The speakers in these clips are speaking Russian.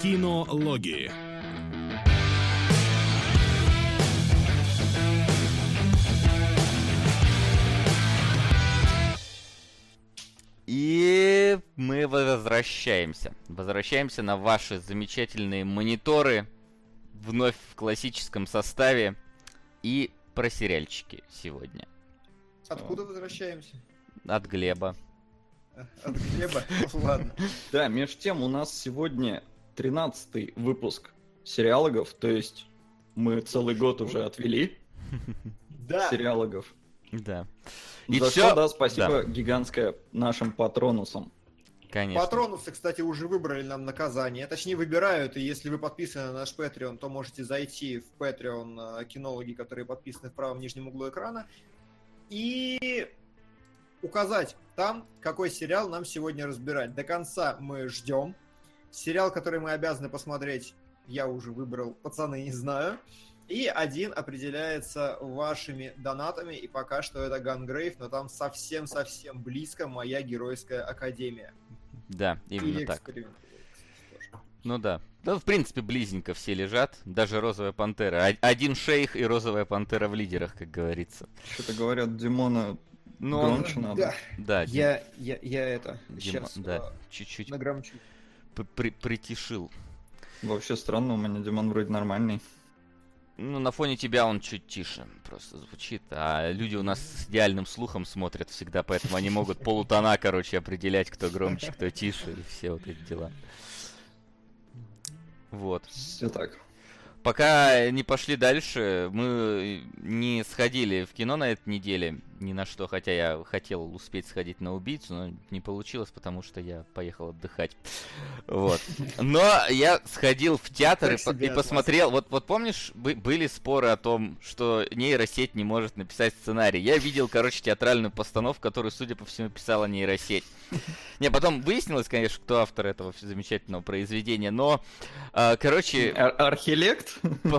Кинологии. И мы возвращаемся. Возвращаемся на ваши замечательные мониторы. Вновь в классическом составе. И про сериальчики сегодня. Откуда возвращаемся? От Глеба. От Глеба? Ладно. Да, между тем у нас сегодня 13 выпуск сериалогов, то есть мы целый год уже отвели Да. сериалогов. Да. И За всё- что, да, спасибо да. гигантское нашим патронусам. Конечно. Патронусы, кстати, уже выбрали нам наказание. Точнее, выбирают, и если вы подписаны на наш Patreon, то можете зайти в Patreon э, кинологи, которые подписаны в правом нижнем углу экрана, и указать там, какой сериал нам сегодня разбирать. До конца мы ждем. Сериал, который мы обязаны посмотреть, я уже выбрал, пацаны, не знаю. И один определяется вашими донатами, и пока что это Гангрейв, но там совсем-совсем близко моя геройская академия. Да, именно так. Ну да. Да, в принципе, близненько все лежат. Даже розовая пантера. Один шейх и розовая пантера в лидерах, как говорится. Что-то говорят, Димона Ну, громче надо. Да, Да, Дим- я, я, я это, Дима- сейчас да, чуть-чуть нагромчу. При- притишил. Вообще странно, у меня Димон вроде нормальный. Ну, на фоне тебя он чуть тише просто звучит, а люди у нас с идеальным слухом смотрят всегда, поэтому они могут полутона, короче, определять, кто громче, кто тише, и все вот эти дела. Вот. Все так. Пока не пошли дальше, мы не сходили в кино на этой неделе ни на что, хотя я хотел успеть сходить на убийцу, но не получилось, потому что я поехал отдыхать. Вот. Но я сходил в театр и, по- и посмотрел. Вот, вот помнишь, бы- были споры о том, что нейросеть не может написать сценарий. Я видел, короче, театральную постановку, которую, судя по всему, писала нейросеть. Не, потом выяснилось, конечно, кто автор этого замечательного произведения, но, а, короче, Ар- Архилект?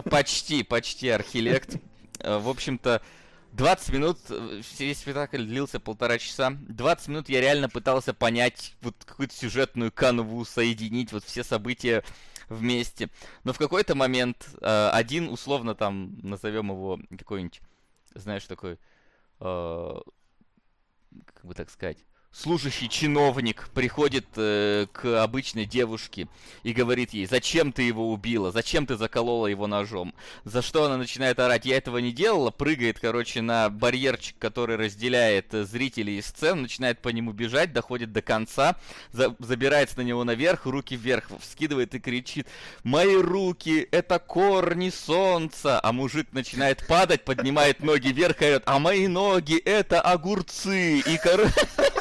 Почти, почти архилект. Э, В общем-то, 20 минут, э, весь спектакль длился полтора часа. 20 минут я реально пытался понять вот какую-то сюжетную канву, соединить вот все события вместе. Но в какой-то момент э, один, условно там, назовем его какой-нибудь, знаешь, такой, э, как бы так сказать, служащий чиновник приходит э, к обычной девушке и говорит ей, зачем ты его убила, зачем ты заколола его ножом. За что она начинает орать, я этого не делала, прыгает, короче, на барьерчик, который разделяет э, зрителей и сцену, начинает по нему бежать, доходит до конца, за- забирается на него наверх, руки вверх вскидывает и кричит, мои руки, это корни солнца, а мужик начинает падать, поднимает ноги вверх и орет, а мои ноги, это огурцы, и короче...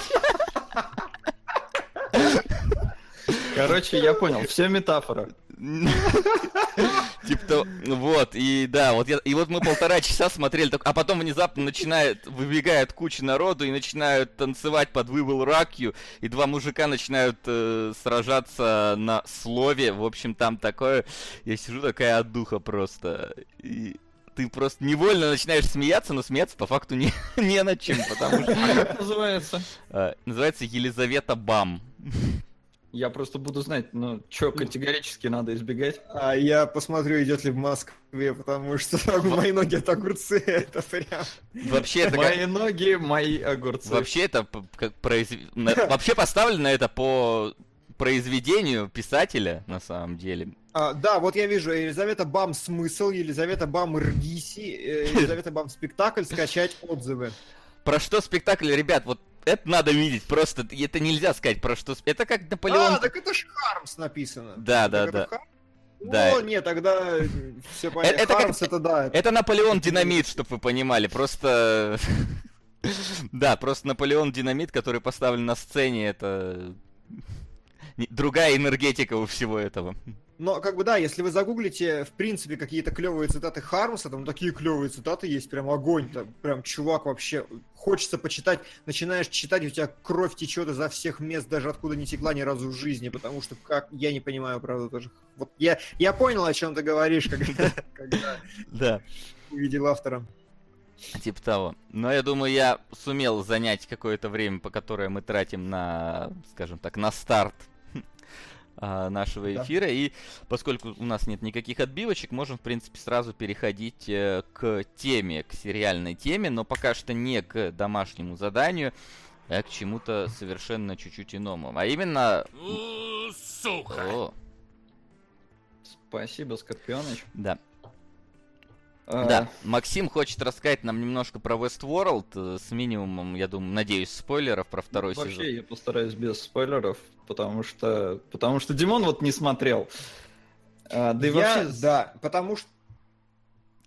Короче, я понял, все метафора. Типа то, вот, и да, вот я, и вот мы полтора часа смотрели, а потом внезапно начинает, выбегает куча народу и начинают танцевать под We Will Rock You, и два мужика начинают э, сражаться на слове, в общем, там такое, я сижу такая от духа просто, и ты просто невольно начинаешь смеяться, но смеяться по факту не, не над чем, потому что Как называется? э, называется Елизавета Бам. Я просто буду знать, ну, что категорически надо избегать. А я посмотрю, идет ли в Москве, потому что мои ноги это огурцы, это прям... Вообще это как- Мои ноги, мои огурцы. Вообще это как на- вообще поставлено это по произведению писателя на самом деле. А, да, вот я вижу, Елизавета Бам смысл, Елизавета Бам Ргиси, э, Елизавета Бам спектакль, скачать отзывы. Про что спектакль, ребят, вот это надо видеть, просто это нельзя сказать про что. Это как Наполеон. А, так это ж Хармс написано. Да, да, Так да. Хармс? Да. Ну, нет, тогда все понятно. это как- Хармс это да. это- Это Наполеон Динамит, чтобы вы понимали. Просто. Да, просто Наполеон Динамит, который поставлен на сцене, это другая энергетика у всего этого. Но, как бы, да, если вы загуглите, в принципе, какие-то клевые цитаты Хармса, там такие клевые цитаты есть, прям огонь, там, прям чувак вообще, хочется почитать, начинаешь читать, у тебя кровь течет изо всех мест, даже откуда не текла ни разу в жизни, потому что, как, я не понимаю, правда, тоже. Вот я, я понял, о чем ты говоришь, когда, когда Да. увидел автора. Типа того. Но я думаю, я сумел занять какое-то время, по которое мы тратим на, скажем так, на старт а, нашего Да. эфира. И поскольку у нас нет никаких отбивочек, можем, в принципе, сразу переходить э, к теме, к сериальной теме, но пока что не к домашнему заданию, а к чему-то совершенно чуть-чуть иному. А именно... Сука! О, Спасибо, Скорпионыч. да. Да, Максим хочет рассказать нам немножко про Westworld э, с минимумом, я думаю, надеюсь, спойлеров про второй Вообще, сезон. я постараюсь без спойлеров, потому что, потому что Димон вот не смотрел. А, да и Я- вообще, да, потому что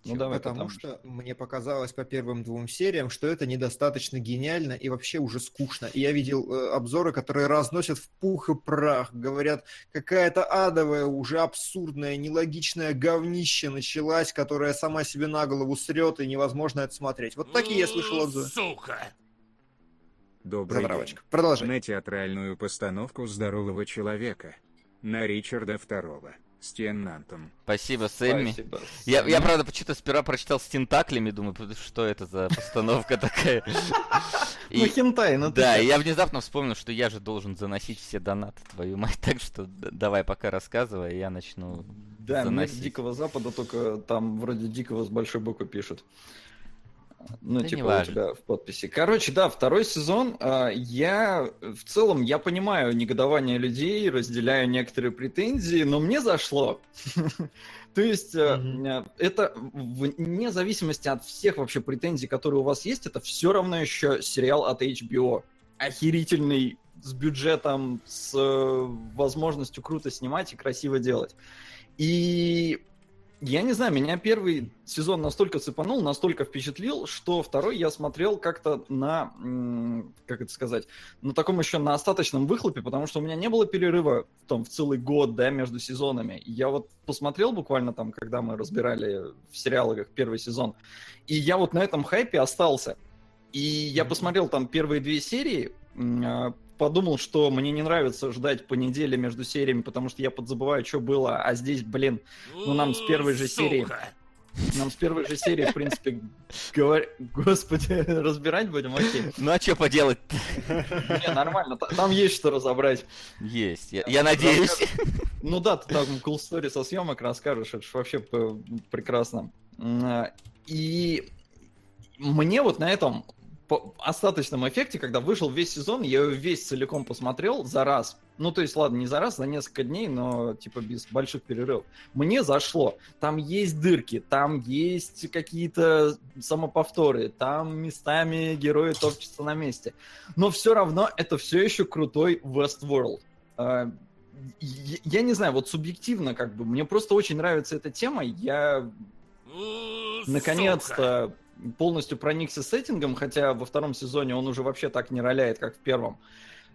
Ну, давай, потому потому что мне показалось по первым двум сериям, что это недостаточно гениально и вообще уже скучно. И я видел э, обзоры, которые разносят в пух и прах, говорят, какая-то адовая, уже абсурдная, нелогичная говнище началась, которая сама себе на голову срет, и невозможно это смотреть. Вот такие я слышал отзывы. Сука! Добрый день. Затравочка. Продолжай. На театральную постановку здорового человека. На Ричарда II. С Теннантом. Спасибо, Сэмми. Спасибо, Я, я, правда, почему-то сперва прочитал с тентаклями, думаю, «П- что это за постановка такая. Ну, хентай, ну Да, я внезапно вспомнил, что я же должен заносить все донаты, твою мать, так что давай пока рассказывай, я начну Да, мир. Дикого Запада, только там вроде Дикого с большой буквы пишут. Ну, Да типа у тебя в подписи. Короче, да, второй сезон. а, Я в целом, я понимаю негодование людей, разделяю некоторые претензии, но мне зашло. То есть, э, э, это вне зависимости от всех вообще претензий, которые у вас есть, это все равно еще сериал от HBO. Охерительный, с бюджетом, с э, возможностью круто снимать и красиво делать. И я не знаю, меня первый сезон настолько цепанул, настолько впечатлил, что второй я смотрел как-то на, как это сказать, на таком еще на остаточном выхлопе, потому что у меня не было перерыва там в целый год, да, между сезонами. Я вот посмотрел буквально там, когда мы разбирали в сериалах первый сезон, и я вот на этом хайпе остался. И я посмотрел там первые две серии, а, подумал, что мне не нравится ждать по неделе между сериями, потому что я подзабываю, что было, а здесь, блин, Ну, нам с первой же серии. Нам с первой же серии, в принципе, говор... Господи, разбирать будем, окей. Ну а что поделать Не, нормально, та- там есть что разобрать. Есть, я, я надеюсь. Ну да, ты там cool story со съемок расскажешь, это ж вообще прекрасно. А, И мне вот на этом по- остаточном эффекте, когда вышел весь сезон, я его весь целиком посмотрел за раз. Ну, то есть, ладно, не за раз, за несколько дней, но типа без больших перерывов. Мне зашло. Там есть дырки, там есть какие-то самоповторы, там местами герои топчутся на месте. Но все равно это все еще крутой Westworld. А, я не знаю, вот субъективно как бы, мне просто очень нравится эта тема, я наконец-то полностью проникся сеттингом, хотя во втором сезоне он уже вообще так не роляет, как в первом.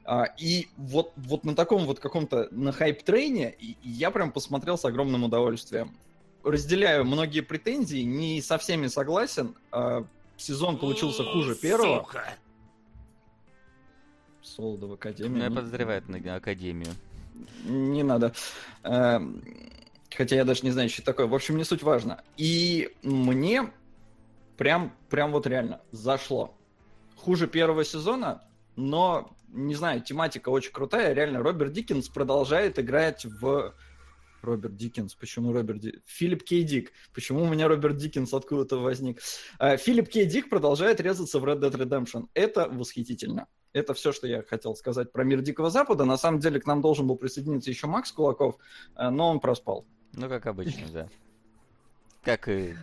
А, И вот, вот на таком вот каком-то, на хайп-трейне я прям посмотрел с огромным удовольствием. Разделяю многие претензии, не со всеми согласен. А, Сезон получился хуже первого. Сука! Солода в Ну, Академии. я не- подозреваю это на Академию. Не надо. Эм, Хотя я даже не знаю, что это такое. В общем, не суть важно. И мне прям, прям вот реально зашло. Хуже первого сезона, но, не знаю, тематика очень крутая. Реально, Роберт Диккенс продолжает играть в... Роберт Диккенс, почему Роберт Ди... Филипп Кей Дик. Почему у меня Роберт Диккенс откуда-то возник? Э, Филипп Кей Дик продолжает резаться в Red Dead Redemption. Это восхитительно. Это все, что я хотел сказать про мир Дикого Запада. На самом деле к нам должен был присоединиться еще Макс Кулаков, э, но он проспал. Ну, как обычно, да. Как и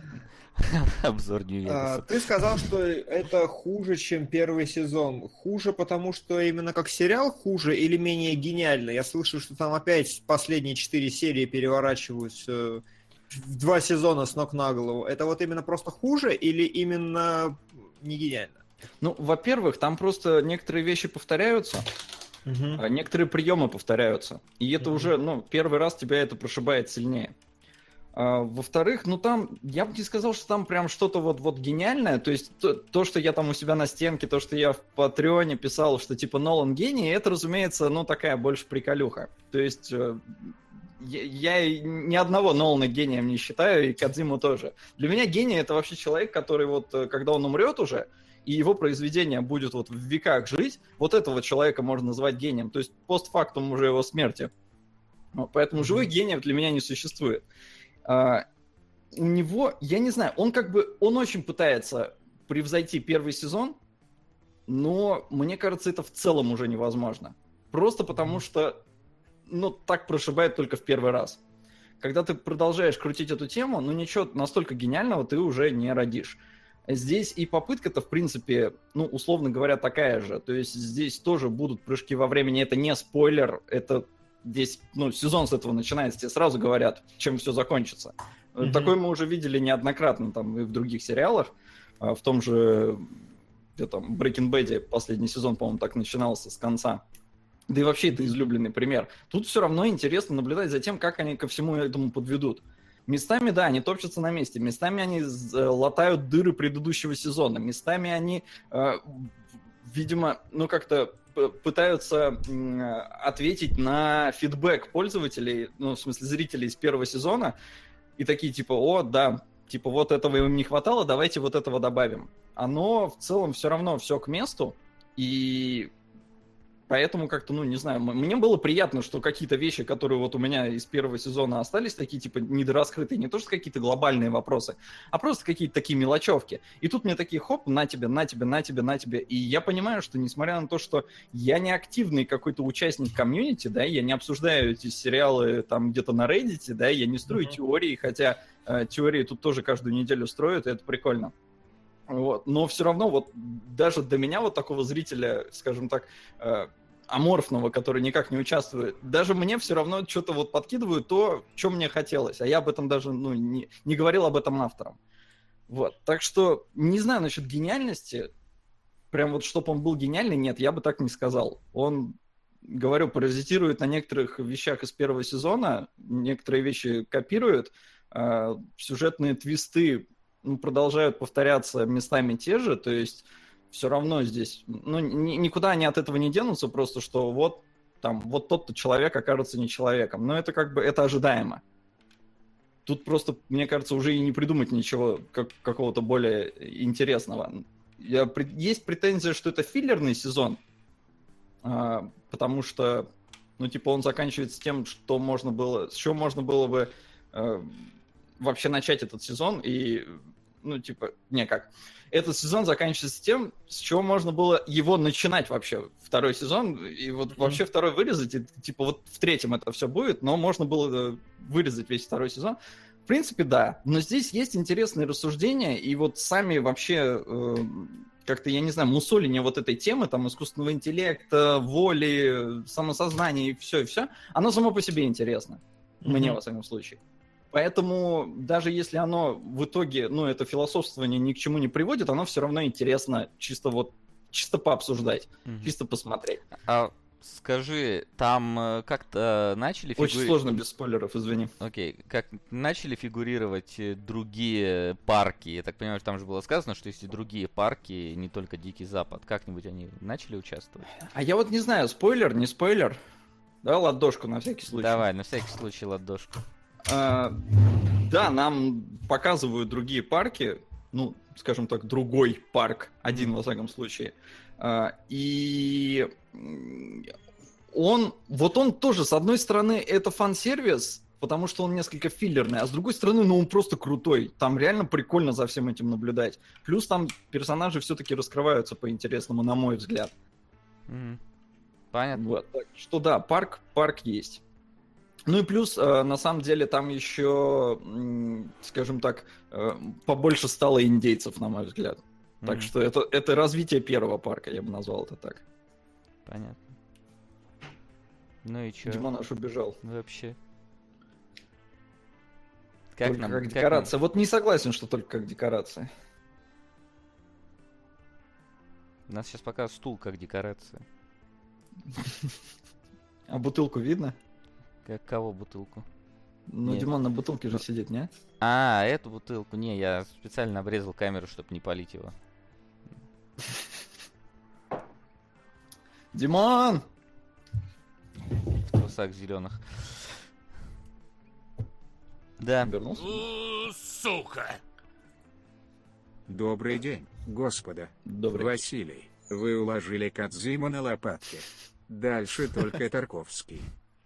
обзор А, Нью-Вегаса. Ты сказал, что это хуже, чем первый сезон. Хуже, потому что именно как сериал хуже или менее гениально? Я слышу, что там опять последние четыре серии переворачиваются в два сезона с ног на голову. Это вот именно просто хуже или именно не гениально? Ну, во-первых, там просто некоторые вещи повторяются, а некоторые приемы повторяются. И это Мгм. уже, ну, первый раз тебя это прошибает сильнее. А, во-вторых, ну там, я бы не сказал, что там прям что-то вот, вот гениальное. То есть то, то, что я там у себя на стенке, то, что я в Патреоне писал, что типа Нолан гений, это, разумеется, ну такая больше приколюха. То есть э, я, я ни одного Нолана гением не считаю, и Кадзиму тоже. Для меня гений это вообще человек, который вот, э, когда он умрет уже, и его произведение будет вот в веках жить, вот этого человека можно назвать гением. То есть постфактум уже его смерти. Поэтому живых гениев для меня не существует. У него, я не знаю, он как бы, он очень пытается превзойти первый сезон, но мне кажется, это в целом уже невозможно. Просто потому что, ну, так прошибает только в первый раз. Когда ты продолжаешь крутить эту тему, ну, ничего настолько гениального ты уже не родишь. Здесь и попытка-то, в принципе, ну, условно говоря, такая же. То есть здесь тоже будут прыжки во времени. Это не спойлер, это здесь, ну, сезон с этого начинается, тебе сразу говорят, чем все закончится. Мгм. Такое мы уже видели неоднократно там и в других сериалах. А, В том же, где там, Breaking Bad последний сезон, по-моему, так начинался с конца. Да и вообще это излюбленный пример. Тут все равно интересно наблюдать за тем, как они ко всему этому подведут. Местами, да, они топчутся на месте. Местами они э, латают дыры предыдущего сезона. Местами они, э, видимо, ну как-то пытаются ответить на фидбэк пользователей, ну, в смысле, зрителей из первого сезона, и такие типа, о, да, типа вот этого им не хватало, давайте вот этого добавим. Оно в целом все равно все к месту, и поэтому как-то, ну, не знаю, мне было приятно, что какие-то вещи, которые вот у меня из первого сезона остались, такие типа недораскрытые, не то что какие-то глобальные вопросы, а просто какие-то такие мелочевки. И тут мне такие, хоп, на тебе, на тебе, на тебе, на тебе. И я понимаю, что несмотря на то, что я не активный какой-то участник комьюнити, да, я не обсуждаю эти сериалы там где-то на Reddit, да, я не строю Мгм. теории, хотя э, теории тут тоже каждую неделю строят, и это прикольно. Вот. Но все равно вот даже до меня вот такого зрителя, скажем так, э, аморфного, который никак не участвует, даже мне все равно что-то вот подкидывают то, что мне хотелось, а я об этом даже ну, не, не говорил об этом авторам. Вот. Так что не знаю насчет гениальности, прям вот чтобы он был гениальный, нет, я бы так не сказал. Он, говорю, паразитирует на некоторых вещах из первого сезона, некоторые вещи копирует, а, сюжетные твисты продолжают повторяться местами те же, то есть все равно здесь, ну, ни- никуда они от этого не денутся, просто что вот там, вот тот-то человек окажется не человеком. Но это как бы, это ожидаемо. Тут просто, мне кажется, уже и не придумать ничего как, какого-то более интересного. Я, есть претензия, что это филлерный сезон, а, потому что, ну, типа, он заканчивается тем, что можно было, с чего можно было бы э, вообще начать этот сезон, и, ну, типа, не как. Этот сезон заканчивается тем, с чего можно было его начинать вообще, второй сезон, и вот вообще второй вырезать, и, типа, вот в третьем это все будет, но можно было э, вырезать весь второй сезон. В принципе, да. Но здесь есть интересные рассуждения, и вот сами вообще э, как-то, я не знаю, мусоление вот этой темы, там, искусственного интеллекта, воли, самосознания и все, и все, оно само по себе интересно. Мне, Мгм. во всяком случае. Поэтому даже если оно в итоге, ну, это философствование ни к чему не приводит, оно все равно интересно чисто вот, чисто пообсуждать, Мгм. чисто посмотреть. А скажи, там э, как-то начали Очень фигури- сложно без спойлеров, извини. Окей, как начали фигурировать э, другие парки? Я так понимаю, что там же было сказано, что есть и другие парки, не только Дикий Запад. Как-нибудь они начали участвовать? А я вот не знаю, спойлер, не спойлер. Давай ладошку на всякий случай. Давай, на всякий случай ладошку. А, да, нам показывают другие парки, ну, скажем так, другой парк, один во всяком случае. А, и он, вот он тоже, с одной стороны, это фан-сервис, потому что он несколько филлерный, а с другой стороны, ну, он просто крутой. Там реально прикольно за всем этим наблюдать. Плюс там персонажи все-таки раскрываются по-интересному, на мой взгляд. Понятно. Вот, так что да, парк, парк есть. Ну и плюс, э, на самом деле, там еще, скажем так, э, побольше стало индейцев, на мой взгляд. Так Мгм. что это, это развитие первого парка, я бы назвал это так. Понятно. Ну и чё? Димон аж убежал. Вообще. Как Только нам? как как декорация. Вот не согласен, что только как декорация. нам- У нас сейчас пока стул как декорация. А бутылку видно? Как кого бутылку? Ну, Нет. Димон на бутылке же сидит, не? А, эту бутылку. Не, я специально обрезал камеру, чтобы не полить его. Димон! В трусах зеленых. Да. Вернулся? Сука! Добрый день, господа. Добрый. Василий, вы уложили Кадзиму на лопатки. Дальше только Тарковский.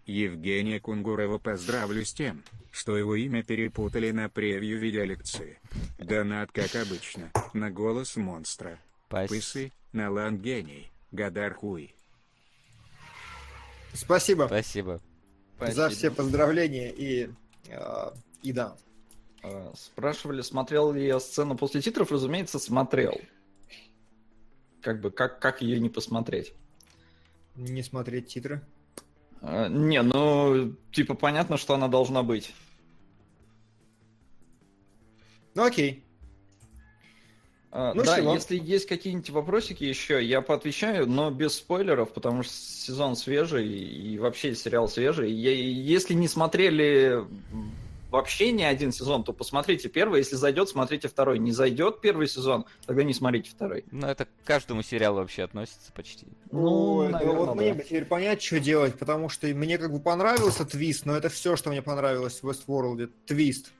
Евгения Кунгурова поздравлю с тем, что его имя перепутали на превью видеолекции. Донат, как обычно, на голос монстра. Пысы, на лан гений, Гадар хуй. Спасибо Спасибо. за все поздравления и, э, и да. А, Спрашивали, смотрел ли я сцену после титров, разумеется, смотрел. Как бы, как, как ее не посмотреть? Не смотреть титры. А, Не, ну, типа, понятно, что она должна быть. Ну окей. А, Ну, да, чего? если есть какие-нибудь вопросики еще, я поотвечаю, но без спойлеров, потому что сезон свежий и вообще сериал свежий. Если не смотрели вообще ни один сезон, то посмотрите первый. Если зайдет, смотрите второй. Не зайдет первый сезон, тогда не смотрите второй. Ну, это к каждому сериалу вообще относится почти. Ну, Ой, да наверно, вот мне да. бы теперь понять, что делать, потому что мне как бы понравился твист, но это все, что мне понравилось в Westworld. Твист.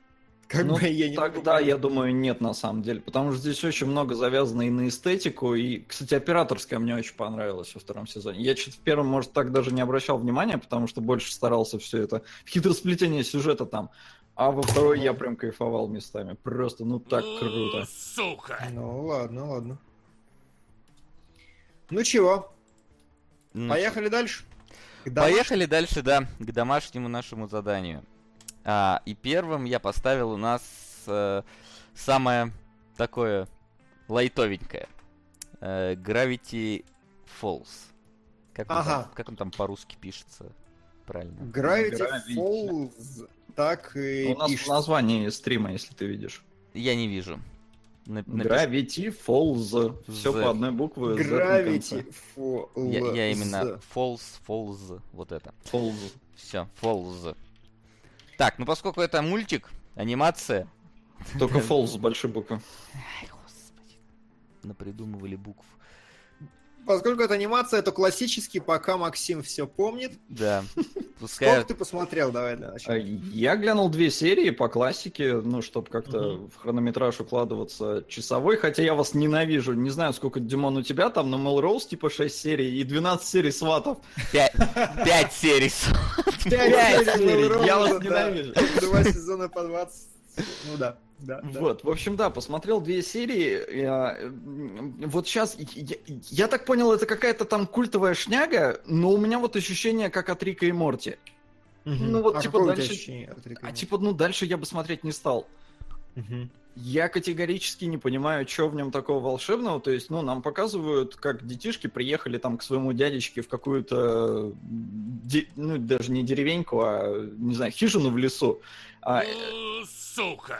Как Ну, бы я не Тогда, я думаю, нет на самом деле, потому что здесь очень много завязано и на эстетику, и, кстати, операторская мне очень понравилась во втором сезоне. Я что-то в первом, может, так даже не обращал внимания, потому что больше старался все это, хитросплетение сюжета там, а во второй я прям кайфовал местами, просто, ну, так круто. Сука! Ну ладно, ладно. Ну чего, Ну, поехали дальше? К. Поехали дальше, да, к домашнему нашему заданию. А, и первым я поставил у нас э, самое такое лайтовенькое. Э, Gravity Falls. Как он, Ага. там, как он там по-русски пишется? Правильно. Gravity Gravity. Falls. Так и У нас в пишется. названии стрима, если ты видишь. Я не вижу. На- напиш- Gravity Falls. Все по одной букве. Gravity Falls. Я, я именно Falls, Falls, вот это. Falls. Все, Falls. Так, ну поскольку это мультик, анимация. Только Falls с большой буквы. Ай, господи. Напридумывали букв. Поскольку это анимация, то классический, пока Максим все помнит. Да. Пускай... Сколько ты посмотрел, давай для начала. Я глянул две серии по классике, ну, чтобы как-то в хронометраж укладываться часовой, хотя я вас ненавижу. Не знаю, сколько, Димон, у тебя там, но Melrose типа 6 серий и 12 серий сватов. Пять, пять серий. Пять серий, Melrose, я вас ненавижу. Два сезона по 20. Ну да, да. да. Вот, в общем, да, посмотрел две серии. Я, м, вот сейчас, я, я так понял, это какая-то там культовая шняга, но у меня вот ощущение, как от Рика и Морти. Мгм. ну вот, А типа, какое у тебя дальше- ощущение от Рика и А типа, ну, дальше я бы смотреть не стал. Мгм. Я категорически не понимаю, что в нем такого волшебного. То есть, ну, нам показывают, как детишки приехали там к своему дядечке в какую-то, де- ну, даже не деревеньку, а, не знаю, хижину в лесу. А, Сука!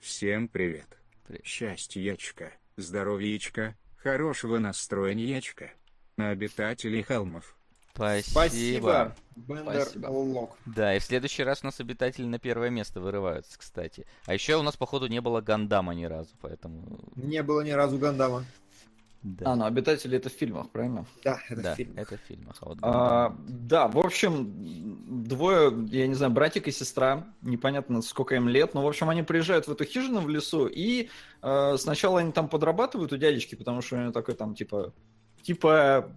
Всем привет. Привет. Счастьячка, здоровьячка, хорошего настроеньячка. На обитателей холмов. Спасибо. Спасибо, Бендер Спасибо. Лок. Да, и в следующий раз у нас обитатели на первое место вырываются, кстати. А еще у нас, походу, не было Гандама ни разу, поэтому... Не было ни разу Гандама. Да, а, ну, обитатели это в фильмах, правильно? Да, это да, фильм. это в фильмах. А вот А, да, в общем, двое, я не знаю, братик и сестра, непонятно сколько им лет, но, в общем, они приезжают в эту хижину в лесу, и э, сначала они там подрабатывают у дядечки, потому что у него такой там, типа, типа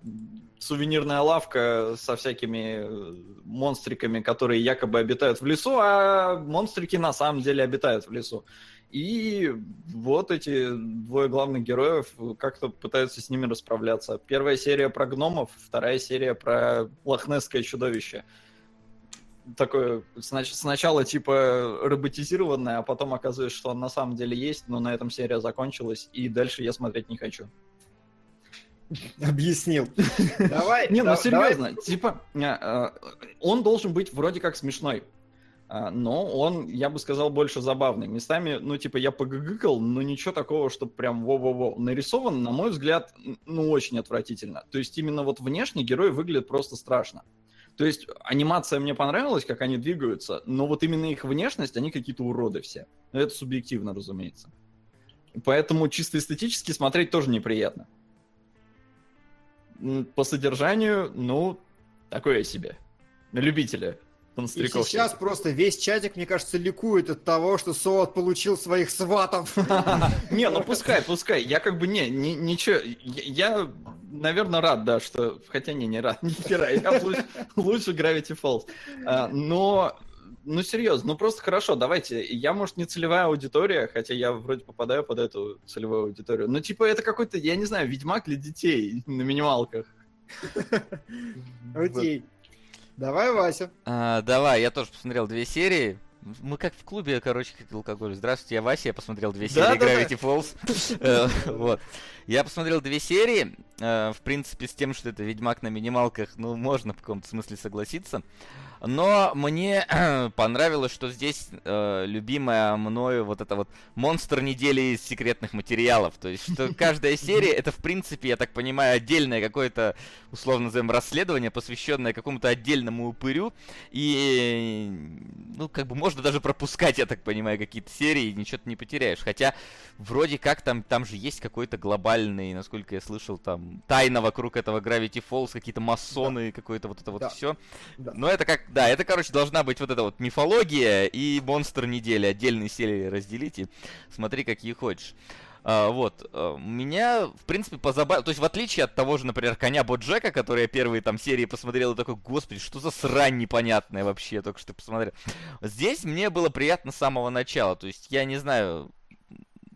сувенирная лавка со всякими э, монстриками, которые якобы обитают в лесу, а монстрики на самом деле обитают в лесу. И вот эти двое главных героев как-то пытаются с ними расправляться. Первая серия про гномов, вторая серия про лохнесское чудовище. Такое снач- сначала типа роботизированное, а потом оказывается, что он на самом деле есть, но на этом серия закончилась, и дальше я смотреть не хочу. Объяснил. Давай. Не, ну серьезно, типа, э, э, он должен быть вроде как смешной. А, Но он, я бы сказал, больше забавный. Местами, ну, типа, я погыгыкал, но ничего такого, что прям во-во-во. Нарисован, на мой взгляд, ну, очень отвратительно. То есть именно вот внешне герой выглядит просто страшно. То есть анимация мне понравилась, как они двигаются, но вот именно их внешность, они какие-то уроды все. Но это субъективно, разумеется. Поэтому чисто эстетически смотреть тоже неприятно. По содержанию, ну, такое себе. На любителя. И Монстряков сейчас просто весь чатик, мне кажется, ликует от того, что Соот получил своих сватов. Не, ну пускай, пускай. Я как бы не, не- ничего. Я, наверное, рад, да, что... Хотя не, не рад, ни хера, я лучше, лучше Gravity Falls. А, но, ну серьезно, ну просто хорошо, давайте. Я, может, не целевая аудитория, хотя я вроде попадаю под эту целевую аудиторию. Но типа это какой-то, я не знаю, Ведьмак для детей на минималках. Окей. Давай, Вася. А, давай, я тоже посмотрел две серии. Мы как в клубе, короче, как алкоголь. Здравствуйте, я Вася, я посмотрел две серии Да, да, да. Gravity Falls. Э, Вот. Я посмотрел две серии. Э, В принципе, с тем, что это Ведьмак на минималках, ну, можно в каком-то смысле согласиться. Но мне понравилось, что здесь э, любимая мною вот это вот монстр недели из секретных материалов. То есть, что каждая серия это, в принципе, я так понимаю, отдельное какое-то, условно назовем, расследование, посвященное какому-то отдельному упырю. И, ну, как бы можно даже пропускать, я так понимаю, какие-то серии, и ничего ты не потеряешь. Хотя, вроде как там, там же есть какой-то глобальный, насколько я слышал, там, тайна вокруг этого Gravity Falls, какие-то масоны, какое-то вот это вот Да. все. Да. Но это как, да, это, короче, должна быть вот эта вот мифология и монстр недели. Отдельные серии разделите, смотри, какие хочешь. А, вот, а, меня, в принципе, позабавило, то есть в отличие от того же, например, коня Боджека, который я первые там серии посмотрел и такой, господи, что за срань непонятная вообще, я только что посмотрел. Здесь мне было приятно с самого начала, то есть я не знаю,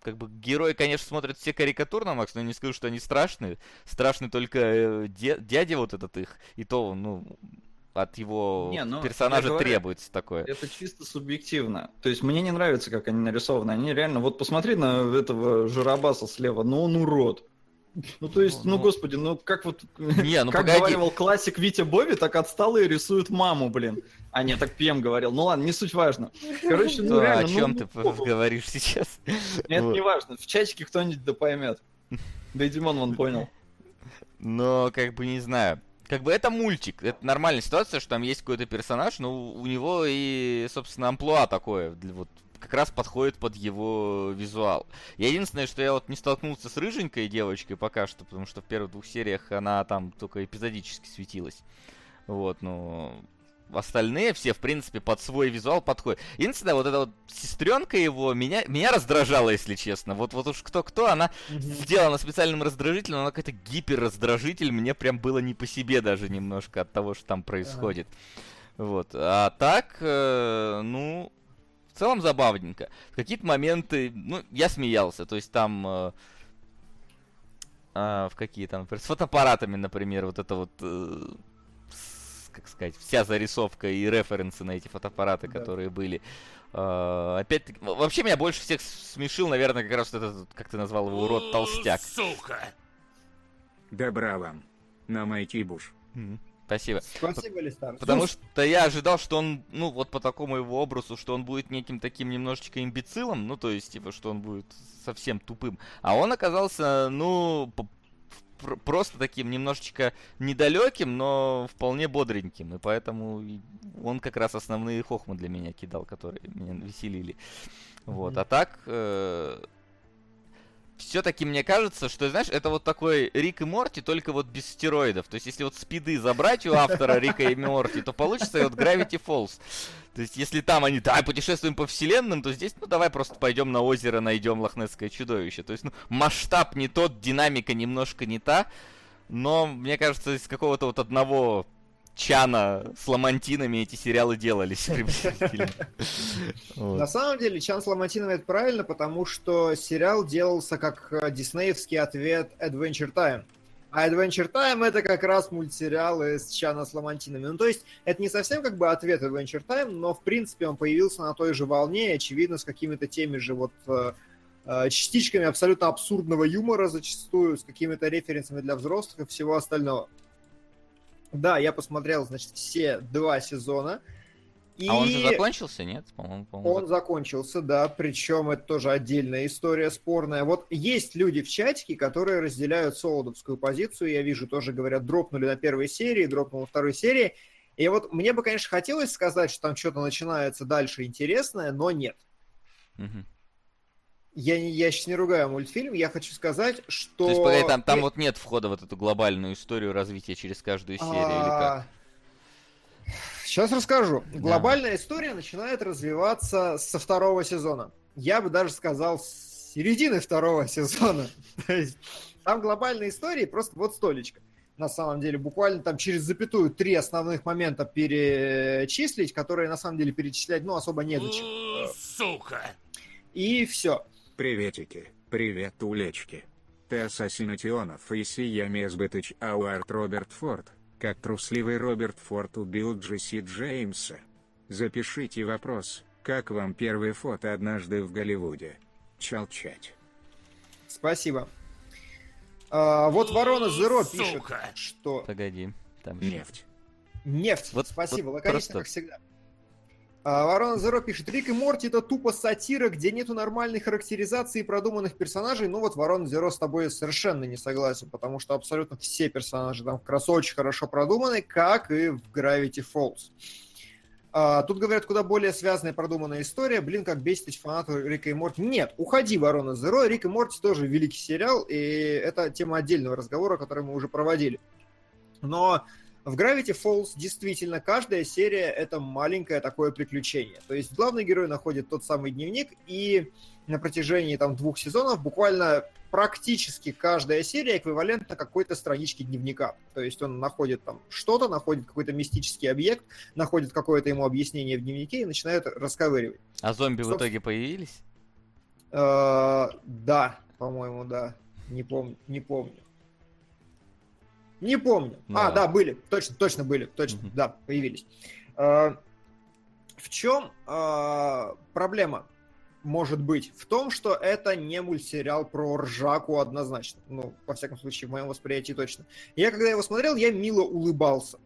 как бы герои, конечно, смотрят все карикатурно, Макс, но я не скажу, что они страшные. Страшный только э, дядя вот этот их, и то, ну, от его Не, ну, персонажа говорю, требуется такое. Это чисто субъективно. То есть мне не нравится, как они нарисованы. Они реально, вот посмотри на этого Жиробаса слева, ну он урод. Ну то есть, ну, Ну, господи, ну как вот, Не, ну как погоди. говорил классик Витя Бови, так отсталые рисуют маму, блин. А нет, так Пем говорил. Ну ладно, не суть важно. Короче, ну реально, о чем ну, ты ну, говоришь сейчас? Это не важно. В чатике кто-нибудь да поймет. Да и Димон вон понял. Но, как бы, не знаю. Как бы это мультик, это нормальная ситуация, что там есть какой-то персонаж, но у него и, собственно, амплуа такое, вот как раз подходит под его визуал. Я единственное, что я вот не столкнулся с рыженькой девочкой пока что, потому что в первых двух сериях она там только эпизодически светилась. Вот, ну, остальные все, в принципе, под свой визуал подходят. Единственное, вот эта вот сестренка его меня, меня раздражала, если честно. Вот, вот уж кто-кто, она сделана специальным раздражителем, она какой-то гиперраздражитель, мне прям было не по себе даже немножко от того, что там происходит. Вот. А так, э, ну, в целом забавненько. В какие-то моменты, ну, я смеялся, то есть там... э, а, в какие там, например, с фотоаппаратами, например, вот это вот, э, как сказать, вся зарисовка и референсы на эти фотоаппараты, Да. которые были. А, опять-таки, в- вообще меня больше всех смешил, наверное, как раз вот этот, как ты назвал его, урод толстяк. Сука. Добра вам. На Майти Буш. Мгм. Спасибо. Спасибо, Листар. Потому что я ожидал, что он, ну, вот по такому его образу, что он будет неким таким немножечко имбецилом, ну, то есть, типа, что он будет совсем тупым. А он оказался, ну, просто таким немножечко недалеким, но вполне бодреньким. И поэтому он как раз основные хохмы для меня кидал, которые меня веселили. Вот. А так, все-таки мне кажется, что, знаешь, это вот такой Рик и Морти, только вот без стероидов. То есть, если вот спиды забрать у автора Рика и Морти, то получится вот Gravity Falls. То есть, если там они, да, путешествуем по вселенным, то здесь, ну, давай просто пойдем на озеро, найдем лохнесское чудовище. То есть, ну, масштаб не тот, динамика немножко не та. Но, мне кажется, из какого-то вот одного чана с ламантинами эти сериалы делались. На самом деле, Чан с Ламантином это правильно, потому что сериал делался как э, диснеевский ответ Adventure Time. А Adventure Time это как раз мультсериалы с Чана с Ламантинами. Ну, то есть, это не совсем как бы ответ Adventure Time, но, в принципе, он появился на той же волне, очевидно, с какими-то теми же вот э, э, частичками абсолютно абсурдного юмора зачастую, с какими-то референсами для взрослых и всего остального. Да, я посмотрел, значит, все два сезона. И... А он же закончился, нет? По-моему, по-моему, Он закончился, да, причем это тоже отдельная история спорная. Вот есть люди в чатике, которые разделяют солодовскую позицию, я вижу, тоже говорят, дропнули на первой серии, дропнул на второй серии. И вот мне бы, конечно, хотелось сказать, что там что-то начинается дальше интересное, но нет. Мгм. Я, не- я сейчас не ругаю мультфильм, я хочу сказать, что... То есть, погоди, там, там Э, вот нет входа в вот эту глобальную историю развития через каждую серию или как? А, Сейчас расскажу. Глобальная история начинает развиваться со второго сезона. Я бы даже сказал с середины второго сезона. То есть Там глобальные истории просто вот столечко. На самом деле, буквально там через запятую три основных момента перечислить, которые на самом деле перечислять, ну, особо не зачем. Сука. И все. Приветики, привет, улечки. Ты Ассасинатионов и Сиями Сбытыч Ауарт Роберт Форд, как трусливый Роберт Форд убил Джесси Джеймса. Запишите вопрос, как вам первое фото однажды в Голливуде? Чалчать. Спасибо. А, вот Ворона Зеро пишет, что Погоди. Там. Нефть. Нефть. Вот- Спасибо, вот лаконично, просто- как всегда. А, Ворона Зеро пишет, Рик и Морти это тупо сатира, где нету нормальной характеризации и продуманных персонажей. Ну вот Ворона Зеро с тобой совершенно не согласен, потому что абсолютно все персонажи там как раз очень хорошо продуманы, как и в Gravity Falls. А, тут говорят, куда более связанная продуманная история. Блин, как бесит эти фанаты Рика и Морти. Нет, уходи, Ворона Зеро. Рик и Морти тоже великий сериал, и это тема отдельного разговора, который мы уже проводили. Но в Gravity Falls действительно каждая серия это маленькое такое приключение. То есть главный герой находит тот самый дневник, и на протяжении там двух сезонов буквально практически каждая серия эквивалентна какой-то страничке дневника. То есть он находит там что-то, находит какой-то мистический объект, находит какое-то ему объяснение в дневнике и начинает расковыривать. А зомби в Собственно- итоге появились? Э, Да, по-моему, да. Не помню, не помню. Не помню. А, Да. да, были. Точно, точно были. Точно, Мгм. да, появились. Э, В чем э, проблема? Может быть в том, что это не мультсериал про ржаку однозначно. Ну, во всяком случае, в моем восприятии точно. Я, когда его смотрел, я мило улыбался.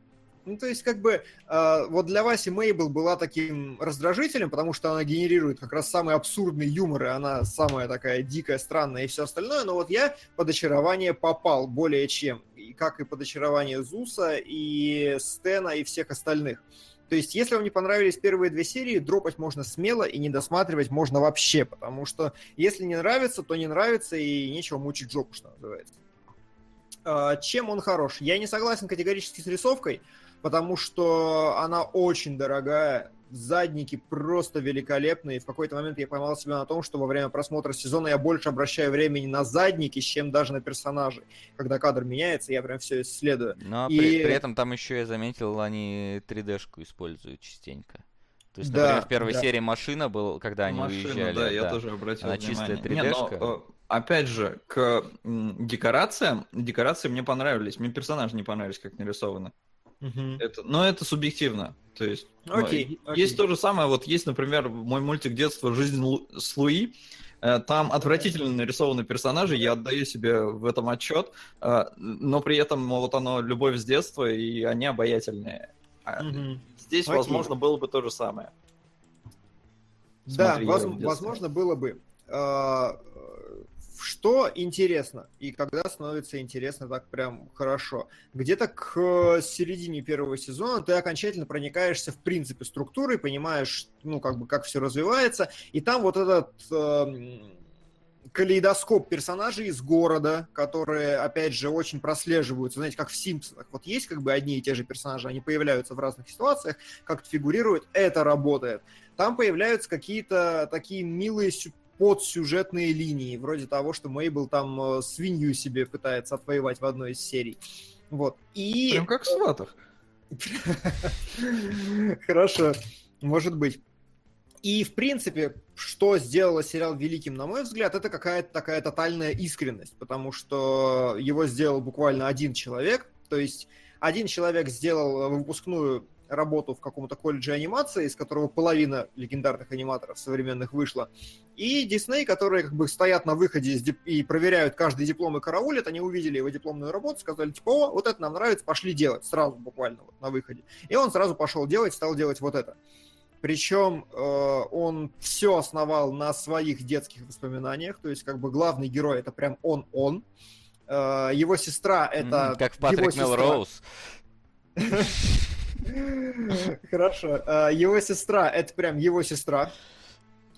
Ну, то есть, как бы, э, вот для Васи Мейбл была таким раздражителем, потому что она генерирует как раз самый абсурдный юмор, и она самая такая дикая, странная и все остальное, но вот я под очарование попал более чем, и как и под очарование Зуса, и Стена, и всех остальных. То есть, если вам не понравились первые две серии, дропать можно смело, и не досматривать можно вообще, потому что если не нравится, то не нравится, и нечего мучить жопу, что называется. А, Чем он хорош? Я не согласен категорически с рисовкой, потому что она очень дорогая, задники просто великолепные. И в какой-то момент я поймал себя на том, что во время просмотра сезона я больше обращаю времени на задники, чем даже на персонажей. Когда кадр меняется, я прям все исследую. Но И- при, при этом там еще я заметил, они 3D-шку используют частенько. То есть, Да, например, в первой да. серии машина был, когда они Машина, уезжали. да, я да. тоже обратил Она чистая внимание. Не, но, 3D-шка. э, опять же, к декорациям, декорации мне понравились, мне персонажи не понравились, как нарисованы. Это, но это субъективно. То есть, ну, Окей, е- есть то же самое, вот есть, например, мой мультик детства «Жизнь Лу- с Луи», Э, Там отвратительно нарисованы персонажи, я отдаю себе в этом отчет, э, но при этом ну, вот оно любовь с детства, и они обаятельные. Мгм. Здесь, Окей. возможно, было бы то же самое. Да, Смотри, воз- возможно, было бы. Э, Что интересно, и когда становится интересно так прям хорошо, где-то к э, середине первого сезона ты окончательно проникаешься в принципе структурой, понимаешь, ну, как бы, как все развивается, и там вот этот эм, калейдоскоп персонажей из города, которые, опять же, очень прослеживаются, знаете, как в Симпсонах. Вот есть как бы одни и те же персонажи, они появляются в разных ситуациях, как-то фигурируют, это работает. Там появляются какие-то такие милые сю- подсюжетные линии, вроде того, что Мейбл там э, свинью себе пытается отвоевать в одной из серий. Вот. И... Прям как в «Сватах». Хорошо, может быть. И, в принципе, что сделало сериал великим, на мой взгляд, это какая-то такая тотальная искренность, потому что его сделал буквально один человек, то есть один человек сделал выпускную работу в каком-то колледже анимации, из которого половина легендарных аниматоров современных вышла, и Дисней, которые как бы стоят на выходе и проверяют каждый диплом и караулят, они увидели его дипломную работу, сказали, типа, о, вот это нам нравится, пошли делать, сразу буквально вот на выходе. И он сразу пошел делать, стал делать вот это. Причем э, он все основал на своих детских воспоминаниях, то есть как бы главный герой это прям он-он. Э, его сестра это Как в Патрик. Мелроуз. Хорошо. Э, Его сестра это прям его сестра.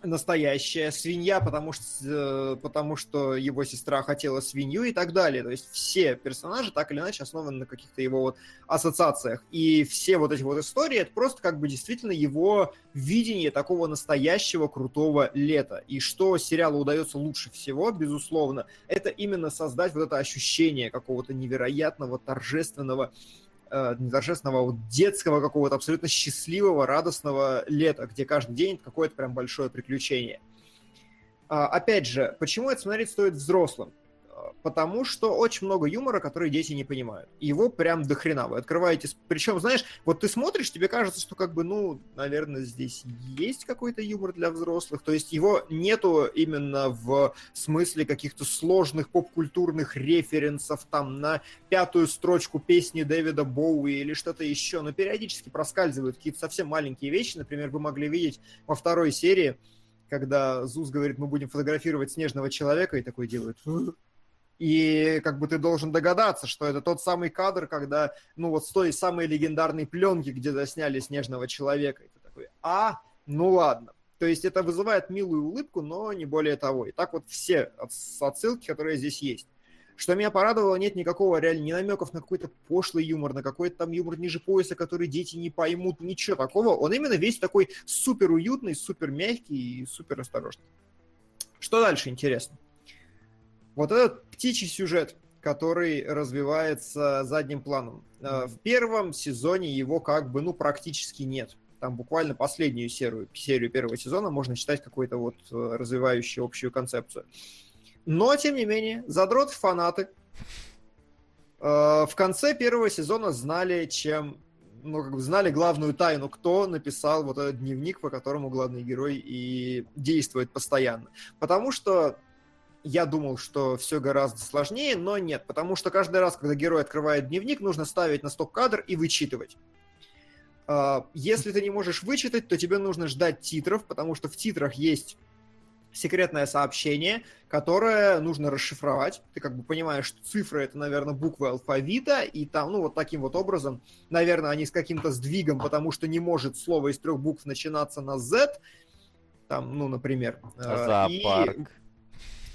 настоящая, свинья, потому что, э, потому что его сестра хотела свинью и так далее. То есть все персонажи так или иначе основаны на каких-то его вот ассоциациях. И все вот эти вот истории, это просто как бы действительно его видение такого настоящего крутого лета. И что сериалу удается лучше всего, безусловно, это именно создать вот это ощущение какого-то невероятного, торжественного э, не торжественного, а вот детского какого-то абсолютно счастливого, радостного лета, где каждый день какое-то прям большое приключение. А, опять же, почему это смотреть стоит взрослым? Потому что очень много юмора, который дети не понимают. Его прям до хрена. Вы открываете... Причем, знаешь, вот ты смотришь, тебе кажется, что как бы, ну, наверное, здесь есть какой-то юмор для взрослых. То есть его нету именно в смысле каких-то сложных поп-культурных референсов там на пятую строчку песни Дэвида Боуи или что-то еще. Но периодически проскальзывают какие-то совсем маленькие вещи. Например, вы могли видеть во второй серии, когда Зуз говорит, мы будем фотографировать снежного человека, и такой делает и как бы ты должен догадаться, что это тот самый кадр, когда, ну вот с той самой легендарной пленки, где засняли Снежного Человека. И такой, а, ну ладно. То есть это вызывает милую улыбку, но не более того. И так вот все отсылки, которые здесь есть. Что меня порадовало, нет никакого реально ни намеков на какой-то пошлый юмор, на какой-то там юмор ниже пояса, который дети не поймут, ничего такого. Он именно весь такой супер уютный, супер мягкий и супер осторожный. Что дальше интересно? Вот этот птичий сюжет, который развивается задним планом. Mm-hmm. В первом сезоне его как бы, ну, практически нет. Там буквально последнюю серию, серию первого сезона можно считать какой-то вот э, развивающей общую концепцию. Но, тем не менее, задроты фанаты э, в конце первого сезона знали, чем ну, как бы знали главную тайну, кто написал вот этот дневник, по которому главный герой и действует постоянно. Потому что я думал, что все гораздо сложнее, но нет, потому что каждый раз, когда герой открывает дневник, нужно ставить на стоп-кадр и вычитывать. А, если ты не можешь вычитать, то тебе нужно ждать титров, потому что в титрах есть секретное сообщение, которое нужно расшифровать. Ты как бы понимаешь, что цифры это, наверное, буквы алфавита, и там, ну, вот таким вот образом, наверное, они с каким-то сдвигом, потому что не может слово из трех букв начинаться на Z, там, ну, например. А, Зоопарк. И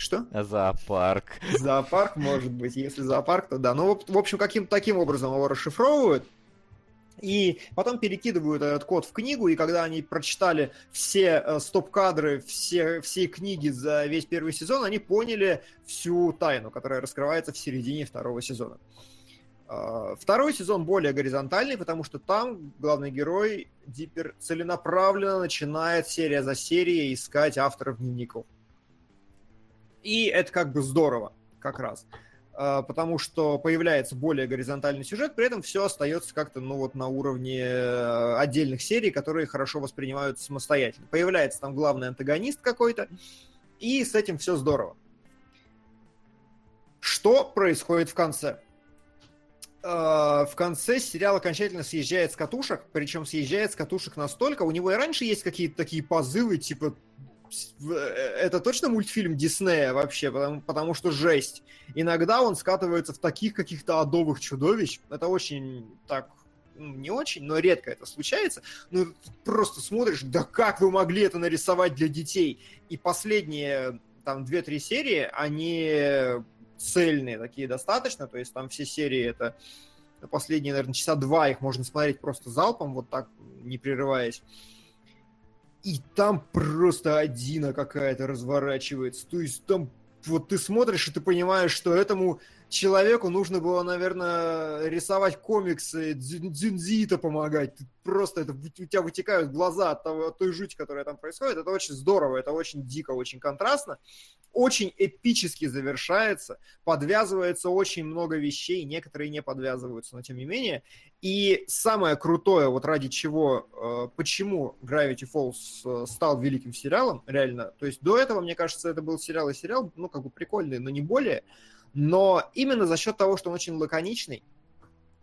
что? Зоопарк. Зоопарк, может быть. Если зоопарк, то да. Ну, в общем, каким-то таким образом его расшифровывают. И потом перекидывают этот код в книгу, и когда они прочитали все э, стоп-кадры, все, все книги за весь первый сезон, они поняли всю тайну, которая раскрывается в середине второго сезона. Э, второй сезон более горизонтальный, потому что там главный герой Диппер целенаправленно начинает серия за серией искать авторов дневников. И это как бы здорово, как раз. А, потому что появляется более горизонтальный сюжет, при этом все остается как-то, ну вот, на уровне э, отдельных серий, которые хорошо воспринимаются самостоятельно. Появляется там главный антагонист какой-то, и с этим все здорово. Что происходит в конце? А, в конце сериал окончательно съезжает с катушек, причем съезжает с катушек настолько, у него и раньше есть какие-то такие позывы, типа это точно мультфильм Диснея вообще, потому, потому что жесть. Иногда он скатывается в таких каких-то адовых чудовищ. Это очень так ну, не очень, но редко это случается. Ну, просто смотришь, да как вы могли это нарисовать для детей? И последние там 2-3 серии, они цельные такие достаточно, то есть там все серии это последние, наверное, часа два их можно смотреть просто залпом, вот так, не прерываясь и там просто одина какая-то разворачивается. То есть там вот ты смотришь, и ты понимаешь, что этому человеку нужно было, наверное, рисовать комиксы, дзюнзита помогать. Просто это, у тебя вытекают глаза от, того, от той жути, которая там происходит. Это очень здорово, это очень дико, очень контрастно очень эпически завершается, подвязывается очень много вещей, некоторые не подвязываются, но тем не менее. И самое крутое, вот ради чего, э, почему Gravity Falls э, стал великим сериалом, реально, то есть до этого, мне кажется, это был сериал и сериал, ну, как бы прикольный, но не более, но именно за счет того, что он очень лаконичный,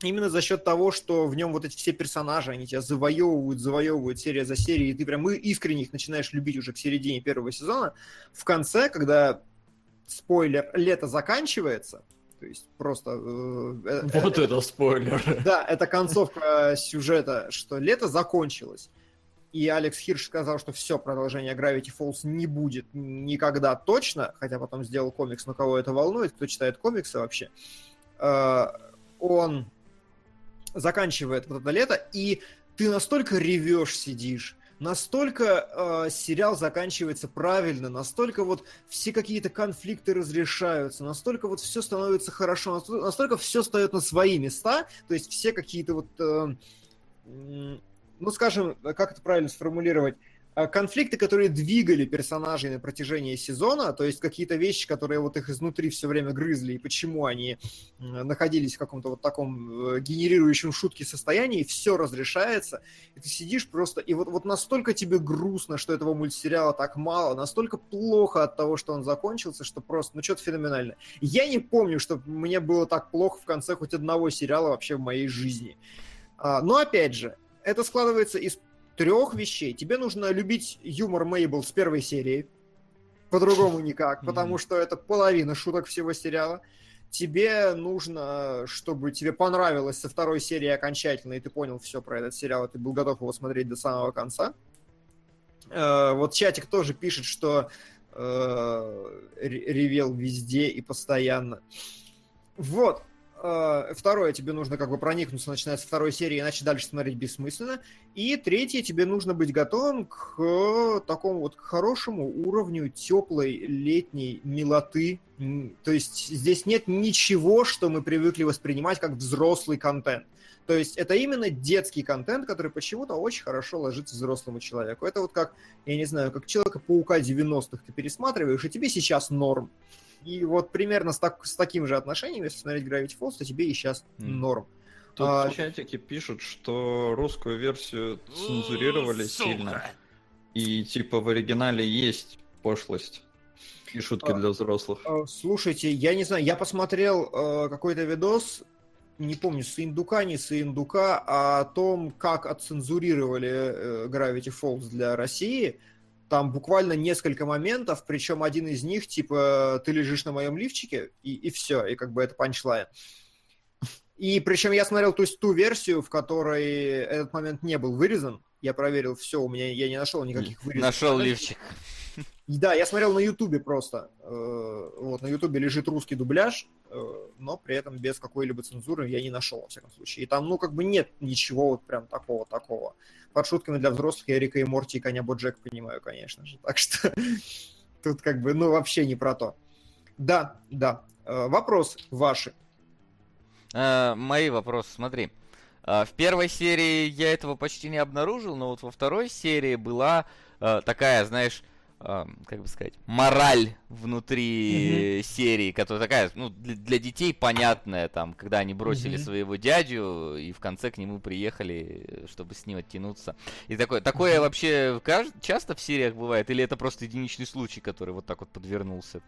именно за счет того, что в нем вот эти все персонажи, они тебя завоевывают, завоевывают серия за серией, и ты прям искренне их начинаешь любить уже к середине первого сезона. В конце, когда спойлер, лето заканчивается, то есть просто... Э, э вот это, это спойлер. Да, это концовка сюжета, что лето закончилось. И Алекс Хирш сказал, что все, продолжение Gravity Falls не будет никогда точно, хотя потом сделал комикс, но кого это волнует, кто читает комиксы вообще, э, он заканчивает вот это лето, и ты настолько ревешь, сидишь, настолько э, сериал заканчивается правильно, настолько вот все какие-то конфликты разрешаются, настолько вот все становится хорошо, настолько, настолько все встает на свои места, то есть все какие-то вот, э, ну скажем, как это правильно сформулировать, а, конфликты, которые двигали персонажей на протяжении сезона, то есть какие-то вещи, которые вот их изнутри все время грызли, и почему они находились в каком-то вот таком э, генерирующем шутки состоянии, все разрешается, и ты сидишь просто, и вот, вот настолько тебе грустно, что этого мультсериала так мало, настолько плохо от того, что он закончился, что просто, ну, что-то феноменально. Я не помню, что мне было так плохо в конце хоть одного сериала вообще в моей жизни. А, но, опять же, это складывается из трех вещей. Тебе нужно любить юмор Мейбл с первой серии. По-другому никак, потому что это половина шуток всего сериала. Тебе нужно, чтобы тебе понравилось со второй серии окончательно, и ты понял все про этот сериал, и ты был готов его смотреть до самого конца. Э, вот чатик тоже пишет, что э, ревел везде и постоянно. Вот. Э, второе, тебе нужно как бы проникнуться, начиная с второй серии, иначе дальше смотреть бессмысленно. И третье, тебе нужно быть готовым к такому вот к хорошему уровню теплой летней милоты. То есть здесь нет ничего, что мы привыкли воспринимать как взрослый контент. То есть это именно детский контент, который почему-то очень хорошо ложится взрослому человеку. Это вот как, я не знаю, как Человека-паука 90-х ты пересматриваешь, и тебе сейчас норм. И вот примерно с, так, с таким же отношением, если смотреть Gravity Falls, то тебе и сейчас mm. норм. Тут а... в чатике пишут, что русскую версию цензурировали Сука. сильно. И типа в оригинале есть пошлость и шутки а, для взрослых. А, слушайте, я не знаю, я посмотрел э, какой-то видос, не помню, с индука, не с индука, о том, как отцензурировали э, Gravity Falls для России. Там буквально несколько моментов, причем один из них, типа, ты лежишь на моем лифчике, и, и все, и как бы это панчлайн. И причем я смотрел то есть, ту версию, в которой этот момент не был вырезан. Я проверил все, у меня я не нашел никаких вырезов. Нашел лифчик. Да, я смотрел на Ютубе просто. Э, вот на Ютубе лежит русский дубляж, э, но при этом без какой-либо цензуры я не нашел, во всяком случае. И там, ну, как бы нет ничего вот прям такого-такого под шутками для взрослых я Рика и Морти и Коня Боджек понимаю, конечно же. Так что тут как бы, ну, вообще не про то. Да, да. Э, вопрос ваши. Мои вопросы, смотри. В первой серии я этого почти не обнаружил, но вот во второй серии была такая, знаешь, как бы сказать, мораль внутри mm-hmm. серии, которая такая, ну, для, для детей понятная, там, когда они бросили mm-hmm. своего дядю и в конце к нему приехали, чтобы с ним оттянуться. И такое, такое mm-hmm. вообще часто в сериях бывает, или это просто единичный случай, который вот так вот подвернулся?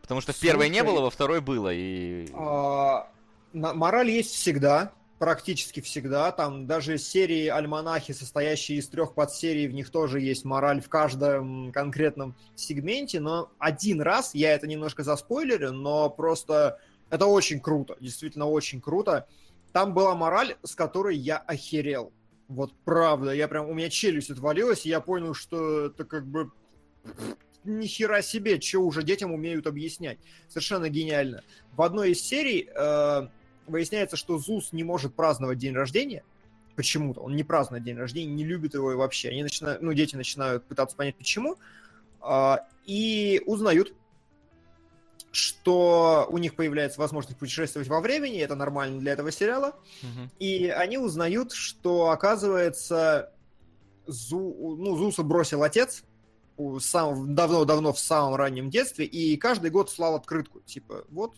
Потому что в первой не было, во второй было, и... А, мораль есть всегда, практически всегда. Там даже серии альманахи, состоящие из трех подсерий, в них тоже есть мораль в каждом конкретном сегменте. Но один раз, я это немножко заспойлерю, но просто это очень круто, действительно очень круто. Там была мораль, с которой я охерел. Вот правда, я прям, у меня челюсть отвалилась, и я понял, что это как бы ни хера себе, что уже детям умеют объяснять. Совершенно гениально. В одной из серий э, выясняется, что Зус не может праздновать день рождения, почему-то. Он не празднует день рождения, не любит его вообще. Они начинают, ну, дети начинают пытаться понять, почему. А, и узнают, что у них появляется возможность путешествовать во времени, это нормально для этого сериала. Угу. И они узнают, что, оказывается, Зу, ну, Зуса бросил отец давно-давно в самом раннем детстве, и каждый год слал открытку. Типа, вот,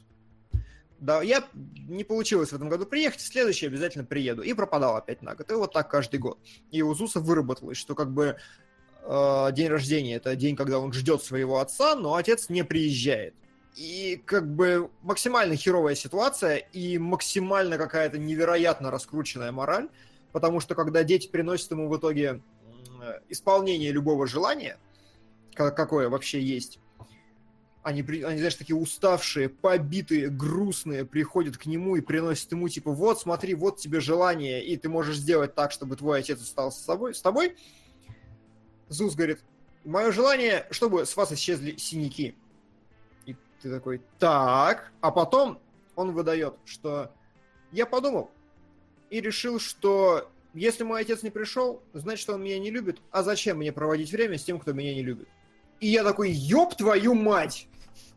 да, я не получилось в этом году приехать, в следующий обязательно приеду. И пропадал опять на год. И вот так каждый год. И у Зуса выработалось, что как бы э, день рождения это день, когда он ждет своего отца, но отец не приезжает. И как бы максимально херовая ситуация и максимально какая-то невероятно раскрученная мораль, потому что когда дети приносят ему в итоге исполнение любого желания, какое вообще есть, они, они, знаешь, такие уставшие, побитые, грустные, приходят к нему и приносят ему, типа, вот, смотри, вот тебе желание, и ты можешь сделать так, чтобы твой отец остался с, собой, с тобой. Зус говорит, мое желание, чтобы с вас исчезли синяки. И ты такой, так. А потом он выдает, что я подумал и решил, что если мой отец не пришел, значит, он меня не любит. А зачем мне проводить время с тем, кто меня не любит? И я такой, ёб твою мать!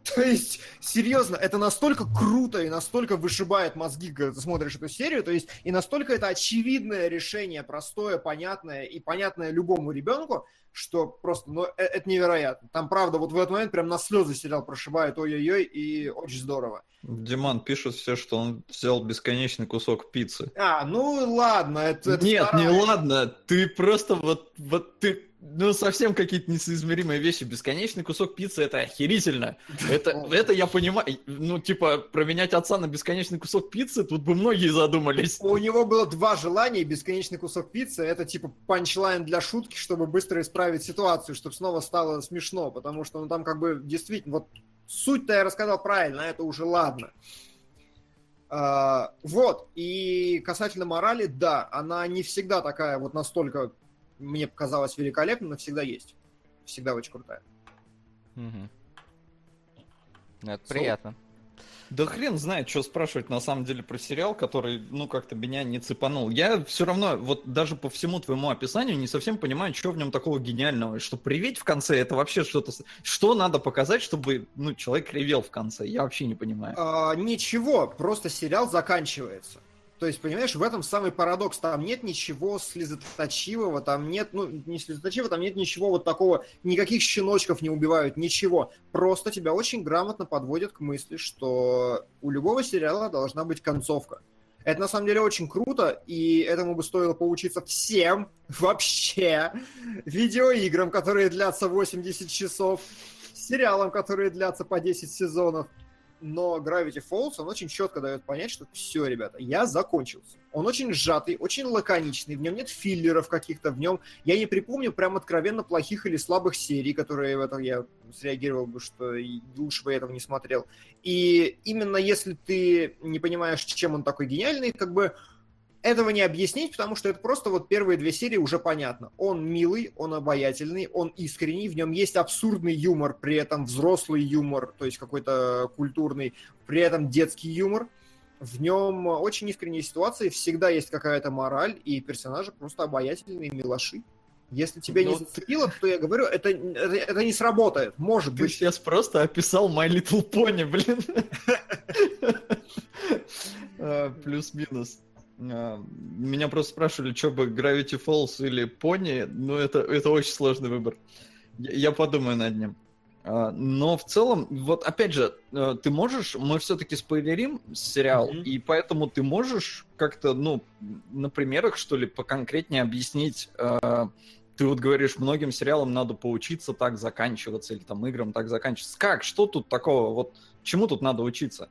То есть, серьезно, это настолько круто и настолько вышибает мозги, когда ты смотришь эту серию, то есть, и настолько это очевидное решение, простое, понятное и понятное любому ребенку, что просто, ну, э- это невероятно. Там, правда, вот в этот момент прям на слезы сериал прошибает, ой-ой-ой, и очень здорово. Диман пишет все, что он взял бесконечный кусок пиццы. А, ну ладно, это... это Нет, не вторая- ладно, ты просто вот, вот ты, ну совсем какие-то несоизмеримые вещи. Бесконечный кусок пиццы это охерительно. Это, это я понимаю. Ну, типа, променять отца на бесконечный кусок пиццы, тут бы многие задумались. У него было два желания, бесконечный кусок пиццы, это типа панчлайн для шутки, чтобы быстро исправить ситуацию, чтобы снова стало смешно, потому что ну там как бы действительно, вот суть-то я рассказал правильно, а это уже ладно. А, вот, и касательно морали, да, она не всегда такая вот настолько, мне показалась великолепна, но всегда есть. Всегда очень крутая. Мгм. Ну, Это Сол- приятно. Да хрен знает, что спрашивать на самом деле про сериал, который, ну, как-то меня не цепанул. Я все равно, вот даже по всему твоему описанию, не совсем понимаю, что в нем такого гениального. Что приветь в конце, это вообще что-то... Что надо показать, чтобы, ну, человек ревел в конце? Я вообще не понимаю. А, ничего, просто сериал заканчивается. То есть, понимаешь, в этом самый парадокс. Там нет ничего слезоточивого, там нет, ну, не слезоточивого, там нет ничего вот такого, никаких щеночков не убивают, ничего. Просто тебя очень грамотно подводят к мысли, что у любого сериала должна быть концовка. Это на самом деле очень круто, и этому бы стоило поучиться всем вообще видеоиграм, которые длятся 80 часов, сериалам, которые длятся по 10 сезонов. Но Gravity Falls, он очень четко дает понять, что все, ребята, я закончился. Он очень сжатый, очень лаконичный, в нем нет филлеров каких-то, в нем... Я не припомню прям откровенно плохих или слабых серий, которые в этом я среагировал бы, что лучше бы я этого не смотрел. И именно если ты не понимаешь, чем он такой гениальный, как бы этого не объяснить, потому что это просто вот первые две серии уже понятно. Он милый, он обаятельный, он искренний, в нем есть абсурдный юмор, при этом взрослый юмор, то есть какой-то культурный, при этом детский юмор. В нем очень искренние ситуации, всегда есть какая-то мораль, и персонажи просто обаятельные, милаши. Если тебя не Ну, зацепило, то я говорю, это, это, это не сработает. Может Ты быть, сейчас просто описал My Little Pony, блин. А, Плюс-минус. А, Меня просто спрашивали, что бы Gravity Falls или Pony. Ну, это, это очень сложный выбор. Я, я подумаю над ним. А, Но в целом, вот опять же, э, ты можешь, мы все-таки спойлерим сериал, Мгм. и поэтому ты можешь как-то, ну, на примерах, что ли, поконкретнее объяснить, э, ты вот говоришь, многим сериалам надо поучиться так заканчиваться, или там играм так заканчиваться. Как? Что тут такого? Вот чему тут надо учиться?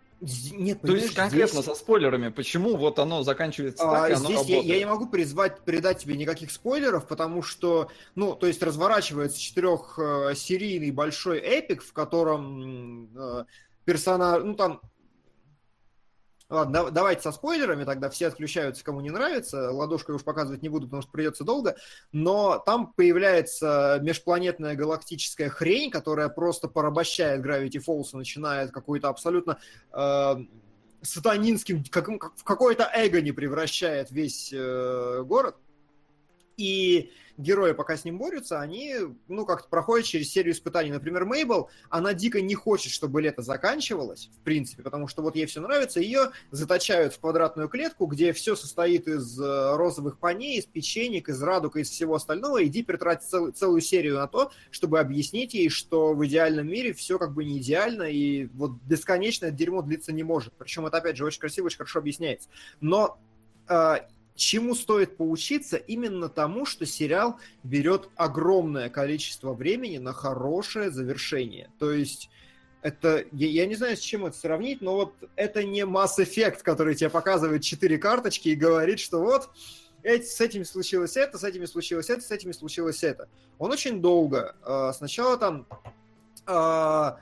Нет, То есть конкретно здесь- со спойлерами, почему вот оно заканчивается А, так, и оно здесь я, работает? я не могу призвать, передать тебе никаких спойлеров, потому что, ну, то есть разворачивается четырехсерийный большой эпик, в котором э, персонаж, ну, там, Ладно, да- давайте со спойлерами, тогда все отключаются, кому не нравится. Ладошкой уж показывать не буду, потому что придется долго. Но там появляется межпланетная галактическая хрень, которая просто порабощает Gravity Falls и начинает какой-то абсолютно э, сатанинским, как, как- в какое-то эго не превращает весь э, город. И герои, пока с ним борются, они, ну, как-то проходят через серию испытаний. Например, Мейбл, она дико не хочет, чтобы лето заканчивалось, в принципе, потому что вот ей все нравится. Ее заточают в квадратную клетку, где все состоит из э, розовых паней, из печенек, из радуг, из всего остального. И Диппер тратит цел- целую серию на то, чтобы объяснить ей, что в идеальном мире все как бы не идеально, и вот бесконечно дерьмо длиться не может. Причем это, опять же, очень красиво, очень хорошо объясняется. Но э, чему стоит поучиться? Именно тому, что сериал берет огромное количество времени на хорошее завершение. То есть это, я, я не знаю, с чем это сравнить, но вот это не Mass Effect, который тебе показывает четыре карточки и говорит, что вот эти, с этими случилось это, с этими случилось это, с этими случилось это. Он очень долго. э, сначала там э,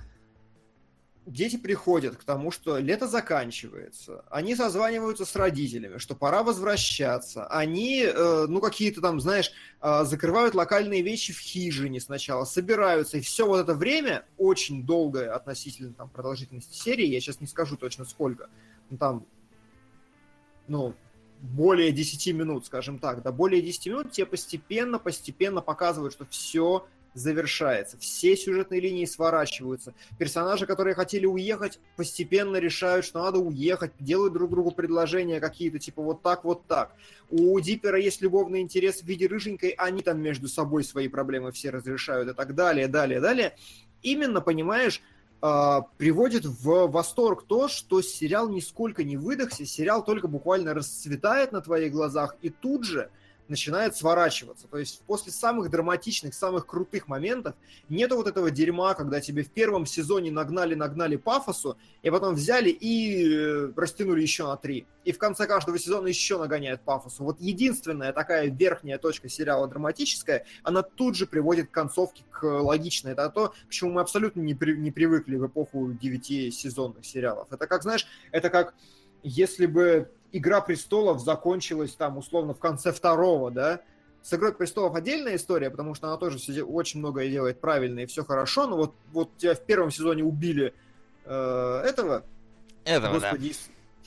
дети приходят к тому, что лето заканчивается, они созваниваются с родителями, что пора возвращаться, они, э, ну, какие-то там, знаешь, э, закрывают локальные вещи в хижине сначала, собираются, и все вот это время, очень долгое относительно там, продолжительности серии, я сейчас не скажу точно сколько, ну, там, ну, более 10 минут, скажем так, да, более 10 минут тебе постепенно, постепенно показывают, что все завершается. Все сюжетные линии сворачиваются. Персонажи, которые хотели уехать, постепенно решают, что надо уехать, делают друг другу предложения какие-то, типа вот так, вот так. У Диппера есть любовный интерес в виде рыженькой, они там между собой свои проблемы все разрешают и так далее, далее, далее. Именно, понимаешь, а, приводит в восторг то, что сериал нисколько не выдохся, сериал только буквально расцветает на твоих глазах, и тут же начинает сворачиваться. То есть после самых драматичных, самых крутых моментов нету вот этого дерьма, когда тебе в первом сезоне нагнали-нагнали пафосу, и потом взяли и э, растянули еще на три. И в конце каждого сезона еще нагоняют пафосу. Вот единственная такая верхняя точка сериала драматическая, она тут же приводит к концовке к логичной. Это то, к чему мы абсолютно не, при, не привыкли в эпоху девяти сезонных сериалов. Это как, знаешь, это как если бы Игра престолов закончилась там условно в конце второго, да. С Игрой престолов отдельная история, потому что она тоже очень многое делает правильно и все хорошо, но вот, вот тебя в первом сезоне убили э, этого. Этого, Господи,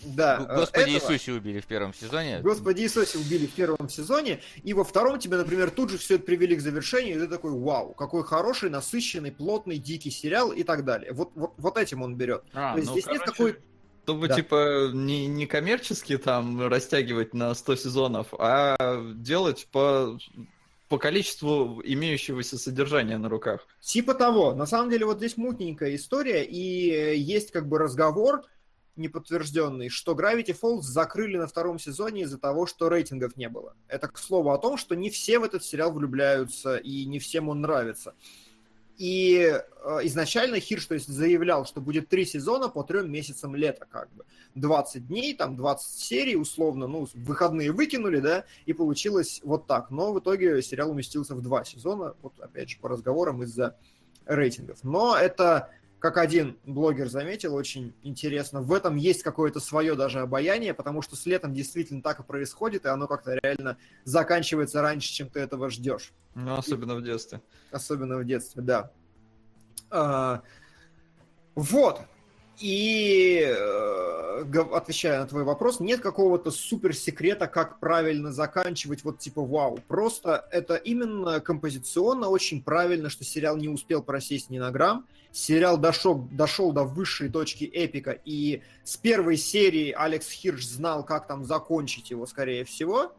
да. Да, Господи этого. Иисусе убили в первом сезоне. Господи Иисусе убили в первом сезоне, и во втором тебе, например, тут же все это привели к завершению, и ты такой, вау, какой хороший, насыщенный, плотный, дикий сериал и так далее. Вот, вот, вот этим он берет. А, То есть ну, здесь короче... нет какой чтобы, да. типа, не, не коммерчески там растягивать на 100 сезонов, а делать по, по количеству имеющегося содержания на руках. Типа того. На самом деле, вот здесь мутненькая история, и есть как бы разговор неподтвержденный, что Gravity Falls закрыли на втором сезоне из-за того, что рейтингов не было. Это к слову о том, что не все в этот сериал влюбляются, и не всем он нравится. И э, изначально Хирш то есть, заявлял, что будет три сезона по трем месяцам лета, как бы. 20 дней, там 20 серий, условно, ну, выходные выкинули, да, и получилось вот так. Но в итоге сериал уместился в два сезона, вот опять же по разговорам из-за рейтингов. Но это как один блогер заметил, очень интересно, в этом есть какое-то свое даже обаяние, потому что с летом действительно так и происходит, и оно как-то реально заканчивается раньше, чем ты этого ждешь. Ну, особенно и... в детстве. Особенно в детстве, да. А, вот. И э, отвечая на твой вопрос, нет какого-то супер секрета, как правильно заканчивать, вот типа вау. Просто это именно композиционно очень правильно, что сериал не успел просесть ни на грамм. Сериал дошел, дошел до высшей точки эпика, и с первой серии Алекс Хирш знал, как там закончить его, скорее всего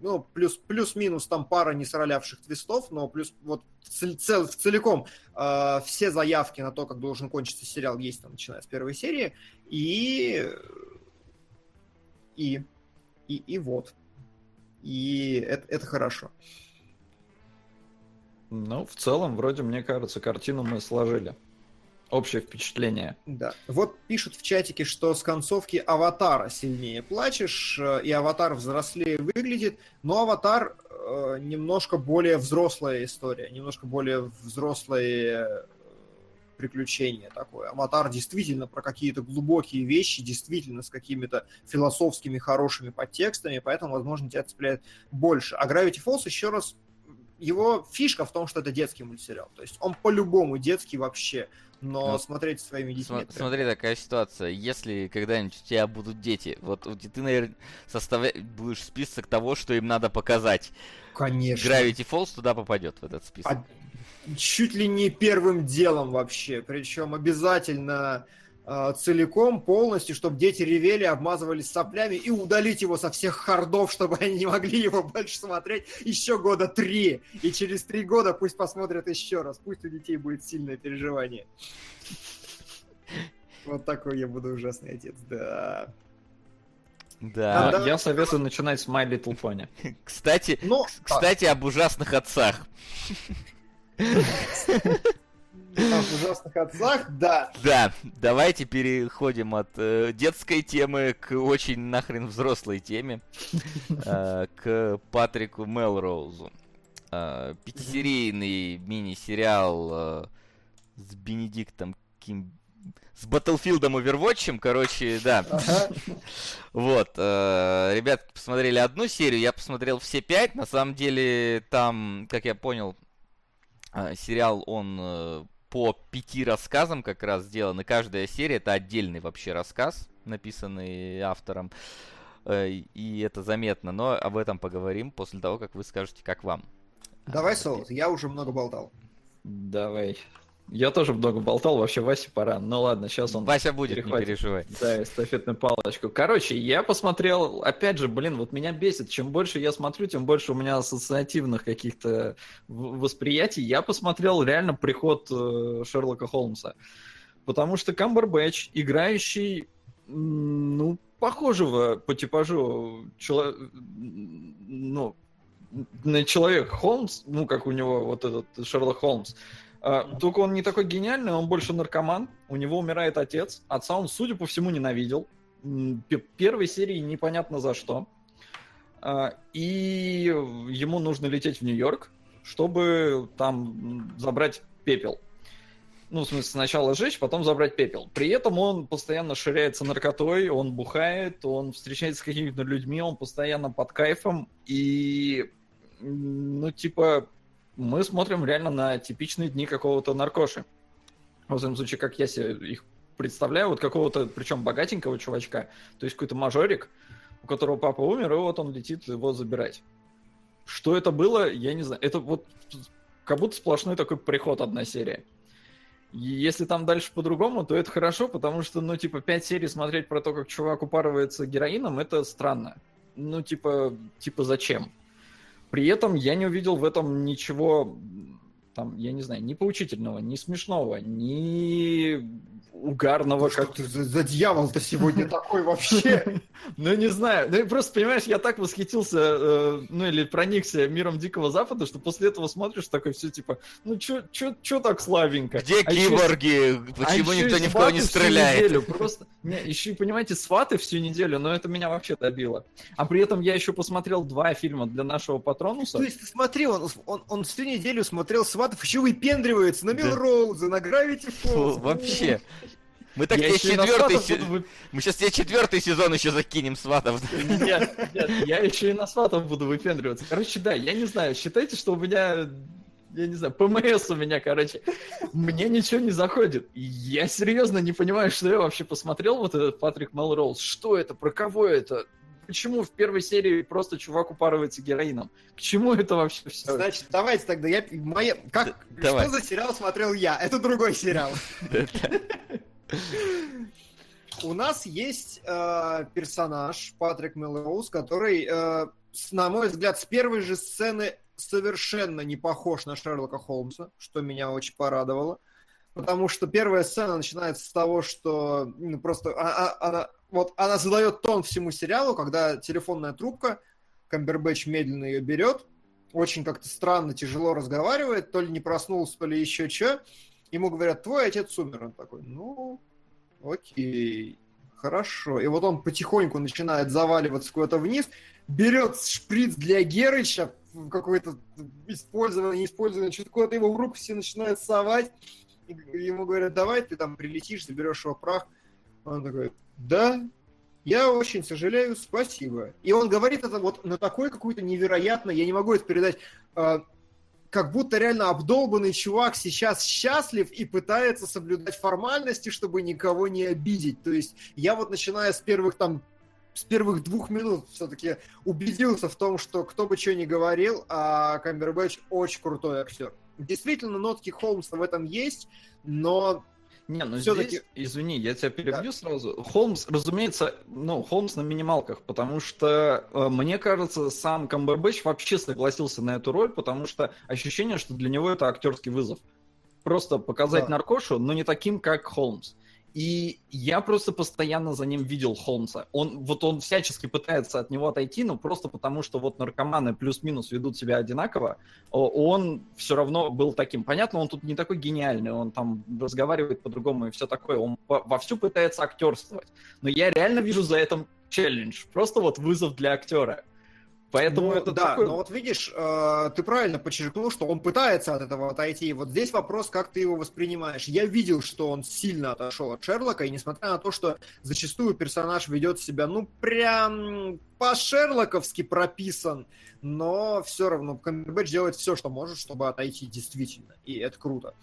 ну, плюс, плюс-минус там пара несролявших твистов, но плюс вот в, цел, в целиком э, все заявки на то, как должен кончиться сериал, есть там, начиная с первой серии, и и и, и вот. И это, это хорошо. Ну, в целом, вроде, мне кажется, картину мы сложили общее впечатление. Да. Вот пишут в чатике, что с концовки Аватара сильнее плачешь, э, и Аватар взрослее выглядит, но Аватар э, немножко более взрослая история, немножко более взрослые э, приключения такое. Аватар действительно про какие-то глубокие вещи, действительно с какими-то философскими хорошими подтекстами, поэтому, возможно, тебя цепляет больше. А Gravity Falls, еще раз, его фишка в том, что это детский мультсериал. То есть он по-любому детский вообще но ну, смотреть своими детьми. См- смотри, такая ситуация. Если когда-нибудь у тебя будут дети, вот ты, наверное, составлять будешь список того, что им надо показать. Конечно. Gravity Falls туда попадет в этот список. А, чуть ли не первым делом вообще. Причем обязательно целиком, полностью, чтобы дети ревели, обмазывались соплями и удалить его со всех хардов, чтобы они не могли его больше смотреть еще года три. И через три года пусть посмотрят еще раз. Пусть у детей будет сильное переживание. Вот такой я буду ужасный отец, да. Да. А, я советую начинать с My Little Pony. Кстати, Но, кстати, об ужасных отцах. в ужасных отцах, да. Да, давайте переходим от э, детской темы к очень нахрен взрослой теме, э, к Патрику Мелроузу. Э, пятисерийный мини-сериал э, с Бенедиктом Ким с Battlefield Overwatch, короче, да. Ага. Вот, э, ребят посмотрели одну серию, я посмотрел все пять. На самом деле, там, как я понял, э, сериал, он э, по пяти рассказам как раз сделан, и каждая серия это отдельный вообще рассказ, написанный автором. Э, И это заметно, но об этом поговорим после того, как вы скажете, как вам. Давай, Солод, я уже много болтал. Давай. Я тоже много болтал, вообще Васе пора. Ну ладно, сейчас он... Вася будет, не перехватит. переживай. Да, эстафетную палочку. Короче, я посмотрел, опять же, блин, вот меня бесит. Чем больше я смотрю, тем больше у меня ассоциативных каких-то восприятий. Я посмотрел реально приход э, Шерлока Холмса. Потому что Камбербэтч, играющий, ну, похожего по типажу чело- ну, на человек Холмс, ну, как у него вот этот Шерлок Холмс, Только он не такой гениальный, он больше наркоман. У него умирает отец. Отца он, судя по всему, ненавидел. Первой серии непонятно за что. А, И ему нужно лететь в Нью-Йорк, чтобы там забрать пепел. Ну, в смысле, сначала сжечь, потом забрать пепел. При этом он постоянно ширяется наркотой, он бухает, он встречается с какими-то людьми, он постоянно под кайфом. И, ну, типа, мы смотрим реально на типичные дни какого-то наркоши. В этом случае, как я себе их представляю, вот какого-то, причем богатенького чувачка, то есть какой-то мажорик, у которого папа умер, и вот он летит его забирать. Что это было, я не знаю. Это вот как будто сплошной такой приход одна серия. И если там дальше по-другому, то это хорошо, потому что, ну, типа, пять серий смотреть про то, как чувак упарывается героином, это странно. Ну, типа, типа, зачем? При этом я не увидел в этом ничего, там, я не знаю, ни поучительного, ни смешного, ни угарного, Что как ты за, за дьявол-то сегодня такой вообще? ну, не знаю. Ну, и просто, понимаешь, я так восхитился, э, ну, или проникся миром Дикого Запада, что после этого смотришь такой все типа, ну, чё, чё так славенько? Где А киборги? а Почему ещё никто ни в кого не сваты всю стреляет? неделю, просто, еще понимаете, сваты всю неделю, но это меня вообще добило. А при этом я еще посмотрел два фильма для нашего Патронуса. То есть, ты смотри, он, он, он всю неделю смотрел сватов, еще выпендривается на Да. Милроуза, на Гравити Фолз. вообще. Мы так Я тебе четвертый сватов се- буду вы- Мы сейчас тебе четвертый сезон еще закинем сватов. Нет, нет, я еще и на сватов буду выпендриваться. Короче, да, я не знаю, считайте, что у меня, я не знаю, ПМС у меня, короче, мне ничего не заходит. Я серьезно не понимаю, что я вообще посмотрел вот этот Патрик Мелроуз. Что это, про кого это? Почему в первой серии просто чувак упарывается героином? К чему это вообще все? Значит, давайте тогда я... Моя... Как... Давай. Что за сериал смотрел я? Это другой сериал. У нас есть э, персонаж Патрик Мелроуз, который, э, с- на мой взгляд, с первой же сцены совершенно не похож на Шерлока Холмса, что меня очень порадовало. Потому что первая сцена начинается с того, что ну, просто а- а- она, вот, она задает тон всему сериалу, когда телефонная трубка, Камбербэтч медленно ее берет, очень как-то странно, тяжело разговаривает, то ли не проснулся, то ли еще что. Ему говорят, твой отец умер. Он такой, ну, окей, хорошо. И вот он потихоньку начинает заваливаться куда-то вниз, берет шприц для Герыча, какой-то использованный, неиспользованный, что-то куда-то его в руку все начинает совать. И ему говорят, давай ты там прилетишь, заберешь его прах. Он такой, да, я очень сожалею, спасибо. И он говорит это вот на такой какой-то невероятно, я не могу это передать, э, как будто реально обдолбанный чувак сейчас счастлив и пытается соблюдать формальности, чтобы никого не обидеть. То есть я вот начиная с первых там с первых двух минут все-таки убедился в том, что кто бы что ни говорил, а Камбербэтч очень крутой актер. Действительно, нотки Холмса в этом есть, но Не, ну Всё-таки- здесь, извини, я тебя перебью сразу. Холмс, разумеется, ну, Холмс на минималках, потому что, э, мне кажется, сам Камбербэтч вообще согласился на эту роль, потому что ощущение, что для него это актерский вызов. Просто показать Да. наркошу, но не таким, как Холмс. И я просто постоянно за ним видел Холмса. Он, вот он всячески пытается от него отойти, но просто потому, что вот наркоманы плюс-минус ведут себя одинаково, он все равно был таким. Понятно, он тут не такой гениальный, он там разговаривает по-другому и все такое. Он вовсю пытается актерствовать. Но я реально вижу за этим челлендж. Просто вот вызов для актера. Поэтому Ну, это да, такой... но вот видишь, э, ты правильно подчеркнул, что он пытается от этого отойти. Вот здесь вопрос, как ты его воспринимаешь. Я видел, что он сильно отошел от Шерлока, и несмотря на то, что зачастую персонаж ведет себя, ну, прям по-шерлоковски прописан, но все равно Камбербэтч делает все, что может, чтобы отойти действительно, и это круто.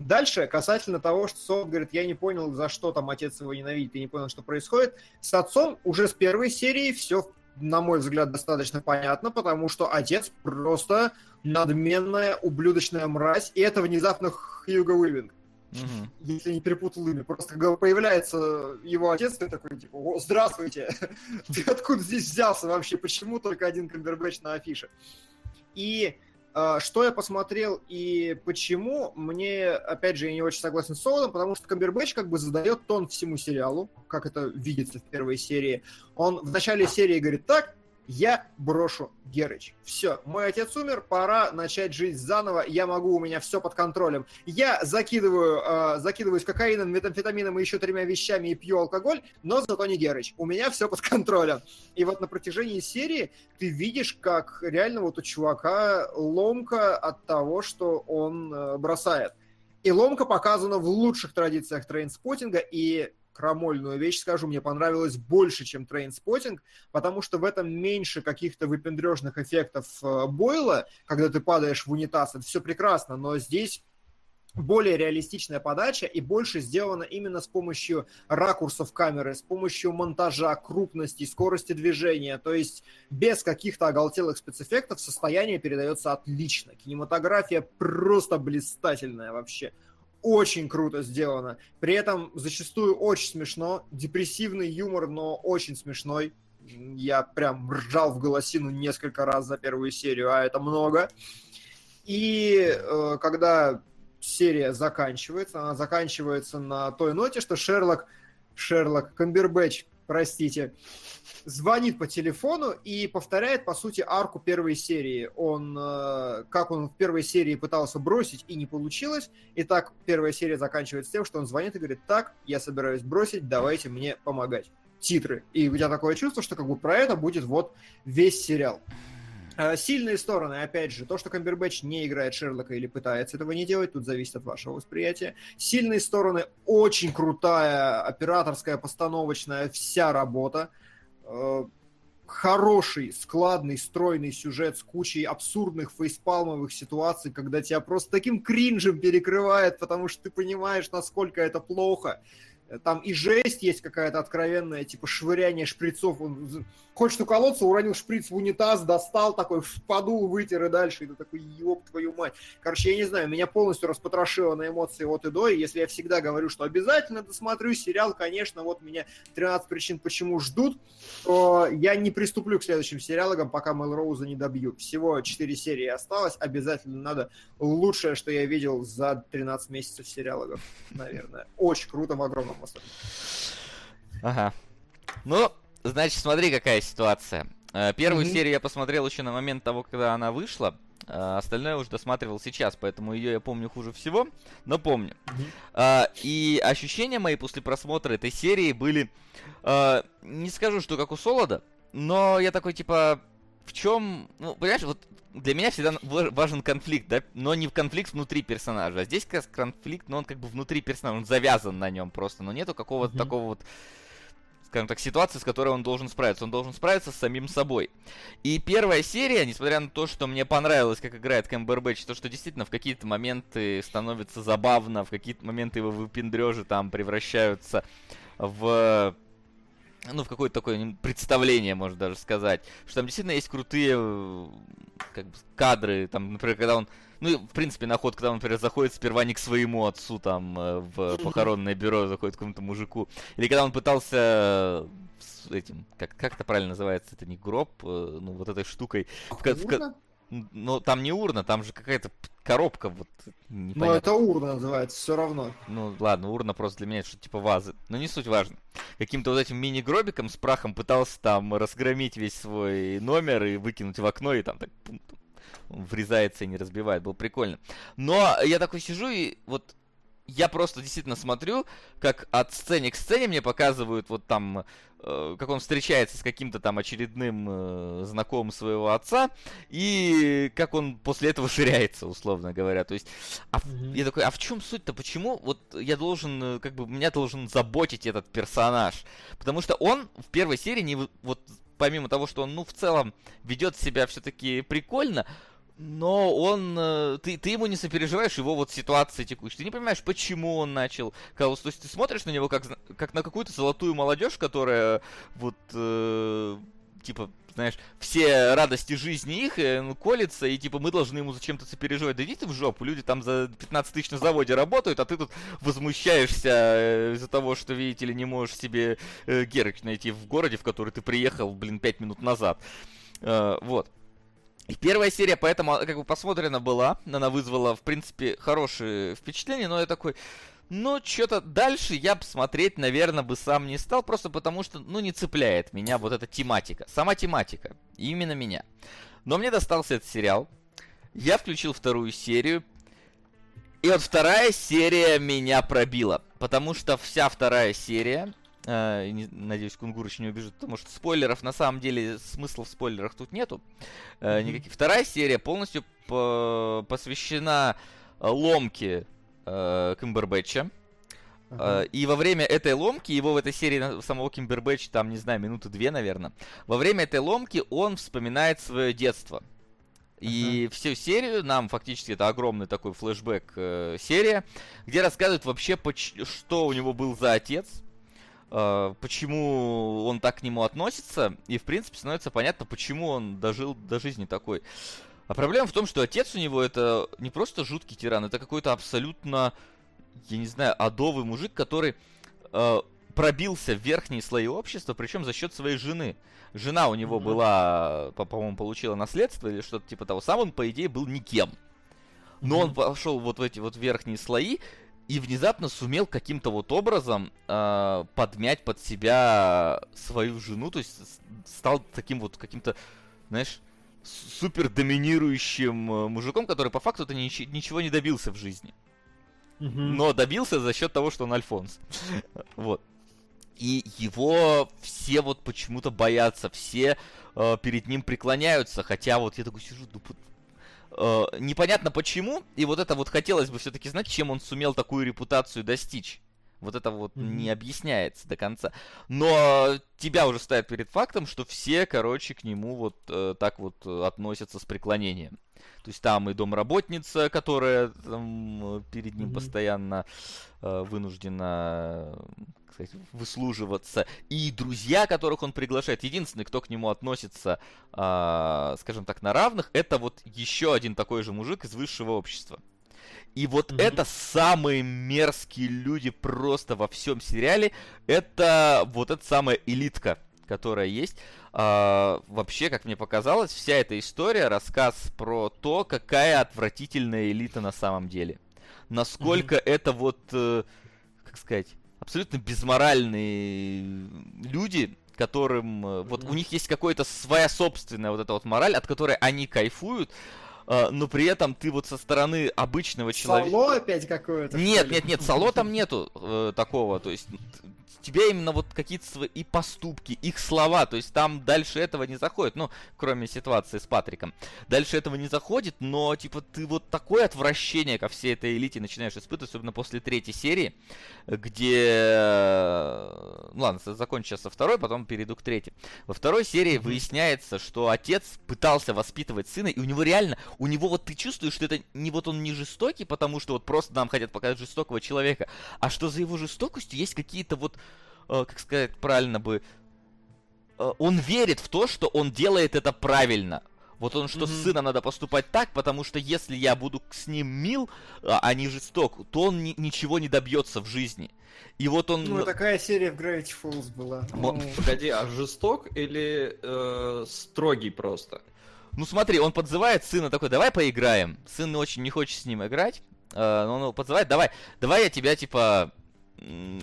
Дальше, касательно того, что Солод говорит, я не понял, за что там отец его ненавидит, и не понял, что происходит. С отцом уже с первой серии все на мой взгляд, достаточно понятно, потому что отец просто надменная, ублюдочная мразь, и это внезапно Хьюго Уивинг. Мгм. Если не перепутал имя. Просто когда появляется его отец, ты такой, типа, «О, здравствуйте! Ты откуда здесь взялся вообще? Почему только один Камбербэтч на афише? И что я посмотрел и почему, мне, опять же, я не очень согласен с Солодом, потому что Камбербэтч как бы задает тон всему сериалу, как это видится в первой серии. Он в начале серии говорит так, я брошу Герыч. Все, мой отец умер, пора начать жить заново, я могу, у меня все под контролем. Я закидываю, э, закидываюсь кокаином, метамфетамином и еще тремя вещами и пью алкоголь, но зато не Герыч. У меня все под контролем. И вот на протяжении серии ты видишь, как реально вот у чувака ломка от того, что он э, бросает. И ломка показана в лучших традициях трейнспотинга, и крамольную вещь скажу, мне понравилось больше, чем трейнспотинг, потому что в этом меньше каких-то выпендрежных эффектов э, Бойла, когда ты падаешь в унитаз, это все прекрасно, но здесь более реалистичная подача и больше сделано именно с помощью ракурсов камеры, с помощью монтажа, крупности, скорости движения. То есть без каких-то оголтелых спецэффектов состояние передается отлично. Кинематография просто блистательная вообще. Очень круто сделано. При этом зачастую очень смешно. Депрессивный юмор, но очень смешной. Я прям ржал в голосину несколько раз за первую серию, а это много. И э, когда серия заканчивается, она заканчивается на той ноте, что Шерлок, Шерлок, Камбербэтч, простите, звонит по телефону и повторяет, по сути, арку первой серии. Он, э, как он в первой серии пытался бросить и не получилось, и так первая серия заканчивается тем, что он звонит и говорит, так, я собираюсь бросить, давайте мне помогать. Титры. И у тебя такое чувство, что как бы про это будет вот весь сериал. Э, Сильные стороны, опять же, то, что Камбербэтч не играет Шерлока или пытается этого не делать, тут зависит от вашего восприятия. Сильные стороны, очень крутая операторская, постановочная, вся работа. Э, Хороший, складный, стройный сюжет с кучей абсурдных фейспалмовых ситуаций, когда тебя просто таким кринжем перекрывает, потому что ты понимаешь, насколько это плохо. Там и жесть есть какая-то откровенная, типа швыряние шприцов. Он хочет уколоться, уронил шприц в унитаз, достал такой, подул, вытер и дальше. Ты такой, ёб твою мать. Короче, я не знаю, меня полностью распотрошило на эмоции от и до. И если я всегда говорю, что обязательно досмотрю сериал, конечно, вот меня 13 причин почему ждут, то я не приступлю к следующим сериалам, пока Мелроуза не добью. Всего 4 серии осталось. Обязательно надо лучшее, что я видел за 13 месяцев сериалов, наверное. Очень круто в огромном масштабе. Ага. Ну, значит, смотри, какая ситуация. Э, Первую Мгм. серию я посмотрел еще на момент того, когда она вышла. а Остальное уже досматривал сейчас, поэтому ее я помню хуже всего, но помню. А, И ощущения мои после просмотра этой серии были, не скажу, что как у Солода, но я такой типа, в чем, ну, понимаешь, вот для меня всегда ва- важен конфликт, да, но не в конфликт внутри персонажа. А здесь как раз конфликт, но он как бы внутри персонажа, он завязан на нем просто, но нету какого-то Мгм. такого вот скажем так, ситуации, с которой он должен справиться. Он должен справиться с самим собой. И первая серия, несмотря на то, что мне понравилось, как играет Кэмбербэтч, то, что действительно в какие-то моменты становится забавно, в какие-то моменты его выпендрежи там превращаются в ну, в какое-то такое представление, можно даже сказать. Что там действительно есть крутые э, как бы, кадры, там, например, когда он, ну, в принципе, на ход, когда он, например, заходит сперва не к своему отцу, там, э, в похоронное бюро, заходит к какому-то мужику. Или когда он пытался с этим, как, как это правильно называется, это не гроб, э, ну, вот этой штукой. в в Но там не урна, там же какая-то коробка, вот, Но непонятно. это урна называется, все равно. Ну ладно, урна просто для меня что-то типа вазы. Но не суть важно. Каким-то вот этим мини-гробиком с прахом пытался там разгромить весь свой номер и выкинуть в окно, и там так пум, пум, врезается и не разбивает. Было прикольно. Но я такой сижу и вот я просто действительно смотрю, как от сцены к сцене мне показывают вот там, э, как он встречается с каким-то там очередным э, знакомым своего отца, и как он после этого ширяется, условно говоря. То есть, а, я такой, а в чем суть-то? Почему вот я должен, э, как бы, меня должен заботить этот персонаж? Потому что он в первой серии не вот помимо того, что он, ну, в целом ведет себя все-таки прикольно, но он, э, ты, ты ему не сопереживаешь его вот ситуации текущей. Ты не понимаешь, почему он начал. Кого- То есть ты смотришь на него как, как на какую-то золотую молодежь, которая вот, э, типа, знаешь, все радости жизни их э, ну, колется, и типа мы должны ему зачем-то сопереживать. Да иди ты в жопу, люди там за 15 тысяч на заводе работают, а ты тут возмущаешься э, из-за того, что, видите ли, не можешь себе э, Герыч найти в городе, в который ты приехал, блин, 5 минут назад. Э, вот. И первая серия, поэтому, как бы, посмотрена была. Она вызвала, в принципе, хорошие впечатления, но я такой... Ну, что-то дальше я бы смотреть, наверное, бы сам не стал, просто потому что, ну, не цепляет меня вот эта тематика. Сама тематика. Именно меня. Но мне достался этот сериал. Я включил вторую серию. И вот вторая серия меня пробила. Потому что вся вторая серия... э, не- надеюсь, Кунгурыч не убежит, потому что спойлеров, на самом деле, смысла в спойлерах тут нету. Э, никаких. Вторая серия полностью по- посвящена э, ломке э, Кимбербэтча. Э, И во время этой ломки, его в этой серии самого Кимбербэтча, там, не знаю, минуты две, наверное, во время этой ломки он вспоминает свое детство. И всю серию нам фактически это огромный такой флешбэк э, серия, где рассказывают вообще, что у него был за отец, почему он так к нему относится, и в принципе становится понятно, почему он дожил до жизни такой. А проблема в том, что отец у него это не просто жуткий тиран, это какой-то абсолютно, я не знаю, адовый мужик, который э, пробился в верхние слои общества, причем за счет своей жены. Жена у него была, по- по-моему, получила наследство или что-то типа того. Сам он, по идее, был никем. Но он пошел вот в эти вот верхние слои и внезапно сумел каким-то вот образом э, подмять под себя свою жену, то есть стал таким вот каким-то, знаешь, супер доминирующим э, мужиком, который по факту-то ничи- ничего не добился в жизни. Но добился за счет того, что он Альфонс. Вот. И его все вот почему-то боятся, все э, перед ним преклоняются, хотя вот я такой сижу, э, непонятно почему, и вот это вот хотелось бы все-таки знать, чем он сумел такую репутацию достичь. Вот это вот Мгм. не объясняется до конца. Но тебя уже ставят перед фактом, что все, короче, к нему вот э, так вот э, относятся с преклонением. То есть там и домработница, которая там, э, перед ним Мгм. постоянно э, вынуждена, э, как сказать, выслуживаться, и друзья, которых он приглашает. Единственный, кто к нему относится, а, скажем так, на равных, это вот еще один такой же мужик из высшего общества. И вот Мгм. это самые мерзкие люди просто во всем сериале. Это вот эта самая элитка, которая есть. А, вообще, как мне показалось, вся эта история рассказ про то, какая отвратительная элита на самом деле. Насколько это вот, э, как сказать, абсолютно безморальные люди, которым э, вот у них есть какая-то своя собственная вот эта вот мораль, от которой они кайфуют, но при этом ты вот со стороны обычного человека... Сало опять какое-то? Нет, нет, нет, сало там нету э, такого, то есть тебя именно вот какие-то свои и поступки, их слова, то есть там дальше этого не заходит, ну, кроме ситуации с Патриком. Дальше этого не заходит, но, типа, ты вот такое отвращение ко всей этой элите начинаешь испытывать, особенно после третьей серии, где... э, Ну ладно, закончу сейчас со второй, потом перейду к третьей. Во второй серии выясняется, что отец пытался воспитывать сына, и у него реально, у него вот ты чувствуешь, что это не вот он не жестокий, потому что вот просто нам хотят показать жестокого человека, а что за его жестокостью есть какие-то вот, как сказать правильно бы, э, он верит в то, что он делает это правильно. Вот он, что с Мгм. сыном надо поступать так, потому что если я буду с ним мил, а а не жесток, то он ни- ничего не добьется в жизни. И вот он... Ну, такая серия в Gravity Falls была. Мо- Ну, Погоди, а жесток или э, строгий просто? Ну смотри, он подзывает сына такой, давай поиграем. Сын очень не хочет с ним играть. э, но он его подзывает, давай, давай я тебя типа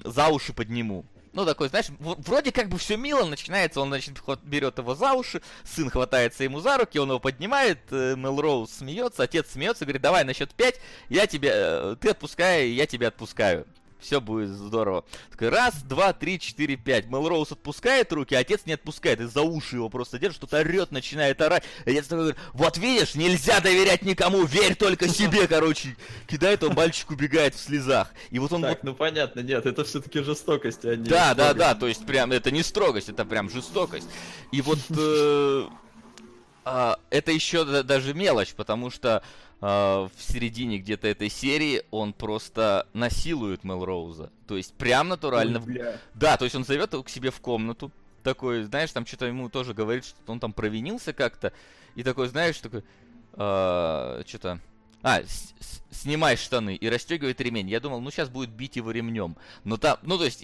за уши подниму. ну, такой, знаешь, вроде как бы все мило начинается, он, значит, берет его за уши, сын хватается ему за руки, он его поднимает, э, Мелроуз смеется, отец смеется, говорит, давай на счет 5, я тебя, э, ты отпускай, я тебя отпускаю. Все будет здорово. Раз, два, три, четыре, пять. Мелроуз отпускает руки, а отец не отпускает. И за уши его просто держит, что-то орет, начинает орать. И отец такой говорит, вот видишь, нельзя доверять никому, верь только себе, короче. Кидает его, мальчик убегает в слезах. И вот он вот Так, ну понятно, нет, это все-таки жестокость, а не да, да, строгость. да, то есть прям это не строгость, это прям жестокость. И вот э, а, это еще да- даже мелочь, потому что в середине где-то этой серии он просто насилует Мелроуза. То есть прям натурально. Ой, бля. Да, то есть он зовет его к себе в комнату. Такой, знаешь, там что-то ему тоже говорит, что он там провинился как-то. И такой, знаешь, такой, что-то... А, с- снимай штаны и расстегивает ремень. Я думал, ну сейчас будет бить его ремнем. Но там, ну то есть,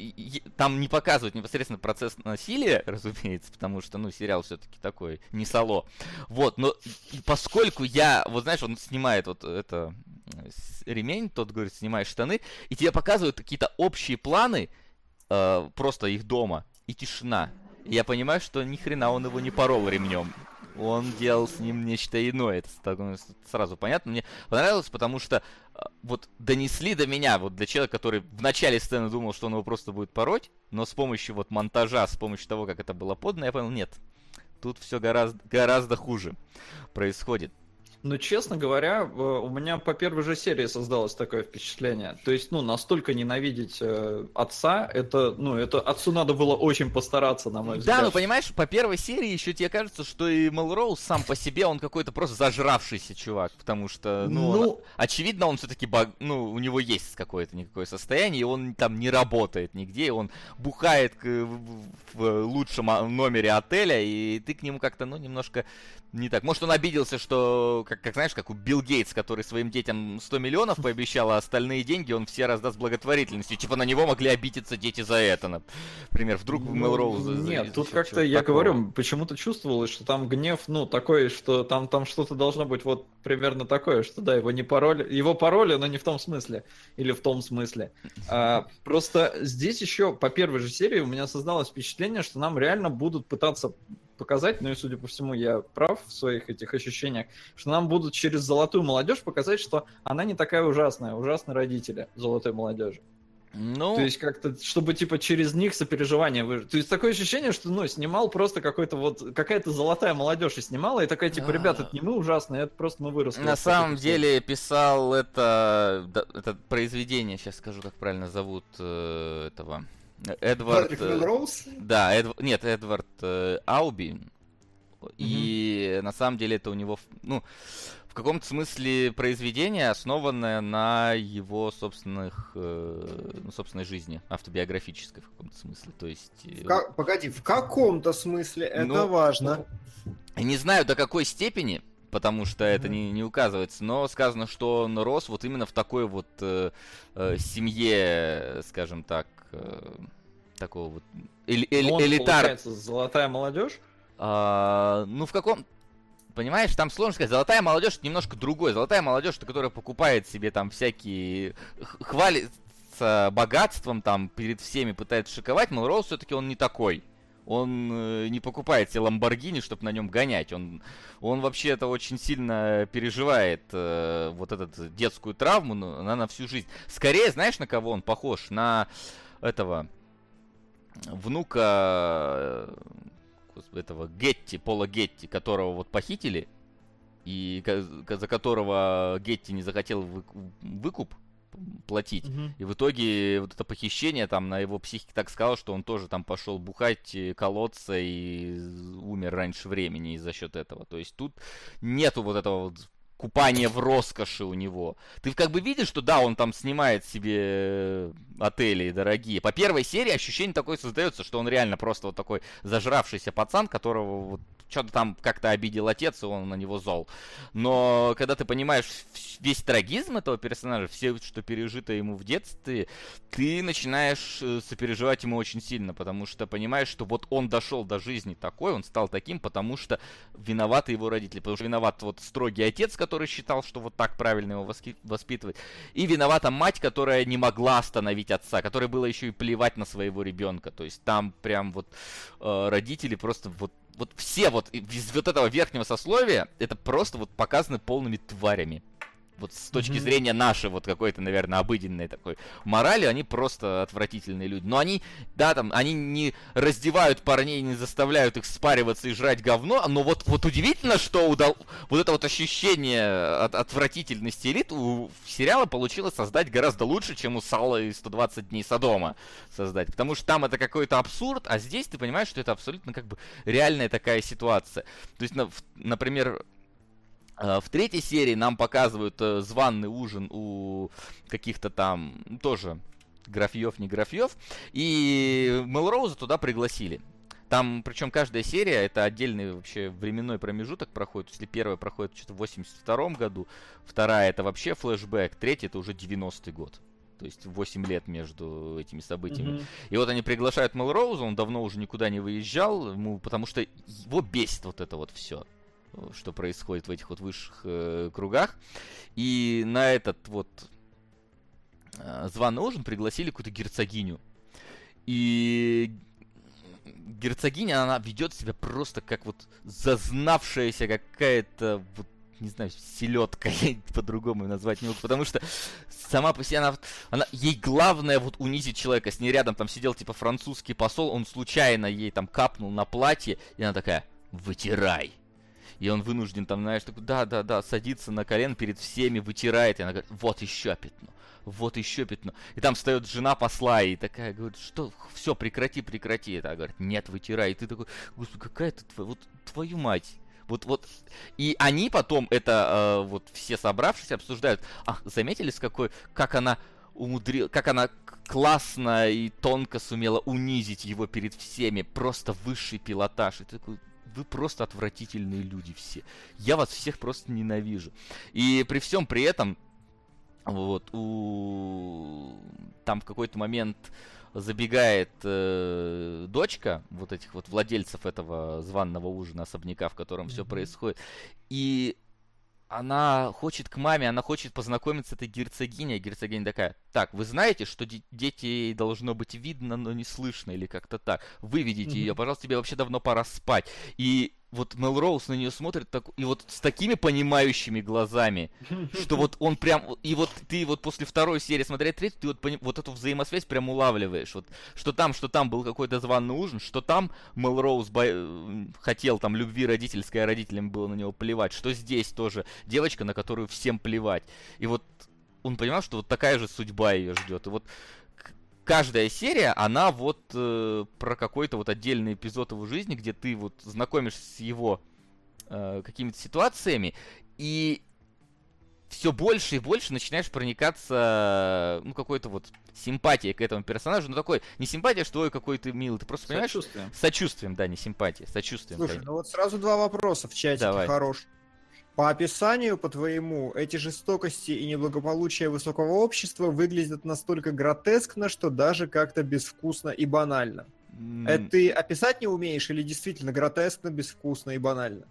там не показывают непосредственно процесс насилия, разумеется, потому что, ну, сериал все-таки такой, не сало. Вот, но поскольку я, вот знаешь, он снимает вот это э, ремень, тот говорит, снимай штаны, и тебе показывают какие-то общие планы, э, просто их дома, и тишина. И я понимаю, что ни хрена он его не порол ремнем. Он делал с ним нечто иное. Это сразу понятно. Мне понравилось, потому что э, вот донесли до меня, вот для человека, который в начале сцены думал, что он его просто будет пороть, но с помощью вот монтажа, с помощью того, как это было подано, я понял, нет. Тут все гораздо, гораздо хуже происходит. Ну, честно говоря, у меня по первой же серии создалось такое впечатление. То есть, ну, настолько ненавидеть э, отца, это, ну, это отцу надо было очень постараться, на мой взгляд. Да, ну понимаешь, по первой серии еще тебе кажется, что и Мелроуз сам по себе, он какой-то просто зажравшийся чувак, потому что, ну, он- Ну, очевидно, он все-таки, ну, у него есть какое-то никакое состояние, и он там не работает нигде, он бухает в лучшем а, номере отеля, и ты к нему как-то, ну, немножко не так. Может, он обиделся, что, как, как знаешь, как у Билл Гейтс, который своим детям 100 миллионов пообещал, а остальные деньги он все раздаст благотворительностью. Типа на него могли обидеться дети за это, например. Вдруг Ну, Мелроуза... за- Нет, за тут как-то, я такого. говорю, почему-то чувствовалось, что там гнев, ну, такой, что там, там что-то должно быть вот примерно такое, что да, его не пароли, его пароли, но не в том смысле, или в том смысле. А, просто здесь еще по первой же серии у меня создалось впечатление, что нам реально будут пытаться показать, ну и судя по всему я прав в своих этих ощущениях, что нам будут через золотую молодежь показать, что она не такая ужасная, ужасные родители золотой молодежи. Ну, То есть как-то, чтобы типа через них сопереживание выжить. То есть такое ощущение, что ну снимал просто какой-то вот какая-то золотая молодежь и снимала, и такая типа, ребят, это не мы ужасные, это просто мы выросли. На самом историй». деле писал это, это произведение, сейчас скажу, как правильно зовут э, этого. Эдвард... Э, Мелроуз? Да, Эдв- нет, Эдвард э, Ауби. И на самом деле это у него, ну, в каком-то смысле произведение, основанное на его собственных, э, ну, собственной жизни, автобиографической в каком-то смысле. То есть... э, В ка- Погоди, в каком-то смысле это Ну, важно. Не знаю до какой степени, потому что это не, не указывается, но сказано, что он рос вот именно в такой вот э, э, семье, скажем так, э, такого вот эль- Ну, он, элитар. получается, золотая молодежь. А, ну в каком, понимаешь, там сложно сказать. Золотая молодежь это немножко другой. Золотая молодежь, которая покупает себе там всякие, хвалится богатством, там перед всеми пытается шиковать. Мелроуз все-таки он не такой. Он э, не покупает себе Ламборгини, чтобы на нем гонять. Он, он вообще-то очень сильно переживает э, вот эту детскую травму, но она на всю жизнь. Скорее, знаешь, на кого он похож? На этого внука э, этого Гетти, Пола Гетти, которого вот похитили, и за которого Гетти не захотел вы- выкуп платить. И в итоге вот это похищение там на его психике так сказал, что он тоже там пошел бухать, э, колоться и умер раньше времени из-за счет этого. То есть тут нету вот этого вот купания в роскоши у него. Ты как бы видишь, что да, он там снимает себе э, отели дорогие. По первой серии ощущение такое создается, что он реально просто вот такой зажравшийся пацан, которого вот что-то там как-то обидел отец, и он на него зол. Но когда ты понимаешь весь трагизм этого персонажа, все, что пережито ему в детстве, ты начинаешь э, сопереживать ему очень сильно, потому что понимаешь, что вот он дошел до жизни такой, он стал таким, потому что виноваты его родители, потому что виноват вот строгий отец, который считал, что вот так правильно его воспитывать, и виновата мать, которая не могла остановить отца, которой было еще и плевать на своего ребенка, то есть там прям вот э, родители просто вот вот все вот из вот этого верхнего сословия это просто вот показаны полными тварями вот с точки mm-hmm. зрения нашей вот какой-то, наверное, обыденной такой морали, они просто отвратительные люди. Но они, да, там, они не раздевают парней, не заставляют их спариваться и жрать говно, но вот, вот удивительно, что удал... вот это вот ощущение от отвратительности элит у сериала получилось создать гораздо лучше, чем у Сала и 120 дней Содома создать. Потому что там это какой-то абсурд, а здесь ты понимаешь, что это абсолютно как бы реальная такая ситуация. То есть, например, в третьей серии нам показывают э, званный ужин у каких-то там ну, тоже графьев, не графьев. И Мелроуза туда пригласили. Там, причем каждая серия, это отдельный вообще временной промежуток проходит. Если первая проходит что-то в 82 году, вторая это вообще флешбэк, третья это уже 90-й год. То есть 8 лет между этими событиями. Mm-hmm. И вот они приглашают Мелроуза, он давно уже никуда не выезжал, ему, потому что его бесит вот это вот все что происходит в этих вот высших э, кругах. И на этот вот э, званый ужин пригласили какую-то герцогиню. И герцогиня, она ведет себя просто как вот зазнавшаяся какая-то вот не знаю, селедка, по-другому назвать не могу, потому что сама по себе она, она, ей главное вот унизить человека, с ней рядом там сидел типа французский посол, он случайно ей там капнул на платье, и она такая, вытирай и он вынужден там, знаешь, такой, да-да-да, садится на колен перед всеми, вытирает, и она говорит, вот еще пятно, вот еще пятно. И там встает жена посла и такая говорит, что, все, прекрати, прекрати. Это говорит, нет, вытирай. И ты такой, господи, какая ты, вот твою мать. Вот, вот. И они потом это, э, вот все собравшись, обсуждают. Ах, заметили, с какой, как она умудрила, как она классно и тонко сумела унизить его перед всеми. Просто высший пилотаж. И ты такой, вы просто отвратительные люди все. Я вас всех просто ненавижу. И при всем при этом, вот, у... там в какой-то момент забегает э, дочка вот этих вот владельцев этого званного ужина особняка, в котором mm-hmm. все происходит. И она хочет к маме, она хочет познакомиться с этой герцогиней. Герцогиня такая, так, вы знаете, что дети должно быть видно, но не слышно, или как-то так. Выведите mm-hmm. ее, пожалуйста, тебе вообще давно пора спать. И вот Мелроуз на нее смотрит так, и вот с такими понимающими глазами, что вот он прям, и вот ты вот после второй серии смотря третью, ты вот, пони, вот эту взаимосвязь прям улавливаешь, вот, что там, что там был какой-то званый ужин, что там Мелроуз бо... хотел там любви родительской, а родителям было на него плевать, что здесь тоже девочка, на которую всем плевать, и вот он понимал, что вот такая же судьба ее ждет, и вот каждая серия, она вот э, про какой-то вот отдельный эпизод его жизни, где ты вот знакомишься с его э, какими-то ситуациями, и все больше и больше начинаешь проникаться, ну, какой-то вот симпатией к этому персонажу. Ну, такой, не симпатия, что ой, какой ты милый, ты просто понимаешь... Сочувствием. Сочувствием, да, не симпатия, сочувствием. Слушай, ну вот сразу два вопроса в чате Давай. хорош. По описанию, по твоему, эти жестокости и неблагополучие высокого общества выглядят настолько гротескно, что даже как-то безвкусно и банально. Mm. Это ты описать не умеешь или действительно гротескно, безвкусно и банально?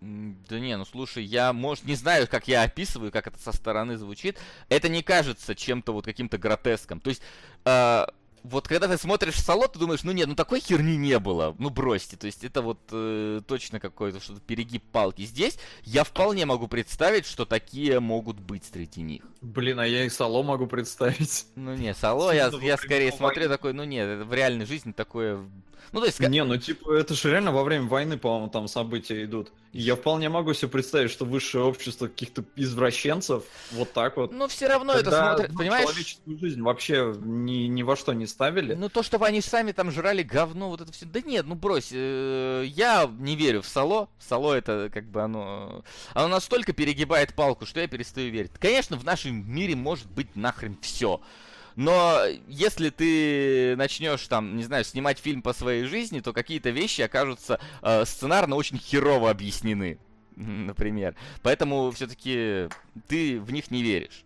Да не, ну слушай, я, может, не знаю, как я описываю, как это со стороны звучит. Это не кажется чем-то вот каким-то гротеском. То есть, э, вот когда ты смотришь Сало, ты думаешь, ну нет, ну такой херни не было, ну бросьте, то есть это вот э, точно какой-то что-то перегиб палки. Здесь я вполне могу представить, что такие могут быть среди них. Блин, а я и Сало могу представить. Ну не, Сало я, я скорее смотрю такой, ну нет, в реальной жизни такое ну, то есть... Не, ну, типа, это же реально во время войны, по-моему, там события идут. Я вполне могу себе представить, что высшее общество каких-то извращенцев вот так вот. Ну, все равно это смотрят, ну, понимаешь? человеческую жизнь вообще ни, ни во что не ставили. Ну, то, чтобы они сами там жрали говно, вот это все. Да нет, ну, брось. Э, я не верю в Сало. Сало это, как бы, оно... Оно настолько перегибает палку, что я перестаю верить. Конечно, в нашем мире может быть нахрен все. Но если ты начнешь там, не знаю, снимать фильм по своей жизни, то какие-то вещи окажутся э, сценарно очень херово объяснены, например. Поэтому все-таки ты в них не веришь.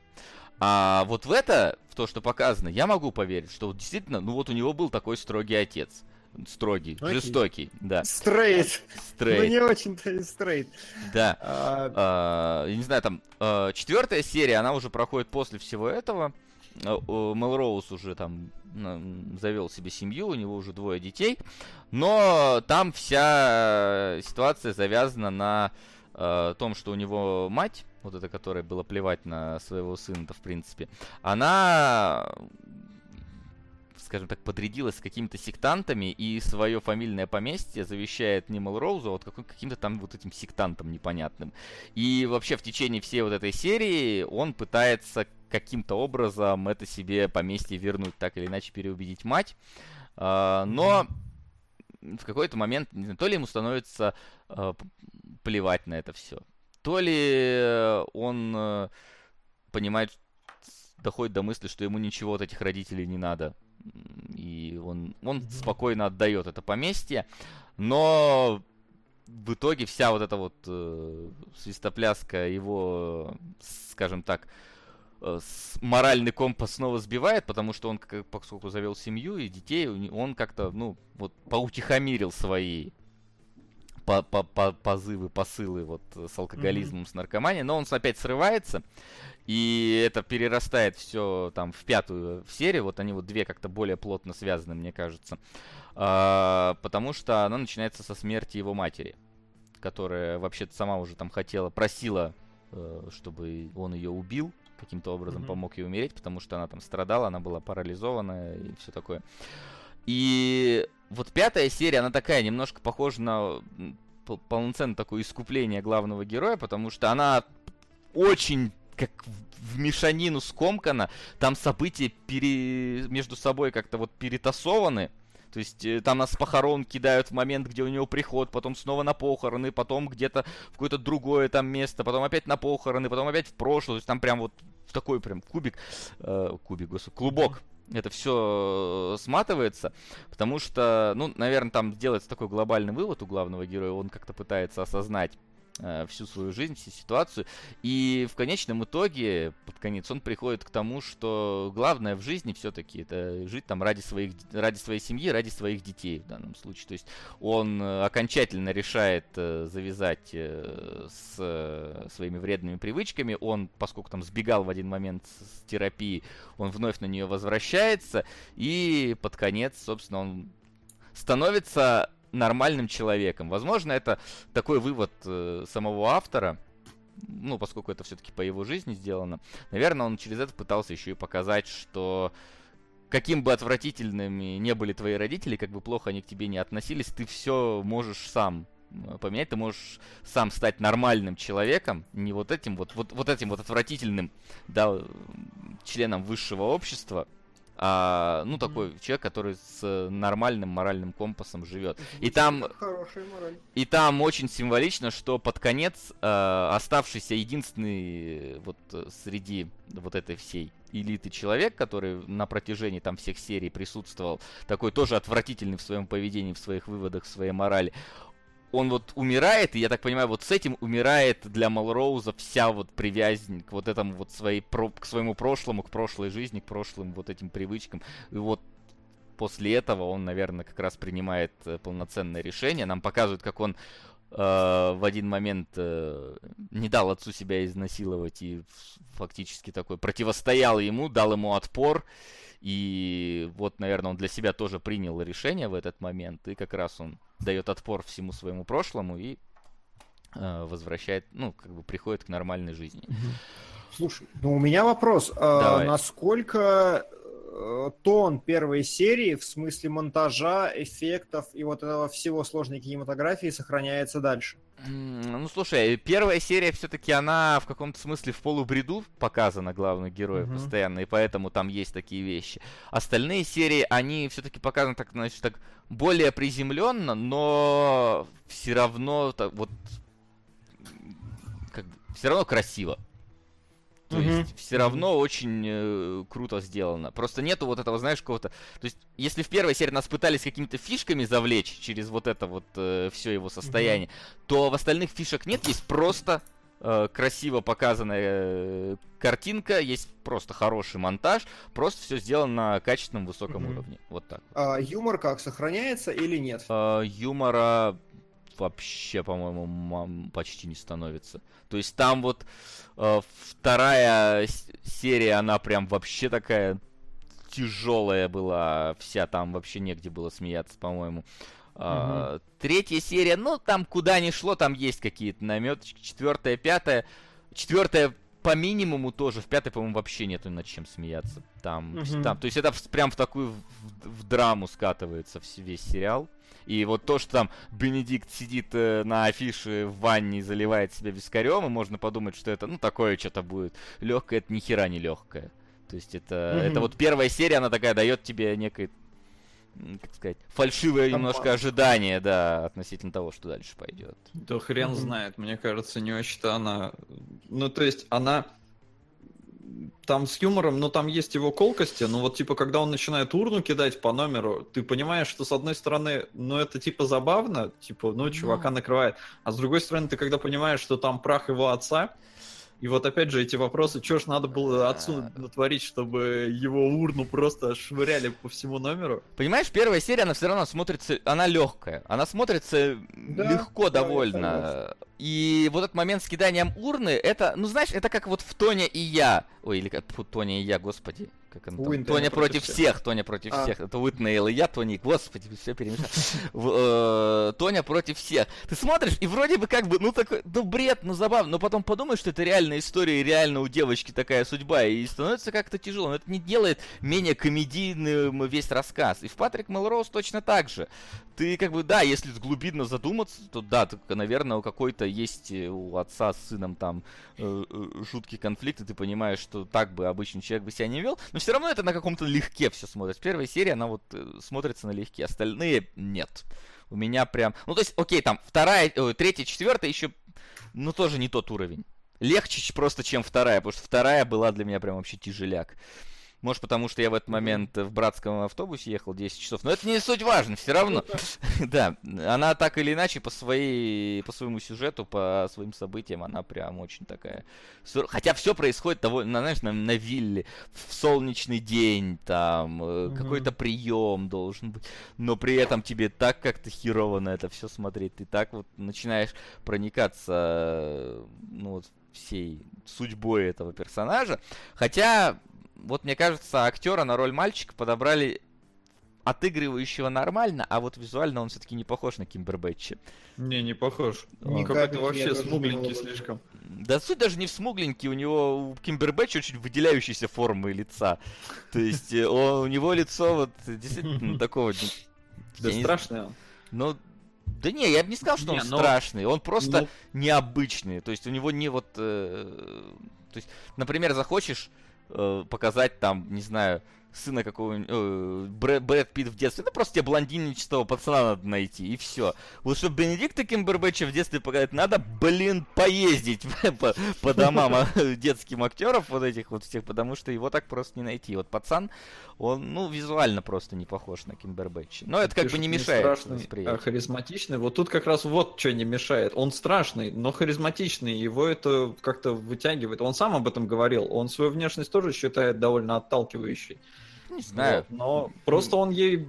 А вот в это, в то, что показано, я могу поверить, что вот действительно, ну вот у него был такой строгий отец. Строгий, Окей. жестокий, да. Стрейт. Ну Стрейт, не очень-то и стрейт. да. А, А, я не знаю, там а, четвертая серия, она уже проходит после всего этого. О, Мелроуз уже там завел себе семью, у него уже двое детей. Но там вся ситуация завязана на э, том, что у него мать, вот эта, которая было плевать на своего сына-то, в принципе, она, скажем так, подрядилась с какими-то сектантами и свое фамильное поместье завещает не Мелроузу, а вот каким-то там вот этим сектантам непонятным. И вообще в течение всей вот этой серии он пытается каким-то образом это себе поместье вернуть, так или иначе переубедить мать. А, но в какой-то момент, то ли ему становится п- плевать на это все, то ли он э, понимает, доходит до мысли, что ему ничего от этих родителей не надо. И он, он спокойно отдает это поместье, но в итоге вся вот эта вот э, свистопляска его, скажем так, э, моральный компас снова сбивает, потому что он, как, поскольку завел семью и детей, он как-то, ну, вот поутихомирил свои по- по- по- позывы, посылы вот э, с алкоголизмом, с наркоманией, но он опять срывается, и это перерастает все там в пятую серию, вот они вот две как-то более плотно связаны, мне кажется, А, потому что она начинается со смерти его матери, которая вообще-то сама уже там хотела, просила, э, чтобы он ее убил, каким-то образом Мгм. помог ей умереть, потому что она там страдала, она была парализована и все такое. И вот пятая серия, она такая немножко похожа на полноценное такое искупление главного героя, потому что она очень как в мешанину скомкана, там события пере... между собой как-то вот перетасованы, то есть э, там нас похорон кидают в момент, где у него приход, потом снова на похороны, потом где-то в какое-то другое там место, потом опять на похороны, потом опять в прошлое. То есть там прям вот такой прям кубик, э, кубик, господи, клубок. Это все сматывается, потому что, ну, наверное, там делается такой глобальный вывод у главного героя, он как-то пытается осознать всю свою жизнь, всю ситуацию, и в конечном итоге, под конец, он приходит к тому, что главное в жизни все-таки это жить там ради своих, ради своей семьи, ради своих детей в данном случае. То есть он э, окончательно решает э, завязать э, с э, своими вредными привычками. Он, поскольку там сбегал в один момент с терапии, он вновь на нее возвращается. И под конец, собственно, он становится нормальным человеком. Возможно, это такой вывод э, самого автора, ну, поскольку это все-таки по его жизни сделано. Наверное, он через это пытался еще и показать, что каким бы отвратительными не были твои родители, как бы плохо они к тебе не относились, ты все можешь сам э, поменять, ты можешь сам стать нормальным человеком, не вот этим вот, вот, вот этим вот отвратительным, да, членом высшего общества, а, ну, такой человек, который с э, нормальным моральным компасом живет. И там и там очень символично, что под конец э, оставшийся единственный э, вот э, среди вот этой всей элиты человек, который на протяжении там всех серий присутствовал, такой тоже отвратительный в своем поведении, в своих выводах, в своей морали, он вот умирает, и я так понимаю, вот с этим умирает для Малроуза вся вот привязнь к вот этому вот своей, про- к своему прошлому, к прошлой жизни, к прошлым вот этим привычкам. И вот после этого он, наверное, как раз принимает э, полноценное решение. Нам показывают, как он э, в один момент э, не дал отцу себя изнасиловать и фактически такой противостоял ему, дал ему отпор. И вот, наверное, он для себя тоже принял решение в этот момент. И как раз он дает отпор всему своему прошлому и э, возвращает, ну, как бы приходит к нормальной жизни. Слушай, ну у меня вопрос. А, насколько тон первой серии в смысле монтажа, эффектов и вот этого всего сложной кинематографии сохраняется дальше? Ну, слушай, первая серия все-таки она в каком-то смысле в полубреду показана главных героев Мгм. постоянно, и поэтому там есть такие вещи. Остальные серии, они все-таки показаны так, значит, так более приземленно, но все равно так вот как все равно красиво. То Мгм. есть все равно очень э, круто сделано. Просто нету вот этого, знаешь, какого-то... То есть, если в первой серии нас пытались какими-то фишками завлечь через вот это вот все его состояние, то в остальных фишек нет, есть просто э, красиво показанная э, картинка, есть просто хороший монтаж, просто все сделано на качественном высоком Мгм. уровне. Вот так. А юмор как, сохраняется или нет? Э, юмора вообще, по-моему, почти не становится. То есть там вот э, вторая серия, она прям вообще такая тяжелая была, вся там вообще негде было смеяться, по-моему. А, Третья серия, ну там куда ни шло, там есть какие-то наметочки. Четвертая, пятая. Четвертая по минимуму тоже. В пятой, по-моему, вообще нету над чем смеяться. Там, Мгм. там, то есть это в- прям в такую в, в драму скатывается весь сериал. И вот то, что там Бенедикт сидит э, на афише в ванне и заливает себя вискарем, и можно подумать, что это, ну, такое что-то будет легкое, это ни хера не легкое. То есть это, Мгм. это вот первая серия, она такая дает тебе некое, как сказать, фальшивое немножко ожидание, да, относительно того, что дальше пойдет. Да хрен Мгм. знает, мне кажется, не очень-то она... Ну, то есть, она... Там с юмором, ну, там есть его колкости, но вот, типа, когда он начинает урну кидать по номеру, ты понимаешь, что, с одной стороны, ну, это, типа, забавно, типа, ну, чувака накрывает, а с другой стороны, ты когда понимаешь, что там прах его отца, и вот опять же эти вопросы, что ж надо было отцу натворить, чтобы его урну просто швыряли по всему номеру? Понимаешь, первая серия, она все равно смотрится, она легкая, она смотрится Да, легко да, я довольно. И вот этот момент с киданием урны, это, ну знаешь, это как вот в Тоне и я. Ой, или как фу, Тоня и я, господи. Как он? Уинтон Тоня против против всех, Тоня против А. всех. Это Уитнейл и я, Тони, господи, все перемешал. Э, Тоня против всех. Ты смотришь, и вроде бы как бы, ну такой, ну бред, ну забавно, но потом подумаешь, что это реальная история, и реально у девочки такая судьба, и становится как-то тяжело. Но это не делает менее комедийным весь рассказ. И в Патрик Мелроуз точно так же. Ты как бы, да, если глубинно задуматься, то да, наверное, у какой-то есть э, у отца с сыном там э, э, жуткий конфликт, и ты понимаешь, что так бы обычный человек бы себя не вел, но все равно это на каком-то легке все смотрится. Первая серия, она вот э, смотрится на легке, остальные нет. У меня прям... Ну, то есть, окей, там, вторая, ой, третья, четвертая еще, ну, тоже не тот уровень. Легче просто, чем вторая, потому что вторая была для меня прям вообще тяжеляк. Может, потому что я в этот момент в братском автобусе ехал 10 часов. Но это не суть важно, все равно. Да, она так или иначе по своей, по своему сюжету, по своим событиям, она прям очень такая. Хотя все происходит довольно, знаешь, на, на вилле, в солнечный день, там э, какой-то прием должен быть, но при этом тебе так как-то херово на это все смотреть, ты так вот начинаешь проникаться, э, ну вот всей судьбой этого персонажа. Хотя, вот мне кажется, актера на роль мальчика подобрали отыгрывающего нормально, а вот визуально он все-таки не похож на Кимбербэтча. Не, не похож. Ни Он какой-то вообще смугленький слишком. Да суть даже не в смугленьке, у него у Кимбербэтча очень выделяющиеся формы лица. То есть э, он- у него лицо вот действительно такого... ну, Да он. Ну, да не, я бы не сказал, что он страшный, он просто Ну, необычный. То есть у него не вот... э, то есть, например, захочешь э, показать там, не знаю, сына какого-нибудь... э, Брэд, Брэд Питт в детстве, ну просто тебе блондинистого пацана надо найти, и все. Вот чтобы Бенедикта Кимбербэтча в детстве показать, надо, блин, поездить по, по домам а, детским актеров вот этих вот всех, потому что его так просто не найти. Вот пацан, он, ну, визуально просто не похож на Кимбербэтча. Но это как бы не мешает страшный, а харизматичный. Вот тут как раз вот что не мешает. Он страшный, но харизматичный. Его это как-то вытягивает. Он сам об этом говорил. Он свою внешность тоже считает довольно отталкивающей. Не знаю. Вот, Но просто он ей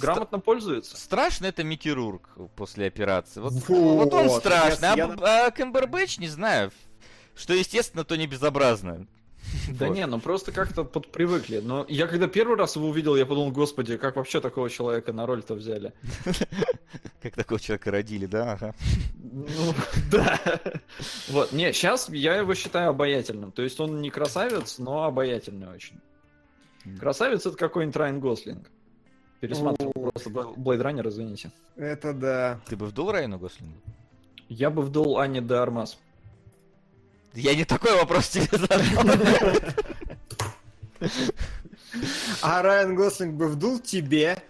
грамотно пользуется. Страшно это Микки Рурк после операции. Вот, Вот, вот он страшный. А, я- Б- а Кэмбербэтч, не знаю. Что естественно, то не безобразно. Да Вот. не, ну просто как-то подпривыкли. Но я когда первый раз его увидел, я подумал, господи, как вообще такого человека на роль-то взяли? Как такого человека родили, да? Ага. Ну, да. Вот, не, сейчас я его считаю обаятельным. То есть он не красавец, но обаятельный очень. Красавец это какой-нибудь Райан Гослинг. Пересматривал просто Blade Runner, извините. Это да. Ты бы вдул Райану Гослингу? Я бы вдул Ани де Армас. Я не такой вопрос тебе задал. А Райан Гослинг бы вдул тебе,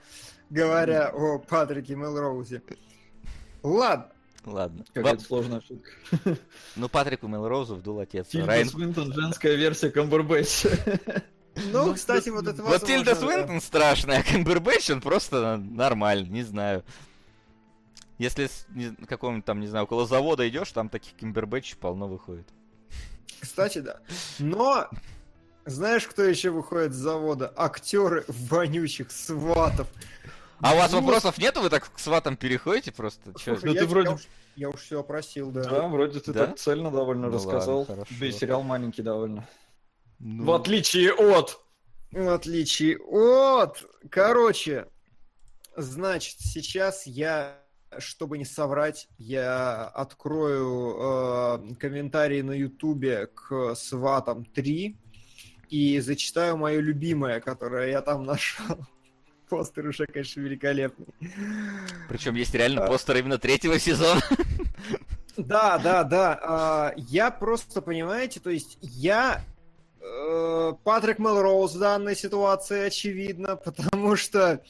говоря о Патрике Мелроузе. Ладно. Ладно. Какая-то Во- сложная шутка. Ну, Патрику Мелроузу вдул отец. Тильда Райан... Свинтон, женская версия Камбербэтча. Ну, Ну, кстати, вот это Вот Тильда. Свинтон страшная, а Камбербэтч, он просто нормальный, не знаю. Если с какого-нибудь там, не знаю, около завода идешь, там таких Камбербэтчей полно выходит. Кстати, да. Но знаешь, кто еще выходит с завода? Актеры вонючих сватов. А у вас вопросов нет? Вы так к сватам переходите просто? Слушай, Ну, я, ты вроде- я уж, я уж все опросил, да. Да, вроде ты Да? так цельно довольно Ну рассказал. ладно, хорошо. Да и сериал маленький довольно. Ну, В отличие от... В отличие от... Короче, значит, сейчас я, чтобы не соврать, я открою э, комментарии на Ютубе к Сватам 3 и зачитаю мое любимое, которое я там нашел. Постер уже, конечно, великолепный. Причем есть реально А. постер именно третьего сезона. Да, да, да. а, Я просто, понимаете, то есть я Патрик Мелроуз в данной ситуации, очевидно, потому что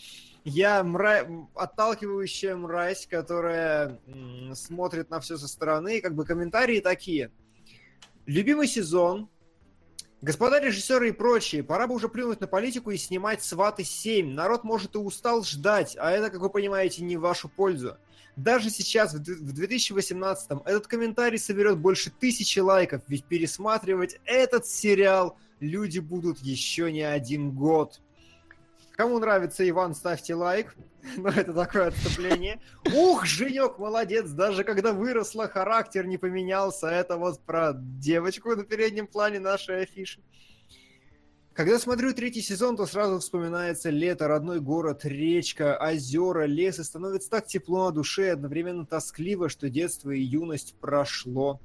я мра... отталкивающая мразь, которая смотрит на все со стороны. И как бы комментарии такие. Любимый сезон. Господа режиссеры и прочие, пора бы уже плюнуть на политику и снимать «Сваты 7». Народ, может, и устал ждать, а это, как вы понимаете, не в вашу пользу. Даже сейчас, в д- в 2018-м, этот комментарий соберет больше тысячи лайков, ведь пересматривать этот сериал люди будут еще не один год. Кому нравится Иван, ставьте лайк. Ну, это такое отступление. Ух, Женек, молодец, даже когда выросла, характер не поменялся. Это вот про девочку на переднем плане нашей афиши. Когда смотрю третий сезон, то сразу вспоминается лето, родной город, речка, озера, лес, и становится так тепло на душе, одновременно тоскливо, что детство и юность прошло.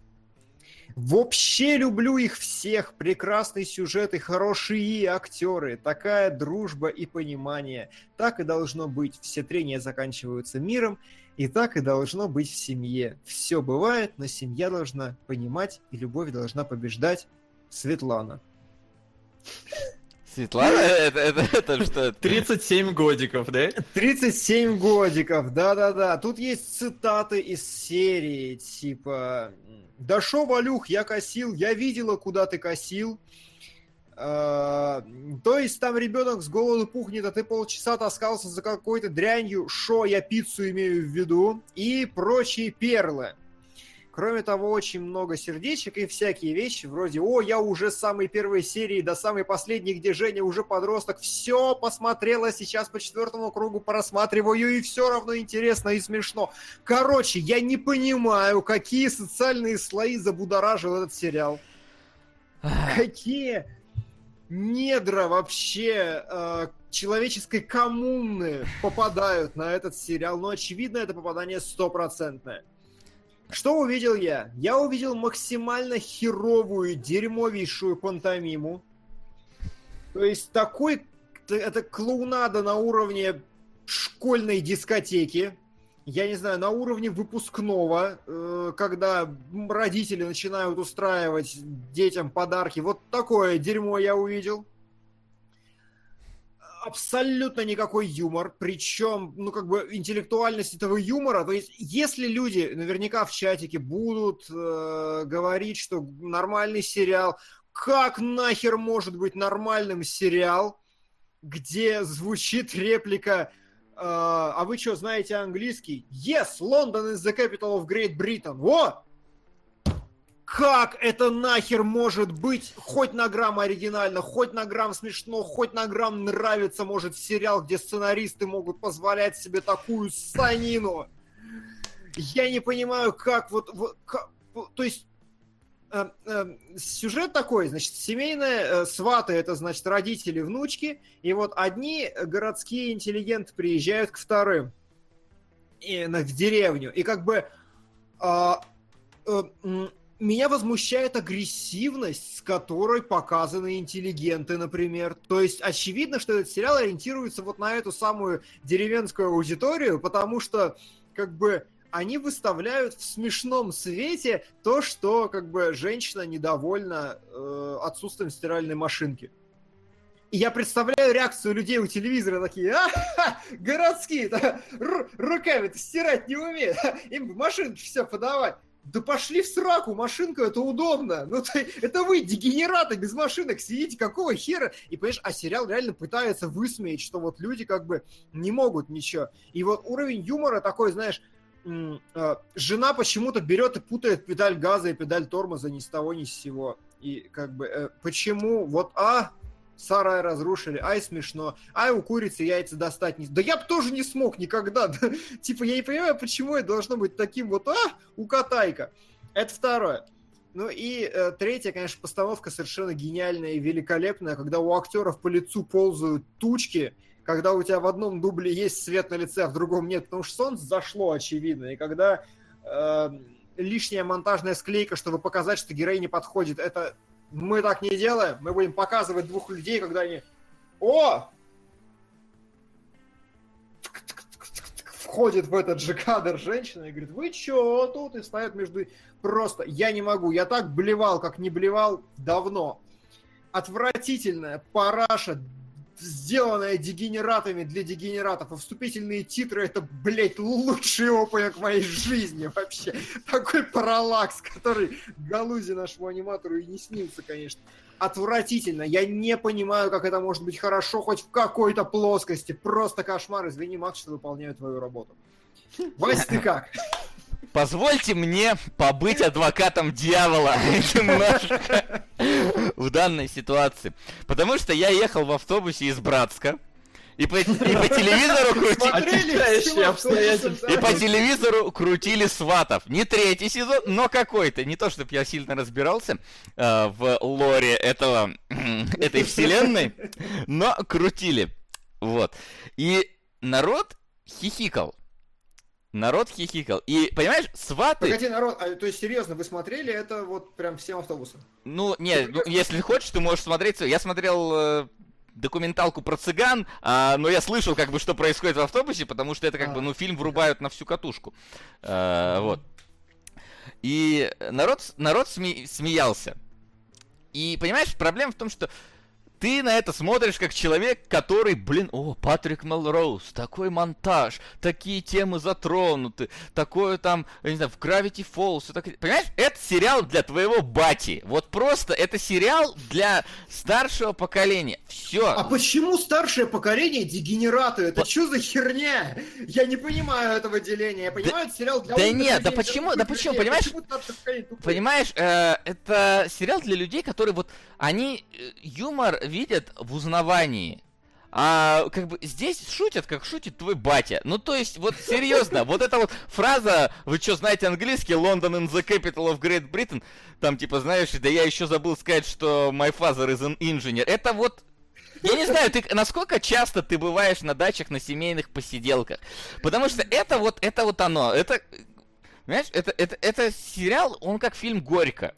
Вообще люблю их всех. Прекрасный сюжет и хорошие актеры. Такая дружба и понимание. Так и должно быть. Все трения заканчиваются миром. И так и должно быть в семье. Все бывает, но семья должна понимать, и любовь должна побеждать. Светлана. Светлана, это, это, это что? 37 годиков, да? 37 годиков, да-да-да. Тут есть цитаты из серии, типа «Да шо, Валюх, я косил, я видела, куда ты косил». А, то есть там ребенок с голоду пухнет, а ты полчаса таскался за какой-то дрянью, шо, я пиццу имею в виду, и прочие перлы. Кроме того, очень много сердечек и всякие вещи вроде «О, я уже с самой первой серии до самой последней, где Женя уже подросток, все посмотрела, сейчас по четвертому кругу просматриваю, и все равно интересно и смешно». Короче, я не понимаю, какие социальные слои забудоражил этот сериал. Какие недра вообще э, человеческой коммуны попадают на этот сериал, но очевидно, это попадание стопроцентное. Что увидел я? Я увидел максимально херовую, дерьмовейшую пантомиму. То есть такой... Это клоунада на уровне школьной дискотеки. Я не знаю, на уровне выпускного, э, когда родители начинают устраивать детям подарки. Вот такое дерьмо я увидел абсолютно никакой юмор, причем, ну, как бы, интеллектуальность этого юмора, то есть, если люди наверняка в чатике будут э, говорить, что нормальный сериал, как нахер может быть нормальным сериал, где звучит реплика э, «А вы что, знаете английский?» «Yes, London is the capital of Great Britain». Во! Как это нахер может быть? Хоть на грамм оригинально, хоть на грамм смешно, хоть на грамм нравится, может, сериал, где сценаристы могут позволять себе такую санину? Я не понимаю, как вот... вот как- то есть э, э, сюжет такой, значит, семейные э, сваты, это, значит, родители, внучки, и вот одни городские интеллигенты приезжают к вторым и, на- в деревню, и как бы а, меня возмущает агрессивность, с которой показаны интеллигенты, например. То есть очевидно, что этот сериал ориентируется вот на эту самую деревенскую аудиторию, потому что как бы они выставляют в смешном свете то, что как бы женщина недовольна э, отсутствием стиральной машинки. И я представляю реакцию людей у телевизора такие, а городские, руками-то стирать не умеют, им в машинке все подавать. Да пошли в сраку, машинка это удобно. Ну, то, это вы, дегенераты, без машинок сидите, какого хера? И, понимаешь, а сериал реально пытается высмеять, что вот люди как бы не могут ничего. И вот уровень юмора такой, знаешь, э, жена почему-то берет и путает педаль газа и педаль тормоза ни с того, ни с сего. И как бы, э, почему, вот, а, сарай разрушили, ай, смешно, ай, у курицы яйца достать не... Да я бы тоже не смог никогда, да? типа, я не понимаю, почему это должно быть таким вот, а, у катайка. Это второе. Ну и э, третье, конечно, постановка совершенно гениальная и великолепная, когда у актеров по лицу ползают тучки, когда у тебя в одном дубле есть свет на лице, а в другом нет, потому что солнце зашло, очевидно, и когда э, лишняя монтажная склейка, чтобы показать, что героине подходит, это мы так не делаем. Мы будем показывать двух людей, когда они... О! Входит в этот же кадр женщина и говорит, вы чё тут? И стоят между... Просто, я не могу. Я так блевал, как не блевал давно. Отвратительная параша, сделанная дегенератами для дегенератов, а вступительные титры это, блядь, лучший опыт в моей жизни вообще. Такой параллакс, который Галузе нашему аниматору и не снился, конечно. Отвратительно. Я не понимаю, как это может быть хорошо хоть в какой-то плоскости. Просто кошмар. Извини, Макс, что выполняю твою работу. Вась, ты как? Позвольте мне побыть адвокатом дьявола немножко в данной ситуации. Потому что я ехал в автобусе из Братска, и по, и по телевизору крутили... И по телевизору крутили сватов. Не третий сезон, но какой-то. Не то, чтобы я сильно разбирался э, в лоре этого, этой вселенной, но крутили. Вот. И народ хихикал. Народ хихикал. И, понимаешь, сваты... Погоди, народ, а, то есть, серьезно, вы смотрели это вот прям всем автобусом? Ну, нет, ну, если хочешь, ты можешь смотреть... Я смотрел э, документалку про цыган, а, но я слышал, как бы, что происходит в автобусе, потому что это, как а. бы, ну, фильм врубают на всю катушку. А, вот. И народ, народ сме, смеялся. И, понимаешь, проблема в том, что ты на это смотришь как человек, который, блин, о, Патрик Мелроуз, такой монтаж, такие темы затронуты, такое там, я не знаю, в Gravity Falls, так... понимаешь, это сериал для твоего бати, вот просто это сериал для старшего поколения, все. А почему старшее поколение дегенераты? Это По... что за херня? Я не понимаю этого деления, я понимаю, да, это сериал для Да нет, да почему, да почему, понимаешь, понимаешь, э, это сериал для людей, которые вот, они э, юмор видят в узнавании. А как бы здесь шутят, как шутит твой батя. Ну, то есть, вот серьезно, вот эта вот фраза, вы что, знаете английский, London in the capital of Great Britain, там, типа, знаешь, да я еще забыл сказать, что my father is an engineer. Это вот я не знаю, ты насколько часто ты бываешь на дачах на семейных посиделках. Потому что это вот, это вот оно. Это, понимаешь, это, это, это сериал, он как фильм Горько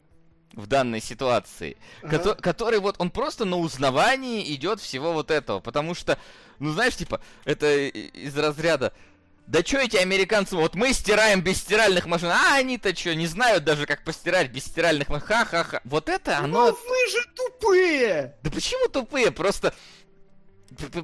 в данной ситуации, ага. ко- который вот он просто на узнавании идет всего вот этого, потому что, ну знаешь, типа, это из разряда, да что эти американцы, вот мы стираем без стиральных машин, а они-то что, не знают даже, как постирать без стиральных машин, ха-ха-ха. Вот это оно... Ну вы же тупые! Да почему тупые? Просто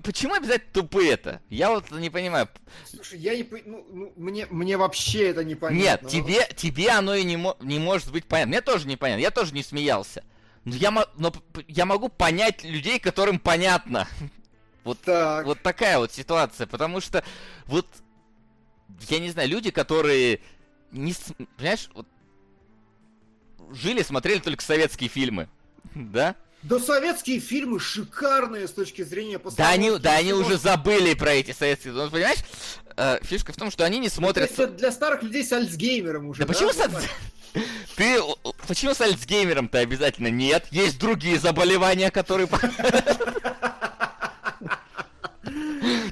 Почему обязательно тупые-то? Я вот не понимаю. Слушай, я не ну, ну, мне, мне вообще это не понятно. Нет, тебе, тебе оно и не, мо... не может быть понятно. Мне тоже не понятно, я тоже не смеялся. Но я, но я могу понять людей, которым понятно. Вот, так. вот такая вот ситуация, потому что вот я не знаю, люди, которые не, понимаешь, вот, жили, смотрели только советские фильмы, да? Да советские фильмы шикарные с точки зрения Да они, да они уже забыли про эти советские. Ну, понимаешь, э, фишка в том, что они не смотрят... Это для старых людей с Альцгеймером уже. Да, да? почему с Ты почему с Альцгеймером-то обязательно нет? Есть другие заболевания, которые...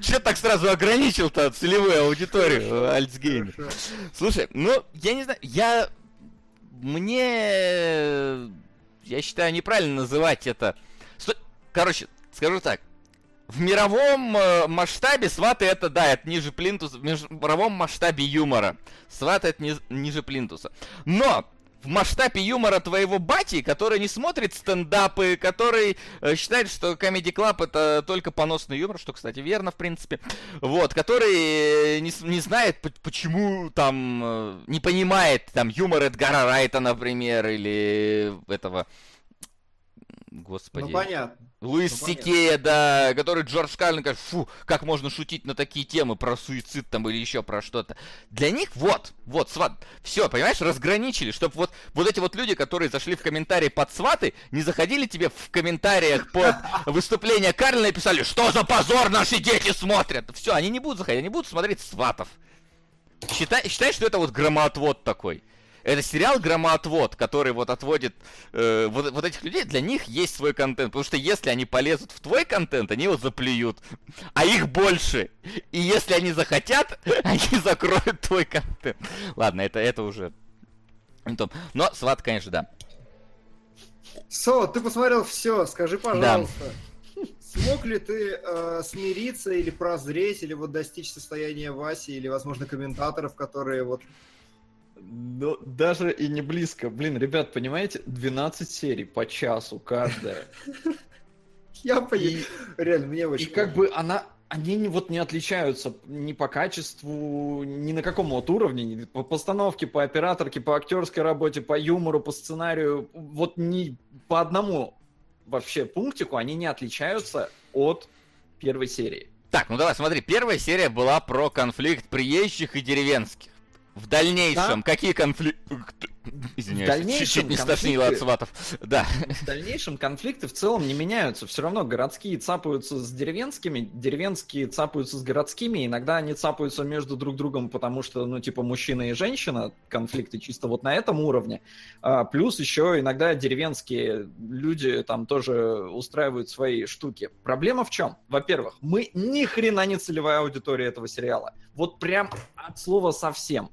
Че так сразу ограничил-то целевую аудиторию Альцгеймер? Слушай, ну, я не знаю, я... Мне я считаю, неправильно называть это... Короче, скажу так. В мировом э, масштабе сваты это, да, это ниже плинтуса. В мировом масштабе юмора. Сваты это ни, ниже плинтуса. Но в масштабе юмора твоего бати, который не смотрит стендапы, который э, считает, что Comedy Club это только поносный юмор, что, кстати, верно, в принципе. Вот, который э, не, не знает, почему там, э, не понимает там юмор Эдгара Райта, например, или этого Господи. Ну понятно. Луис Ну, Сикея, да, который Джордж Карлин говорит, фу, как можно шутить на такие темы про суицид там или еще про что-то. Для них вот, вот, сват, все, понимаешь, разграничили, чтобы вот, вот эти вот люди, которые зашли в комментарии под сваты, не заходили тебе в комментариях под выступление Карлина и писали, что за позор наши дети смотрят. Все, они не будут заходить, они будут смотреть сватов. Считай, считай, что это вот громоотвод такой. Это сериал Громоотвод, который вот отводит э, вот, вот этих людей, для них есть свой контент. Потому что если они полезут в твой контент, они его заплюют. А их больше. И если они захотят, они закроют твой контент. Ладно, это, это уже... Но сват, конечно, да. Со, ты посмотрел все, скажи, пожалуйста. Да. Смог ли ты э, смириться или прозреть, или вот достичь состояния Васи, или, возможно, комментаторов, которые вот ну, даже и не близко. Блин, ребят, понимаете, 12 серий по часу каждая. Я понимаю. Реально, мне очень... И как бы она... Они не, вот не отличаются ни по качеству, ни на каком вот уровне, по постановке, по операторке, по актерской работе, по юмору, по сценарию. Вот ни по одному вообще пунктику они не отличаются от первой серии. Так, ну давай, смотри, первая серия была про конфликт приезжих и деревенских. В дальнейшем, да? какие конфликты... Извиняюсь, в дальнейшем чуть-чуть не стошнило от сватов. Да. В дальнейшем конфликты в целом не меняются. Все равно городские цапаются с деревенскими, деревенские цапаются с городскими. Иногда они цапаются между друг другом, потому что, ну, типа, мужчина и женщина, конфликты чисто вот на этом уровне. А, плюс еще иногда деревенские люди там тоже устраивают свои штуки. Проблема в чем? Во-первых, мы ни хрена не целевая аудитория этого сериала. Вот прям от слова совсем.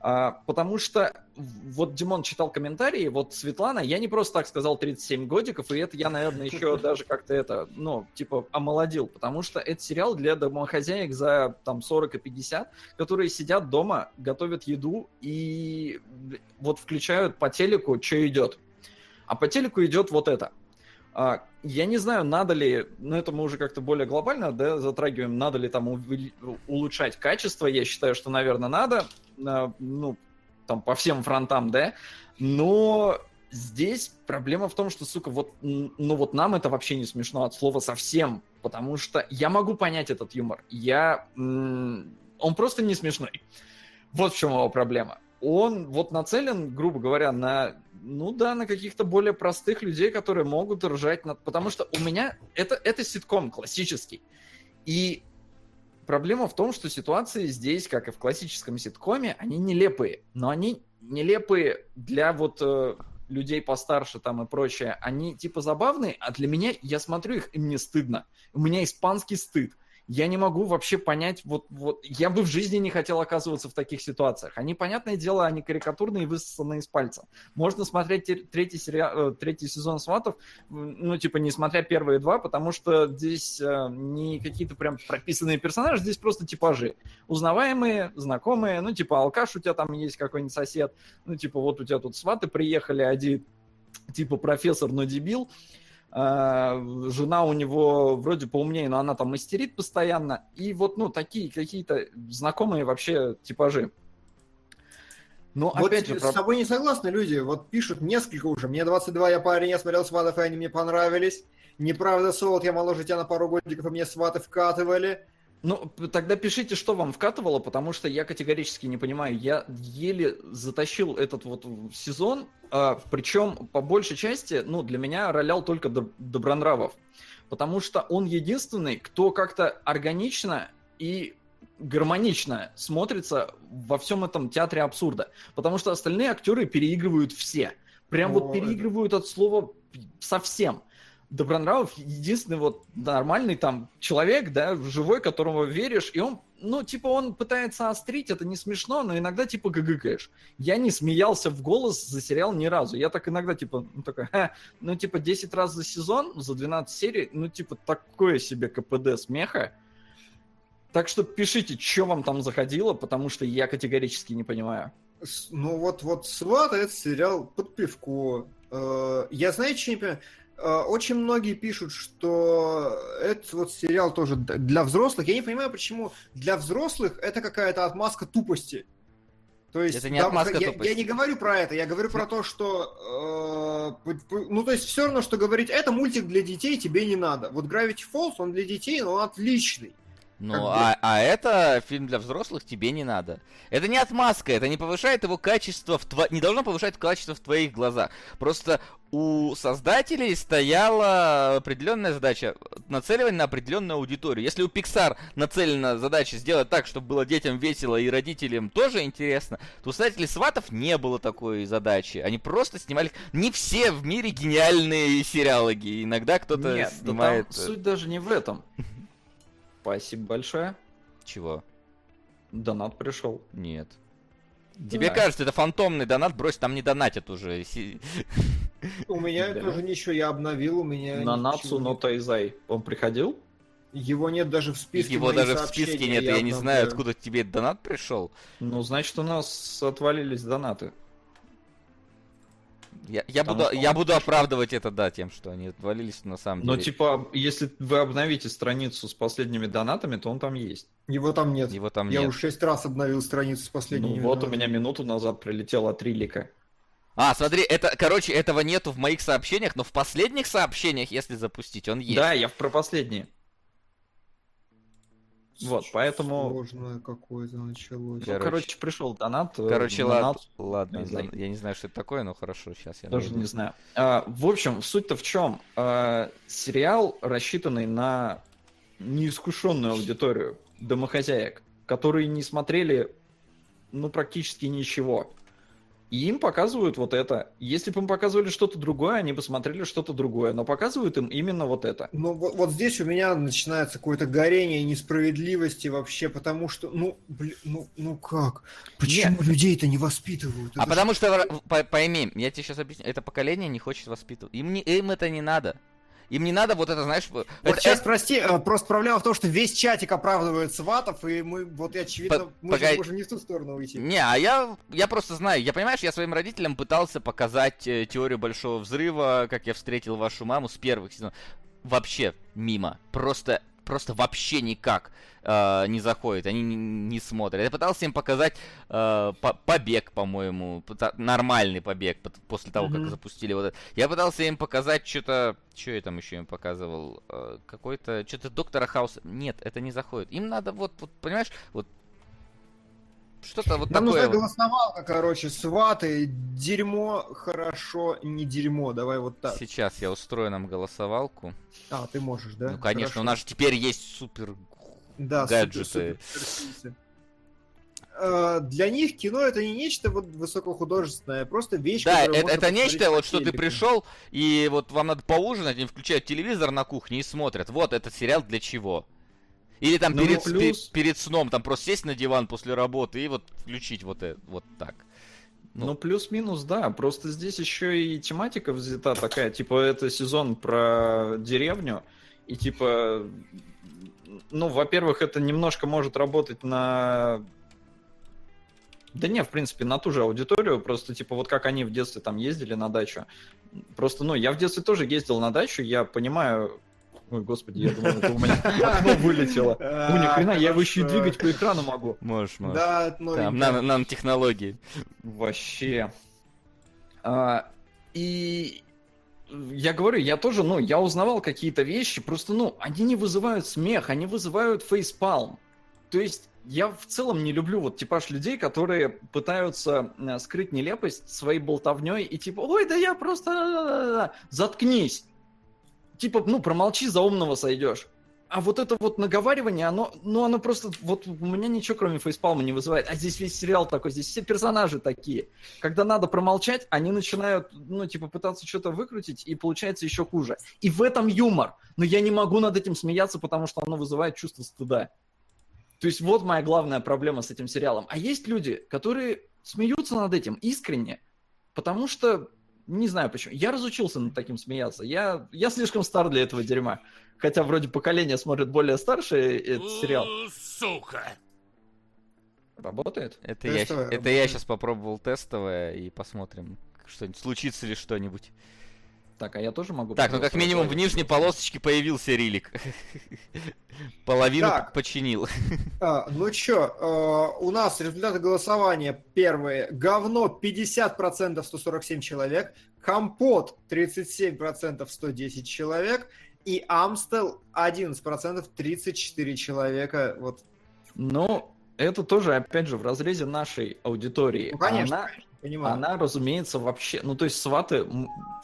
А, потому что вот Димон читал комментарии, вот Светлана, я не просто так сказал 37 годиков, и это я, наверное, еще даже как-то это, ну, типа, омолодил, потому что это сериал для домохозяек за там 40 и 50, которые сидят дома, готовят еду и вот включают по телеку, что идет. А по телеку идет вот это. А, я не знаю, надо ли, но это мы уже как-то более глобально да, затрагиваем, надо ли там улучшать качество. Я считаю, что, наверное, надо, ну, там по всем фронтам, да. Но здесь проблема в том, что, сука, вот, ну вот нам это вообще не смешно от слова совсем, потому что я могу понять этот юмор. Я... Он просто не смешной. Вот в чем его проблема он вот нацелен, грубо говоря, на, ну да, на каких-то более простых людей, которые могут ржать над... Потому что у меня это, это ситком классический. И проблема в том, что ситуации здесь, как и в классическом ситкоме, они нелепые. Но они нелепые для вот э, людей постарше там и прочее. Они типа забавные, а для меня, я смотрю их, и мне стыдно. У меня испанский стыд я не могу вообще понять, вот, вот, я бы в жизни не хотел оказываться в таких ситуациях. Они, понятное дело, они карикатурные и высосаны из пальца. Можно смотреть третий, сериал, э, третий сезон «Сватов», ну, типа, не смотря первые два, потому что здесь э, не какие-то прям прописанные персонажи, здесь просто типажи. Узнаваемые, знакомые, ну, типа, алкаш у тебя там есть какой-нибудь сосед, ну, типа, вот у тебя тут сваты приехали, один, типа, профессор, но дебил, жена у него вроде поумнее, но она там мастерит постоянно. И вот, ну, такие какие-то знакомые вообще типажи. Но вот опять же, с тобой не согласны люди. Вот пишут несколько уже. Мне 22, я парень, я смотрел сватов, и они мне понравились. Неправда, Солод, я моложе тебя на пару годиков, и мне сваты вкатывали. Ну, тогда пишите, что вам вкатывало, потому что я категорически не понимаю. Я еле затащил этот вот сезон, а, причем по большей части, ну, для меня ролял только Добронравов. Потому что он единственный, кто как-то органично и гармонично смотрится во всем этом театре абсурда. Потому что остальные актеры переигрывают все. Прям О, вот переигрывают от слова совсем. Добронравов единственный вот нормальный там человек, да, живой, которому веришь, и он, ну, типа, он пытается острить, это не смешно, но иногда, типа, гыгыкаешь. Я не смеялся в голос за сериал ни разу. Я так иногда, типа, ну, такой, Ха", ну, типа, 10 раз за сезон, за 12 серий, ну, типа, такое себе КПД смеха. Так что пишите, что вам там заходило, потому что я категорически не понимаю. Ну вот, вот «Сваты» — это сериал под пивко. Э, Я, знаете, что не понимаю? Э, Очень многие пишут, что это вот сериал тоже для взрослых. Я не понимаю, почему для взрослых это какая-то отмазка тупости. То есть, Это не да, отмазка я, тупости. я не говорю про это, я говорю про то, что... э, ну, то есть, все равно, что говорить, это мультик для детей, тебе не надо. Вот Gravity Falls, он для детей, но он отличный. Ну, Как бы- а, а это фильм для взрослых, тебе не надо. Это не отмазка, это не повышает его качество в тво... не должно повышать качество в твоих глазах. Просто у создателей стояла определенная задача нацеливание на определенную аудиторию. Если у Pixar нацелена задача сделать так, чтобы было детям весело и родителям тоже интересно, то у создателей сватов не было такой задачи. Они просто снимали. Не все в мире гениальные сериалоги. Иногда кто-то снимает. там суть даже не в этом. Спасибо большое. Чего? Донат пришел. Нет. Тебе Да. кажется, это фантомный донат, брось, там не донатят уже. У меня Да. тоже ничего, я обновил, у меня... На Нацу но Тайзай. Он приходил? Его нет даже в списке. Его даже в списке нет, и я не знаю, откуда тебе донат пришел. Ну, значит, у нас отвалились донаты. Я, я Потому буду, что я буду оправдывать это, да, тем, что они отвалились на самом Но, деле. типа, если вы обновите страницу с последними донатами, то он там есть. Его там нет. Его там я нет. уже шесть раз обновил страницу с последними. Ну, вот у меня минуту назад прилетело от Рилика. А, смотри, это, короче, этого нету в моих сообщениях, но в последних сообщениях, если запустить, он есть. Да, я в про последние. Вот, поэтому... Сложное какое-то началось. Я- Ну, короче, пришел донат. э, Короче, лад- Нацу. ладно, знаю. я не знаю, что это такое, но хорошо, сейчас я Тоже найду. не знаю. А, в общем, суть-то в чем? А, сериал, рассчитанный на неискушенную аудиторию домохозяек, которые не смотрели, ну, практически ничего. И им показывают вот это. Если бы им показывали что-то другое, они бы смотрели что-то другое. Но показывают им именно вот это. Ну, вот, вот здесь у меня начинается какое-то горение несправедливости вообще, потому что, ну, блин, ну, ну как? Почему людей-то не воспитывают? А Это потому что, по- пойми, я тебе сейчас объясню, это поколение не хочет воспитывать. Им, не, им это не надо. Им не надо вот это, знаешь... Вот это- сейчас, прости, э, просто проблема в том, что весь чатик оправдывает сватов, и мы, вот, очевидно, По- мы погоди. же можем не в ту сторону уйти. Не, а я, я просто знаю, я понимаешь, я своим родителям пытался показать э, теорию большого взрыва, как я встретил вашу маму с первых сезонов. Вообще мимо, просто, просто вообще никак э, не заходит, они не, не смотрят. Я пытался им показать э, по- побег, по-моему, нормальный побег после того, как запустили вот это. Я пытался им показать что-то, что я там еще им показывал, Э, какой-то, что-то доктора Хауса. Нет, это не заходит. Им надо вот, вот понимаешь, вот что-то вот Нам такое. нужна вот. голосновалка, короче, сваты, дерьмо, хорошо, не дерьмо, давай вот так. Сейчас я устрою нам голосовалку. А, ты можешь, да? ну, конечно, Хорошо. у нас же теперь есть супер... да, гаджеты. супер- супер. Э, Для них кино это не нечто вот высокохудожественное, просто вещь, Да, это, это нечто, вот что ты пришел, и вот вам надо поужинать, они включают телевизор на кухне и смотрят. Вот этот сериал для чего. Или там Ну, перед, плюс- пе- перед сном, там просто сесть на диван после работы и вот включить вот, это, вот так. Ну. Ну, плюс-минус, да. Просто здесь еще и тематика взята такая. Типа, это сезон про деревню. И типа, ну, во-первых, это немножко может работать на... Да не, в принципе, на ту же аудиторию, просто, типа, вот как они в детстве там ездили на дачу. Просто, ну, я в детстве тоже ездил на дачу, я понимаю... Ой, господи, я думал, это у меня окно вылетело. А, Ну, ни хрена, я его еще и двигать по экрану могу. Можешь, можешь. Да. Там нано- нанотехнологии. Вообще. А, и я говорю, я тоже, ну, я узнавал какие-то вещи, просто, ну, они не вызывают смех, они вызывают фейспалм. То есть я в целом не люблю вот типаж людей, которые пытаются э, скрыть нелепость своей болтовней и типа, ой, да я просто... Заткнись. Типа, ну, промолчи, за умного сойдешь. А вот это вот наговаривание, оно, ну, оно просто, вот у меня ничего кроме фейспалма не вызывает. А здесь весь сериал такой, здесь все персонажи такие. Когда надо промолчать, они начинают, ну, типа, пытаться что-то выкрутить, и получается еще хуже. И в этом юмор. Но я не могу над этим смеяться, потому что оно вызывает чувство стыда. То есть вот моя главная проблема с этим сериалом. А есть люди, которые смеются над этим искренне, потому что, не знаю почему, я разучился над таким смеяться. Я, я слишком стар для этого дерьма. Хотя вроде поколение смотрит более старший этот сериал. Сука. Работает? Это я, это я сейчас попробовал тестовое и посмотрим, что-нибудь случится ли что-нибудь. Так, а я тоже могу... Так, ну как минимум в нижней полосочке появился релик. Половину Так. починил. А, ну чё, э, у нас результаты голосования первые. Говно 50% 147 человек, Компот 37% 110 человек и Амстел 11% 34 человека. Вот, Ну, это тоже, опять же, в разрезе нашей аудитории. ну конечно, Она, конечно, понимаю. она, разумеется, вообще... Ну, то есть сваты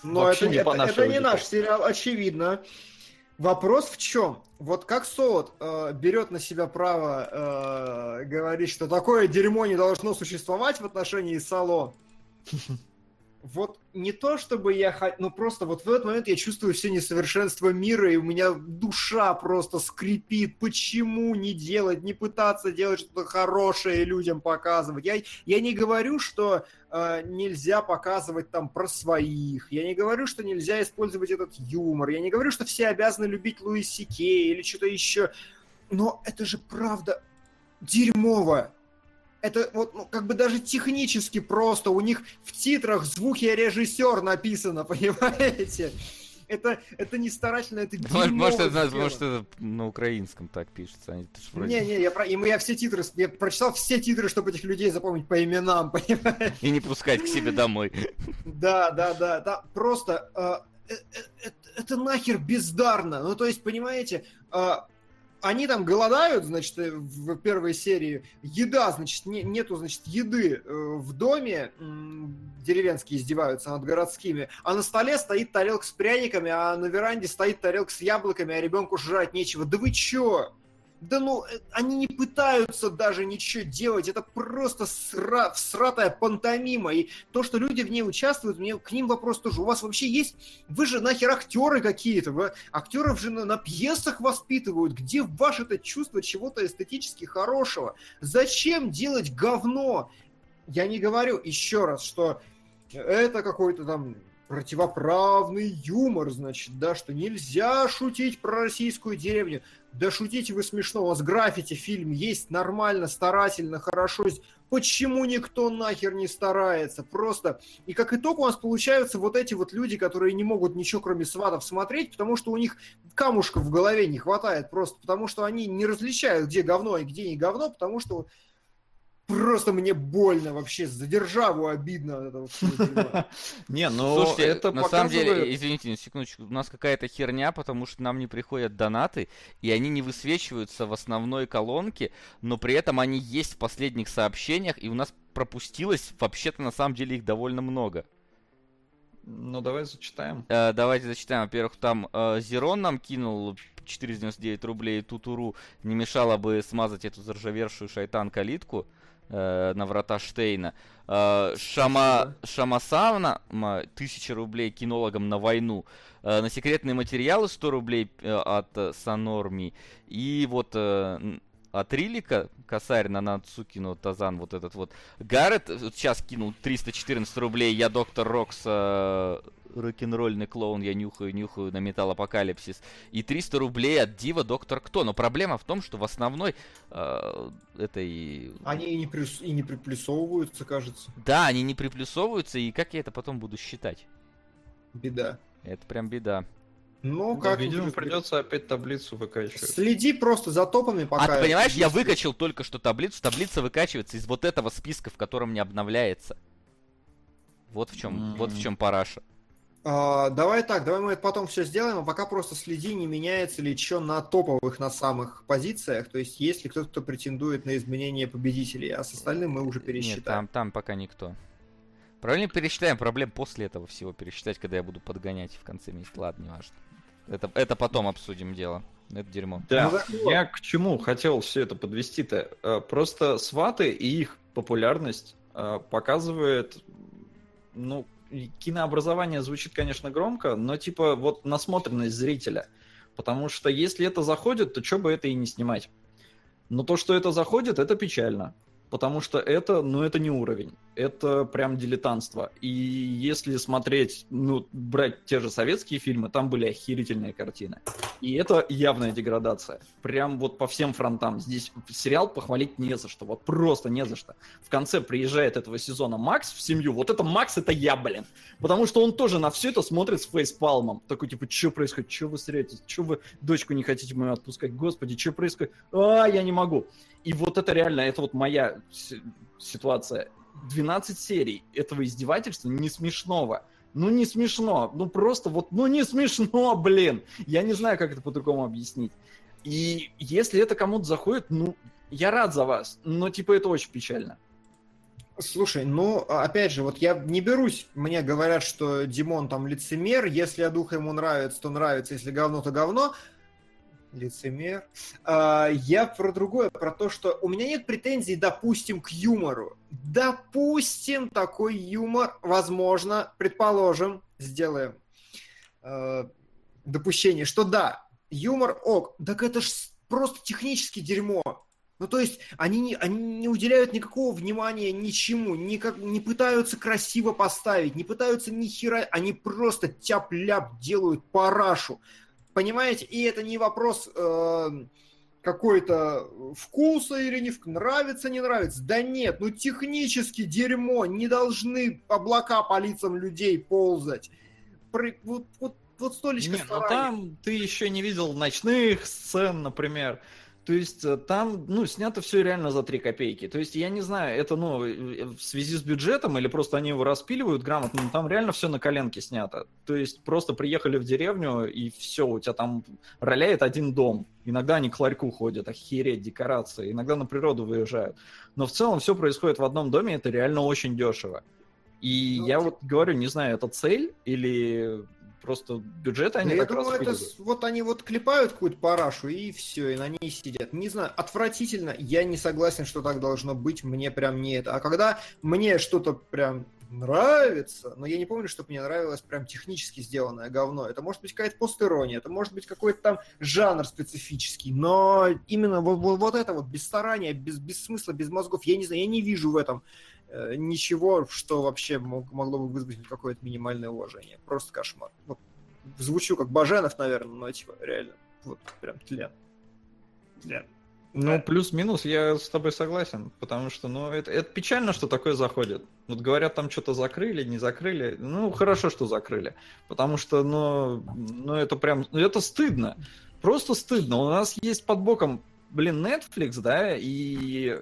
Но вообще это, не это, по нашей это не аудитории. наш сериал, очевидно. Вопрос в чем? Вот как Солод э, берет на себя право э, говорить, что такое дерьмо не должно существовать в отношении Сало. Вот не то, чтобы я... хо- Ну, просто вот в этот момент я чувствую все несовершенство мира, и у меня душа просто скрипит. Почему не делать, не пытаться делать что-то хорошее людям показывать? Я, я не говорю, что э, нельзя показывать там про своих. Я не говорю, что нельзя использовать этот юмор. Я не говорю, что все обязаны любить Луи Сикей или что-то еще. Но это же правда дерьмово. Это вот ну, как бы даже технически просто. У них в титрах звуки режиссер написано, понимаете? Это, это не старательно, это Может, может, это, может, это на украинском так пишется. они- это вроде- Не, не, я, про... я все титры, я прочитал все титры, чтобы этих людей запомнить по именам, понимаешь? И не пускать к себе домой. Да, да, да, да, просто э, э, э, это нахер бездарно. Ну, то есть, понимаете, э, они там голодают, значит, э, в первой серии. Еда, значит, не- нету, значит, еды э, в доме. Деревенские издеваются над городскими. А на столе стоит тарелка с пряниками, а на веранде стоит тарелка с яблоками, а ребенку жрать нечего. Да вы чё? Да ну, э, они не пытаются даже ничего делать, это просто сра... всратая пантомима, и то, что люди в ней участвуют, мне к ним вопрос тоже, у вас вообще есть, вы же нахер актеры какие-то, вы актеров же на, на пьесах воспитывают, где ваше-то чувство чего-то эстетически хорошего? Зачем делать говно? Я не говорю еще раз, что это какой-то там противоправный юмор, значит, да, что нельзя шутить про российскую деревню. Да шутите вы смешно, у вас граффити фильм есть нормально, старательно, хорошо. Почему никто нахер не старается? Просто. И как итог у нас получаются вот эти вот люди, которые не могут ничего кроме сватов смотреть, потому что у них камушка в голове не хватает просто, потому что они не различают, где говно и где не говно, потому что просто мне больно вообще, за державу обидно этого. Не, ну Слушайте, это на самом деле, извините, на секундочку, у нас какая-то херня, потому что нам не приходят донаты, и они не высвечиваются в основной колонке, но при этом они есть в последних сообщениях, и у нас пропустилось, вообще-то, на самом деле, их довольно много. Ну, давай зачитаем. Э, давайте зачитаем. Во-первых, там э, Зерон нам кинул 499 рублей Тутуру. Не мешало бы смазать эту заржавевшую шайтан-калитку э, на врата Штейна. Э, Шама, Шамасавна, м, 1000 рублей кинологам на войну. Э, на секретные материалы 100 рублей э, от э, Санорми. И вот э, от Рилика, косарь на Нацукину, Тазан, вот этот вот. Гаррет э, вот сейчас кинул 314 рублей. Я доктор Рокс, э, рок-н-ролльный клоун, я нюхаю, нюхаю на Металл Апокалипсис. И 300 рублей от Дива Доктор Кто. Но проблема в том, что в основной э, этой... Они и не, плюс, и не приплюсовываются, кажется. Да, они не приплюсовываются, и как я это потом буду считать? Беда. Это прям беда. Ну, Ну, как... видимо, придется опять таблицу выкачивать. Следи просто за топами, пока... а ты понимаешь, я выкачал только что таблицу. Таблица выкачивается из вот этого списка, в котором не обновляется. Вот в чем, вот в чем параша. А, давай так, давай мы это потом все сделаем, а пока просто следи, не меняется ли что на топовых, на самых позициях, то есть есть ли кто-то, кто претендует на изменение победителей, а с остальным мы уже Нет, пересчитаем. там, там пока никто. Правильно пересчитаем, проблем после этого всего пересчитать, когда я буду подгонять в конце месяца. Ладно, не важно. Это, это потом обсудим дело. Это дерьмо. Да, Ну, я к чему хотел все это подвести-то? Э, Просто сваты и их популярность э, показывает, ну, кинообразование звучит, конечно, громко, но типа вот насмотренность зрителя. Потому что если это заходит, то что бы это и не снимать. Но то, что это заходит, это печально. Потому что это, ну, это не уровень. Это прям дилетантство. И если смотреть, ну, брать те же советские фильмы, там были охерительные картины. И это явная деградация. Прям вот по всем фронтам. Здесь сериал похвалить не за что. Вот просто не за что. В конце приезжает этого сезона Макс в семью. Вот это Макс, это я, блин. Потому что он тоже на все это смотрит с фейспалмом. Такой, типа, что происходит? Что вы сретесь? Что вы дочку не хотите мою отпускать? Господи, что происходит? А, я не могу. И вот это реально, это вот моя ситуация. 12 серий этого издевательства не смешного. Ну не смешно, ну просто вот, ну не смешно, блин. Я не знаю, как это по-другому объяснить. И если это кому-то заходит, ну, я рад за вас, но типа это очень печально. Слушай, ну, опять же, вот я не берусь, мне говорят, что Димон там лицемер, если я дух ему нравится, то нравится, если говно, то говно лицемер. А, я про другое, про то, что у меня нет претензий, допустим, к юмору. Допустим, такой юмор, возможно, предположим, сделаем э, допущение, что да, юмор ок, так это ж просто технически дерьмо. Ну, то есть, они не, они не уделяют никакого внимания ничему, никак, не пытаются красиво поставить, не пытаются ни хера, они просто тяп-ляп делают парашу. Понимаете? И это не вопрос э, какой-то вкуса или не нравится, не нравится. Да нет, ну технически дерьмо, не должны облака по лицам людей ползать. Про, вот, вот, вот столечко Не, ну там ты еще не видел ночных сцен, например. То есть э, там, ну, снято все реально за 3 копейки. То есть я не знаю, это, ну, э, в связи с бюджетом или просто они его распиливают грамотно, но там реально все на коленке снято. То есть просто приехали в деревню и все, у тебя там роляет один дом. Иногда они к ларьку ходят, охереть, декорации. Иногда на природу выезжают. Но в целом все происходит в одном доме, это реально очень дешево. И ну, я вот говорю, не знаю, это цель или Просто бюджет они Я думаю, это вот они вот клепают какую-то парашу и все, и на ней сидят. Не знаю, отвратительно. Я не согласен, что так должно быть. Мне прям не это. А когда мне что-то прям нравится, но я не помню, чтобы мне нравилось прям технически сделанное говно. Это может быть какая-то постерония, это может быть какой-то там жанр специфический, но именно вот, вот, вот это вот без старания, без, без смысла, без мозгов, я не знаю, я не вижу в этом ничего, что вообще мог, могло бы вызвать какое-то минимальное уважение. Просто кошмар. Вот, звучу как Баженов, наверное, но типа реально, вот прям тлен. Тлен. Ну, плюс-минус, я с тобой согласен, потому что, ну, это, это печально, что такое заходит. Вот говорят, там что-то закрыли, не закрыли. Ну, хорошо, что закрыли, потому что, ну, ну это прям, ну, это стыдно. Просто стыдно. У нас есть под боком, блин, Netflix, да, и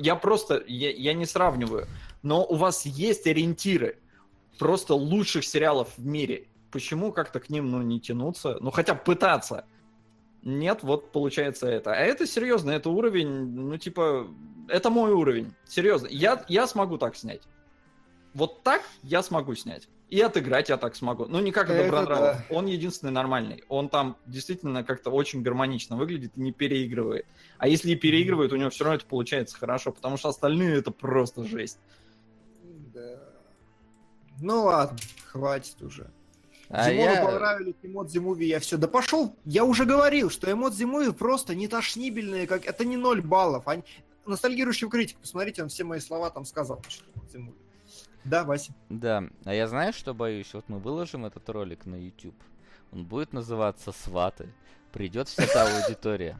я просто, я, я не сравниваю, но у вас есть ориентиры просто лучших сериалов в мире. Почему как-то к ним, ну, не тянуться? Ну, хотя бы пытаться. Нет, вот получается это. А это серьезно, это уровень, ну, типа, это мой уровень. Серьезно. Я, я смогу так снять. Вот так я смогу снять. И отыграть я так смогу. Ну, не как это, это Да. Он единственный нормальный. Он там действительно как-то очень гармонично выглядит и не переигрывает. А если и переигрывает, у него все равно это получается хорошо, потому что остальные это просто жесть. Да. Ну ладно, хватит уже. А Димону я... понравились эмодзи муви, я все. Да пошел, я уже говорил, что эмодзи муви просто не тошнибельные, как это не ноль баллов. Они... Ностальгирующий критик, посмотрите, он все мои слова там сказал. Что эмодзи да, Вася. Да, а я знаю, что боюсь? Вот мы выложим этот ролик на YouTube. Он будет называться «Сваты». Придет вся та аудитория,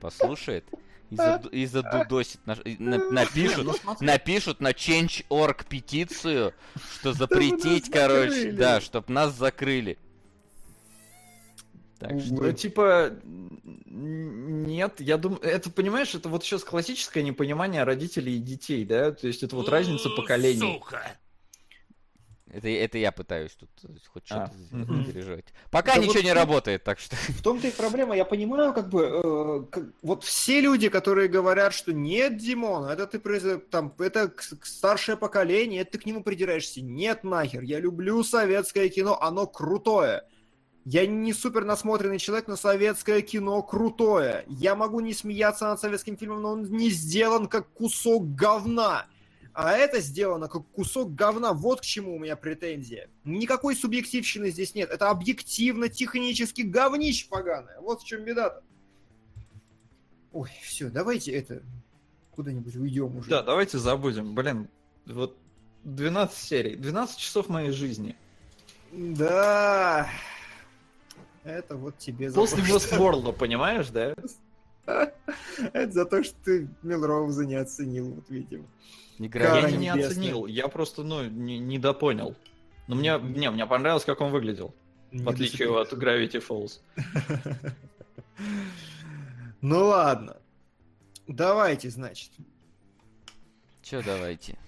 послушает и, зад, и задудосит, на, на, напишут, ну, напишут на Change.org петицию, что запретить, короче, да, чтоб нас закрыли. Так что... Ну, типа, нет, я думаю, это, понимаешь, это вот сейчас классическое непонимание родителей и детей, да, то есть это вот разница поколений. Сука! Это, это я пытаюсь тут хоть а. что-то а. переживать. Пока да ничего вот не работает, так что... В том-то и проблема. Я понимаю, как бы, э, как, вот все люди, которые говорят, что нет, Димон, это ты там, это старшее поколение, это ты к нему придираешься. Нет, нахер, я люблю советское кино, оно крутое. Я не супер насмотренный человек, но советское кино крутое. Я могу не смеяться над советским фильмом, но он не сделан как кусок говна. А это сделано как кусок говна. Вот к чему у меня претензия. Никакой субъективщины здесь нет. Это объективно, технически говнище поганое. Вот в чем беда-то. Ой, все, давайте это... куда-нибудь уйдем уже. Да, давайте забудем. Блин, вот 12 серий, 12 часов моей жизни. Да. Это вот тебе После Westworld, понимаешь, да? Это за то, что ты Милроуза не оценил, вот видимо. Игра Я не, оценил, я просто, ну, не, недопонял. Но мне, не, мне понравилось, как он выглядел. В отличие от Gravity Falls. Ну ладно. Давайте, значит. Чё, давайте.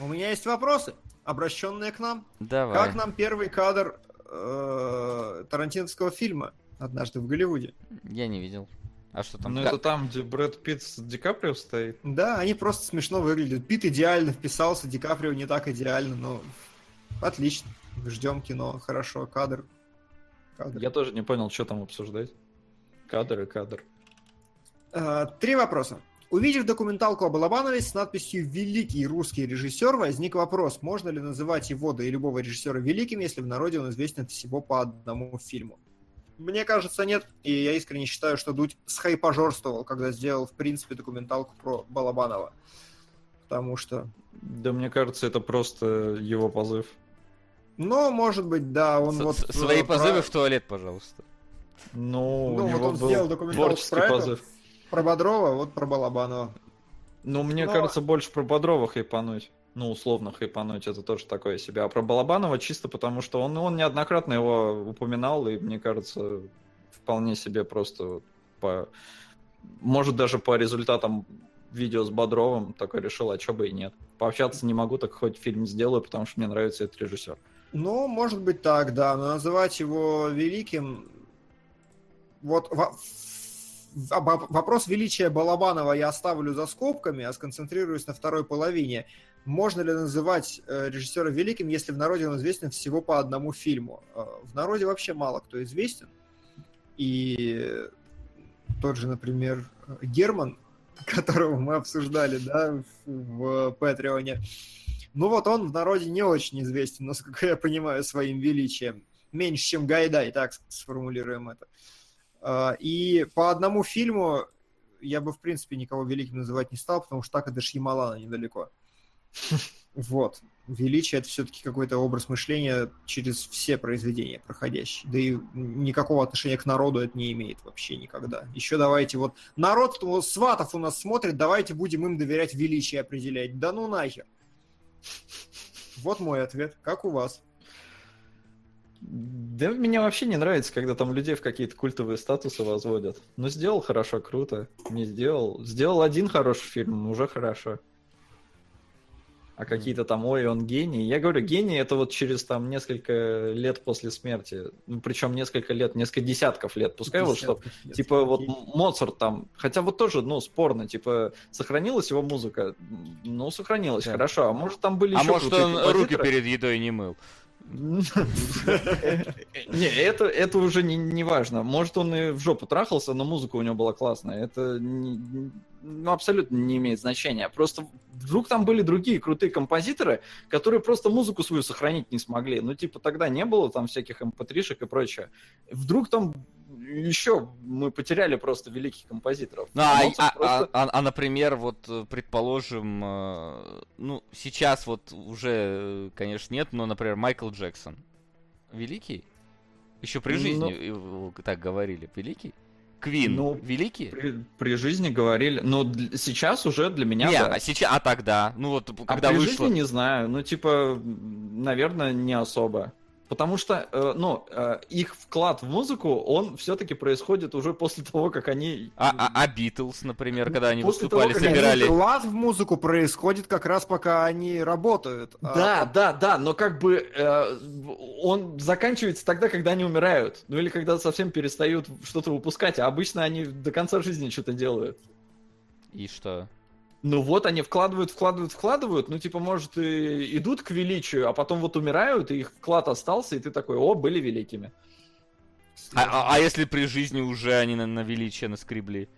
У меня есть вопросы, обращенные к нам. Давай. Как нам первый кадр э, тарантиновского фильма «Однажды в Голливуде»? Я не видел. А что там? Ну, это там, где Брэд Питт с Ди Каприо стоит. Да, они просто смешно выглядят. Пит идеально вписался, Ди Каприо не так идеально, но отлично. Ждем кино, хорошо, кадр. кадр. Я тоже не понял, что там обсуждать. Кадр и кадр. Э, Три вопроса. Увидев документалку об Балабанове с надписью «Великий русский режиссер», возник вопрос, можно ли называть его, да и любого режиссера великим, если в народе он известен всего по одному фильму. Мне кажется, нет, и я искренне считаю, что Дудь схайпожорствовал, когда сделал, в принципе, документалку про Балабанова. Потому что... Да мне кажется, это просто его позыв. Ну, может быть, да, он С- вот... с- э, Свои про- позывы в туалет, пожалуйста. Ну, Ну, у вот него он был сделал документалку творческий про это. позыв. Про Бодрова, вот про Балабанова. Ну, мне Но- кажется, больше про Бодрова хайпануть. Ну, условно хайпануть, это тоже такое себе. А про Балабанова чисто потому, что он, он неоднократно его упоминал, и мне кажется, вполне себе просто по... Может, даже по результатам видео с Бодровым такой решил, а чё бы и нет. Пообщаться не могу, так хоть фильм сделаю, потому что мне нравится этот режиссер. Ну, может быть так, да, но называть его великим... Вот вопрос величия Балабанова я оставлю за скобками, а сконцентрируюсь на второй половине. Можно ли называть э, режиссера великим, если в народе он известен всего по одному фильму? Э, в народе вообще мало кто известен. И тот же, например, Герман, которого мы обсуждали, да, в, в Патреоне, ну вот он в народе не очень известен, насколько я понимаю, своим величием. Меньше, чем Гайдай, так сформулируем это. И по одному фильму я бы, в принципе, никого великим называть не стал, потому что так это Шьямалана недалеко. Вот. Величие — это все-таки какой-то образ мышления через все произведения проходящие. Да и никакого отношения к народу это не имеет вообще никогда. Еще давайте вот... Народ, сватов у нас смотрит, давайте будем им доверять величие определять. Да ну нахер. Вот мой ответ. Как у вас? Да мне вообще не нравится, когда там людей в какие-то культовые статусы возводят. Ну, сделал хорошо, круто. Не сделал. Сделал один хороший фильм, уже хорошо. А какие-то там, ой, он гений. Я говорю, гений это вот через там несколько лет после смерти. Ну, причем несколько лет, несколько десятков лет. Пускай вот что, Десятков лет. Типа вот Моцарт там, хотя вот тоже, ну, спорно, типа, сохранилась его музыка? Ну, сохранилась, Да. хорошо. А может там были А еще может он руки композиторы? перед едой не мыл? Не, это, это уже не, не важно. Может, он и в жопу трахался, но музыка у него была классная. Это не- ну, абсолютно не имеет значения. Просто вдруг там были другие крутые композиторы, которые просто музыку свою сохранить не смогли. Ну, типа, тогда не было там всяких mp3-шек и прочее. Вдруг там еще мы потеряли просто великих композиторов. Ну, а, а- просто- а- а, например, вот, э, предположим, э, ну, сейчас вот уже, э, конечно, нет, но, например, Майкл Джексон. Великий? Еще при Ну, жизни его так говорили. Великий? Квин Ну, великий? При, при жизни говорили, но дл- сейчас уже для меня Не, да. а сейчас, а тогда, ну вот, А когда при вышло... жизни не знаю, ну типа, наверное, не особо. Потому что, э, ну, э, их вклад в музыку, он все-таки происходит уже после того, как они... А, а, а Битлз, например, когда они После выступали, того, как они собирали... Вклад в музыку происходит как раз пока они работают. А Да, да, да, но как бы э, он заканчивается тогда, когда они умирают. Ну или когда совсем перестают что-то выпускать, а обычно они до конца жизни что-то делают. И что? Ну вот они вкладывают, вкладывают, вкладывают, ну типа, может, и идут к величию, а потом вот умирают, и их вклад остался, и ты такой, о, были великими. А, а- а если при жизни уже они на, на величие наскребли?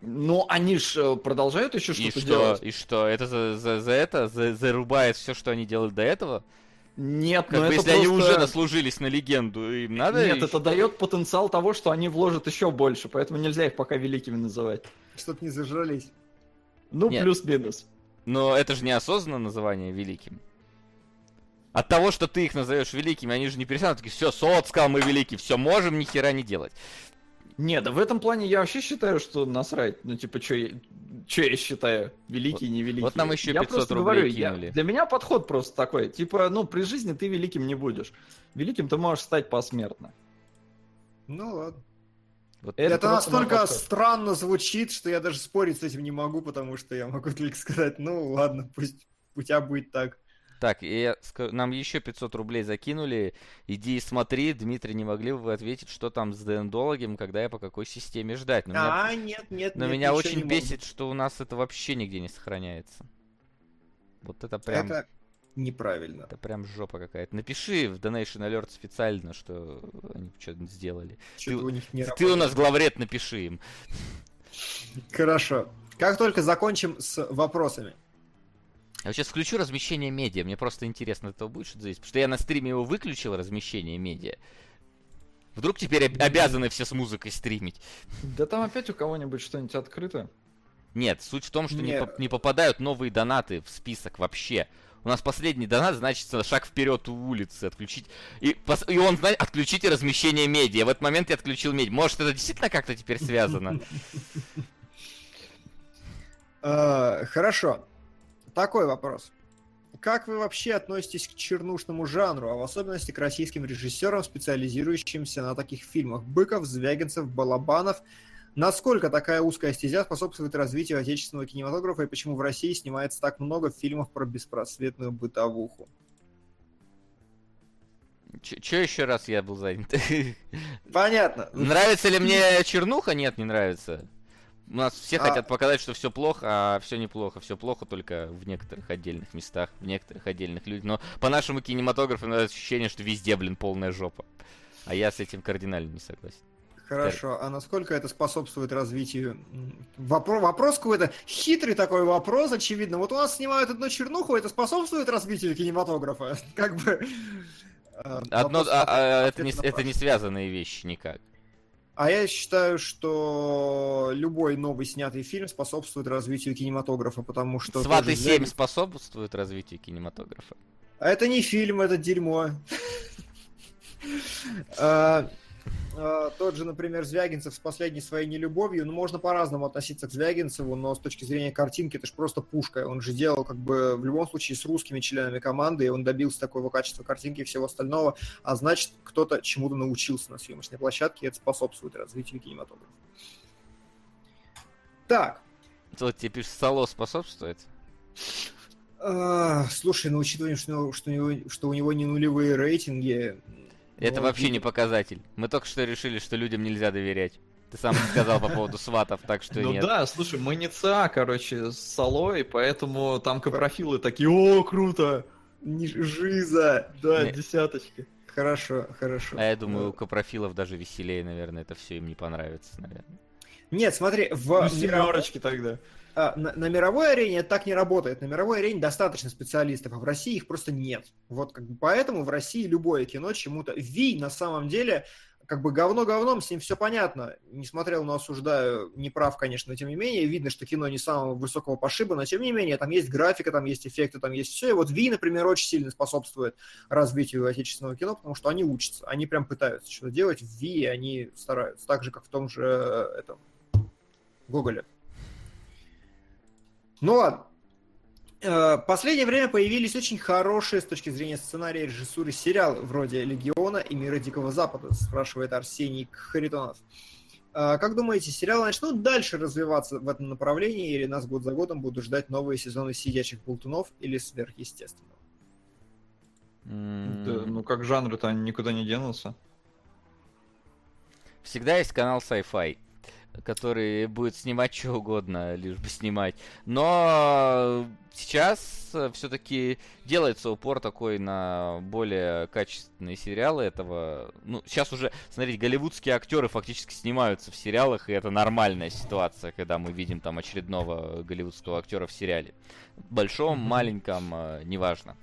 Ну, они ж продолжают еще И что-то что? делать. И что? Это за, за, за это? За- зарубает все, что они делали до этого? Нет, Как ну бы, это если они просто- уже наслужились на легенду, им надо... Нет, ещё- это дает потенциал того, что они вложат еще больше, поэтому нельзя их пока великими называть. Чтоб не зажрались. Ну, Нет. плюс-минус. Но это же неосознанно называние великим. От того, что ты их назовешь великими, они же не перестанут такие, все, Солод сказал, мы велики, все, можем ни хера не делать. Не, да в этом плане я вообще считаю, что насрать. Ну, типа, что я, чё я считаю? Великий, не великий. вот нам еще Я 500 просто рублей говорю, я- кинули. для меня подход просто такой. Типа, ну, при жизни ты великим не будешь. Великим ты можешь стать посмертно. Ну ладно. Вот Это Это, настолько подход. странно звучит, что я даже спорить с этим не могу, потому что я могу только сказать, ну ладно, пусть у тебя будет так. Так, и я нам еще 500 рублей закинули. Иди и смотри, Дмитрий, не могли бы вы ответить, что там с дендологом, когда и по какой системе ждать? Но меня, А, нет, нет, но нет, меня очень не могу. бесит, что у нас это вообще нигде не сохраняется. Вот это прям... Это неправильно. Это прям жопа какая-то. Напиши в Donation Alert специально, что они что-то сделали. Что-то у них не Ты у нас главред, напиши им. Хорошо. Как только закончим с вопросами. Я вот сейчас включу размещение медиа, мне просто интересно, этого будет что-то зависеть. Потому что я на стриме его выключил, размещение медиа. Вдруг теперь об- обязаны все с музыкой стримить? Да там опять у кого-нибудь что-нибудь открыто. Нет, суть в том, что не, Не. поп- не попадают новые донаты в список вообще. У нас последний донат значится шаг вперед у улицы, отключить. И, пос- и он, знаете, отключите размещение медиа. В этот момент я отключил медиа. Может, это действительно как-то теперь связано? Э, Хорошо. Такой вопрос. Как вы вообще относитесь к чернушному жанру, а в особенности к российским режиссерам, специализирующимся на таких фильмах? Быков, Звягинцев, Балабанов. Насколько такая узкая стезя способствует развитию отечественного кинематографа и почему в России снимается так много фильмов про беспросветную бытовуху? Че еще раз я был занят? Понятно. Нравится ли мне чернуха? Нет, не нравится. У нас все А- хотят показать, что все плохо, а все неплохо. Все плохо только в некоторых отдельных местах, в некоторых отдельных людях. Но по нашему кинематографу ощущение, что везде, блин, полная жопа. А я с этим кардинально не согласен. Хорошо, а насколько это способствует развитию? м, Вопро- вопрос какой-то хитрый такой вопрос, очевидно. Вот у нас снимают одну чернуху, это способствует развитию кинематографа? Как бы... э, Одно, вопрос а- а, это, не, это не вопрос. связанные вещи никак. А я считаю, что любой новый снятый фильм способствует развитию кинематографа, потому что... Сваты тоже 7 Звягин- способствует развитию кинематографа. А это не фильм, это дерьмо. А, Тот же, например, Звягинцев с последней своей нелюбовью, ну, можно по-разному относиться к Звягинцеву, но с точки зрения картинки это же просто пушка. Он же делал, как бы, в любом случае, с русскими членами команды, и он добился такого качества картинки и всего остального, а значит, кто-то чему-то научился на съемочной площадке, и это способствует развитию кинематографа. Так, Вот тебе пишет, Сало способствует? а, слушай, ну, учитывая, что, что, у него, что у него не нулевые рейтинги... Это ну, вообще не показатель. Мы только что решили, что людям нельзя доверять. Ты сам сказал по поводу сватов, так что Ну нет. да, слушай, мы не ЦА, короче, с Солой, поэтому там капрофилы такие, о, круто! Не жиза. Да, Не. десяточки. Хорошо, хорошо. А я думаю, у капрофилов даже веселее, наверное, это все им не понравится, наверное. Нет, смотри, в Ну, семерочки тогда. А, на, на мировой арене это так не работает. На мировой арене достаточно специалистов, а в России их просто нет. Вот как бы поэтому в России любое кино чему-то... Ви на самом деле как бы говно говном, с ним все понятно. Не смотрел, но осуждаю, не прав, конечно, но тем не менее, видно, что кино не самого высокого пошиба, но тем не менее, там есть графика, там есть эффекты, там есть все. И вот Ви, например, очень сильно способствует развитию отечественного кино, потому что они учатся, они прям пытаются что-то делать в Ви, они стараются, так же, как в том же э, этом Гоголе. Ну ладно. Э, Последнее время появились очень хорошие с точки зрения сценария и режиссуры сериалы вроде «Легиона» и «Мира Дикого Запада», спрашивает Арсений Харитонов. Э, Как думаете, сериалы начнут дальше развиваться в этом направлении, или нас год за годом будут ждать новые сезоны «Сидячих болтунов» или «Сверхъестественного»? Да, ну как жанры-то они никуда не денутся. Всегда есть канал Sci-Fi, который будет снимать что угодно, лишь бы снимать. Но сейчас все-таки делается упор такой на более качественные сериалы этого. Ну, сейчас уже, смотрите, голливудские актеры фактически снимаются в сериалах, и это нормальная ситуация, когда мы видим там очередного голливудского актера в сериале. Большом, маленьком, э, неважно.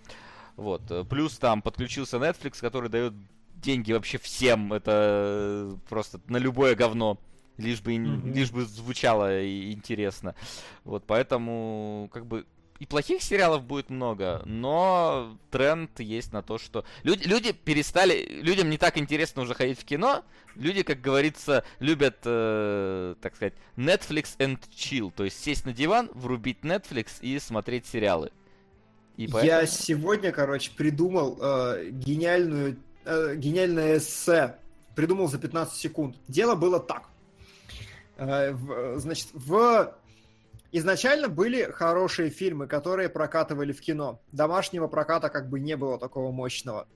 Вот. э, Плюс там подключился Netflix, который дает деньги вообще всем. Это э, просто на любое говно. Лишь бы, Мгм. лишь бы звучало и интересно. Вот, поэтому, как бы, и плохих сериалов будет много, но тренд есть на то, что люди, люди перестали, людям не так интересно уже ходить в кино, люди, как говорится, любят, э, так сказать, Netflix and chill, то есть сесть на диван, врубить Netflix и смотреть сериалы. И Я поэтому- сегодня, короче, придумал э, гениальную, э, гениальное эссе. Придумал за 15 секунд. Дело было так. Э, в- значит, в... Изначально были хорошие фильмы, которые прокатывали в кино. Домашнего проката как бы не было такого мощного.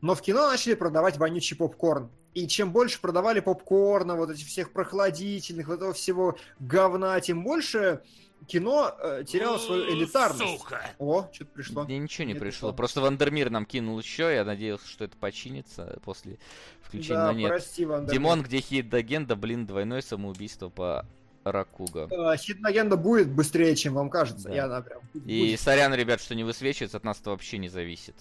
Но в кино начали продавать вонючий попкорн. И чем больше продавали попкорна, вот этих всех прохладительных, вот этого всего говна, тем больше кино э, теряло свою элитарность. Сука. О, что-то пришло. Мне ничего не Нет, пришло. это- Просто Вандермир нам кинул еще, я надеялся, что это починится после включения, Да, но нет. прости, Вандермир. Димон, где хит Легенда, блин, двойное самоубийство по ракуго. Э, Хит Легенда будет быстрее, чем вам кажется. Да. И она прям И будет. сорян, ребят, что не высвечивается, от нас это вообще не зависит.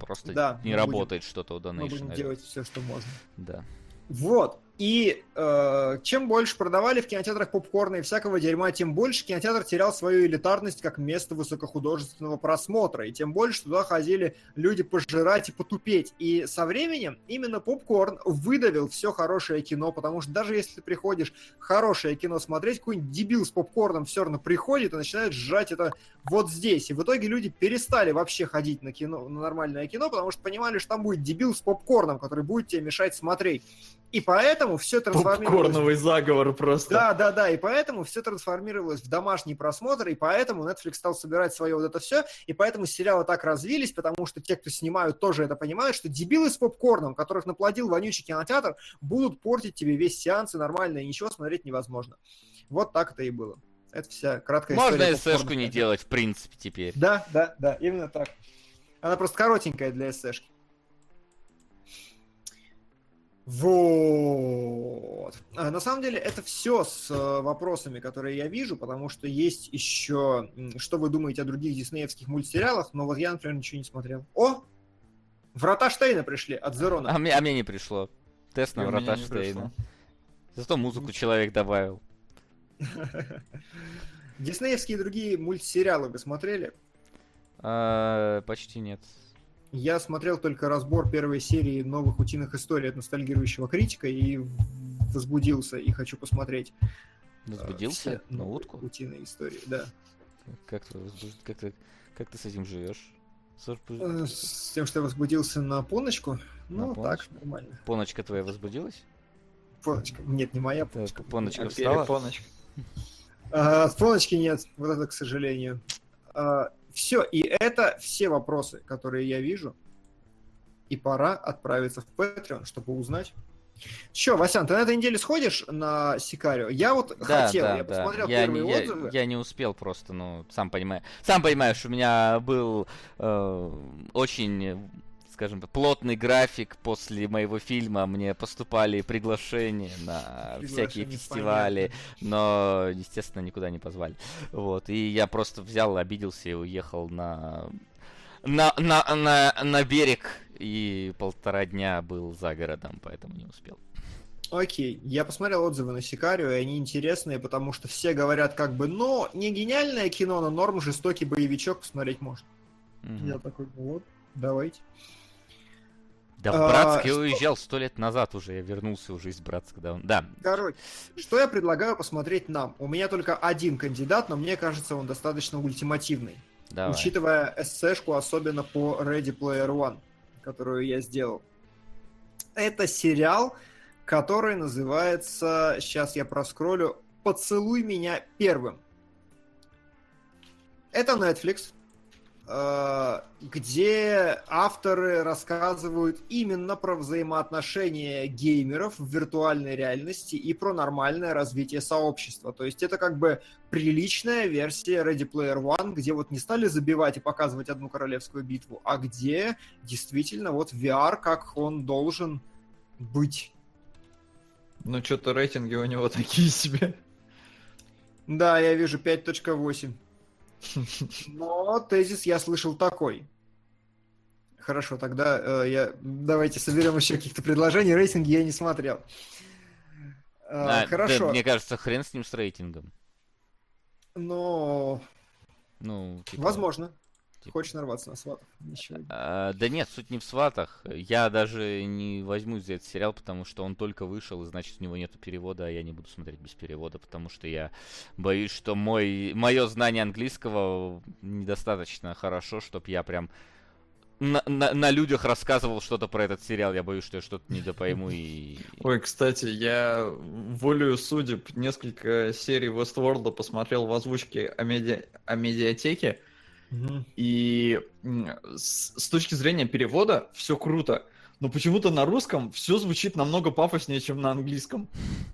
Просто Да, не мы будем- работает что-то у Мы Donation. будем делать все, что можно. Да. Вот. И э, чем больше продавали в кинотеатрах попкорна и всякого дерьма, тем больше кинотеатр терял свою элитарность как место высокохудожественного просмотра. И тем больше туда ходили люди пожирать и потупеть. И со временем именно попкорн выдавил все хорошее кино, потому что даже если ты приходишь хорошее кино смотреть, какой-нибудь дебил с попкорном все равно приходит и начинает сжать это вот здесь. И в итоге люди перестали вообще ходить на кино, на нормальное кино, потому что понимали, что там будет дебил с попкорном, который будет тебе мешать смотреть. И поэтому все трансформировалось... Попкорновый заговор просто. Да, да, да, и поэтому все трансформировалось в домашний просмотр, и поэтому Netflix стал собирать свое вот это все, и поэтому сериалы так развились, потому что те, кто снимают, тоже это понимают, что дебилы с попкорном, которых наплодил вонючий кинотеатр, будут портить тебе весь сеанс, и нормально, и ничего смотреть невозможно. Вот так это и было. Это вся краткая Можно история эсэшку попкорна. не делать, в принципе, теперь. Да, да, да, именно так. Она просто коротенькая для эсэшки. Вот. А, на самом деле это все с э, вопросами, которые я вижу, потому что есть еще, что вы думаете о других диснеевских мультсериалах, но вот я, например, ничего не смотрел. О! Врата Штейна пришли от Зерона. А мне, а мне не пришло. Тест на И врата Штейна. Зато музыку человек добавил. Диснеевские другие мультсериалы вы смотрели? А, почти нет. Я смотрел только разбор первой серии новых утиных историй от ностальгирующего критика и возбудился и хочу посмотреть. э, Возбудился все на утку? Утиные истории, да. Как ты, как ты, как ты с этим живешь? Э, С тем, что я возбудился на поночку. Ну, На так, поночку? нормально. Поночка твоя возбудилась? Поночка. Нет, не моя Так, поночка. поночка А встала? перепоночка. А, От поночки нет, вот это, к сожалению. Все, и это все вопросы, которые я вижу. И пора отправиться в Patreon, чтобы узнать. Че, Васян, ты на этой неделе сходишь на Сикарио? Я вот Да, хотел, да, я да. посмотрел Я первые не, я- отзывы. Я, не успел просто, ну, сам понимаю. Сам понимаешь, у меня был э, очень, скажем так, плотный график после моего фильма. Мне поступали приглашения на всякие Приглашения, фестивали, но, естественно, никуда не позвали. Вот, и я просто взял, обиделся и уехал на на, на, на, на берег и полтора дня был за городом, поэтому не успел. Окей, я посмотрел отзывы на Сикарио, и они интересные, потому что все говорят как бы, ну, не гениальное кино, но норм жестокий боевичок посмотреть можно. Мгм. Я такой, ну вот, давайте. Да, в А, Братск я что- уезжал сто лет назад уже, я вернулся уже из Братска, он... Да, Короче, что я предлагаю посмотреть нам? У меня только один кандидат, но мне кажется, он достаточно ультимативный. давай. Учитывая эссешку, особенно по Ready Player One, которую я сделал. Это сериал, который называется, сейчас я проскроллю, «Поцелуй меня первым». Это Netflix, где авторы рассказывают именно про взаимоотношения геймеров в виртуальной реальности и про нормальное развитие сообщества. То есть это как бы приличная версия Ready Player One, где вот не стали забивать и показывать одну королевскую битву, а где действительно вот VR, как он должен быть. Ну, что-то рейтинги у него такие себе. Да, я вижу 5.8. Но тезис я слышал такой. Хорошо, тогда э, я... давайте соберем еще каких-то предложений. Рейтинги я не смотрел. А, А, да, Хорошо, мне кажется, хрен с ним с рейтингом. но Ну, типа, возможно. Типа. Хочешь нарваться на сватов? Ничего. А, да нет, суть не в сватах. Я даже не возьмусь за этот сериал, потому что он только вышел, и значит у него нету перевода, а я не буду смотреть без перевода, потому что я боюсь, что мой мое знание английского недостаточно хорошо, чтобы я прям на, на, на людях рассказывал что-то про этот сериал. Я боюсь, что я что-то недопойму и... Ой, кстати, я волею судеб несколько серий Westworld посмотрел в озвучке о, меди... о медиатеке, и с, с точки зрения перевода все круто, но почему-то на русском все звучит намного пафоснее, чем на английском.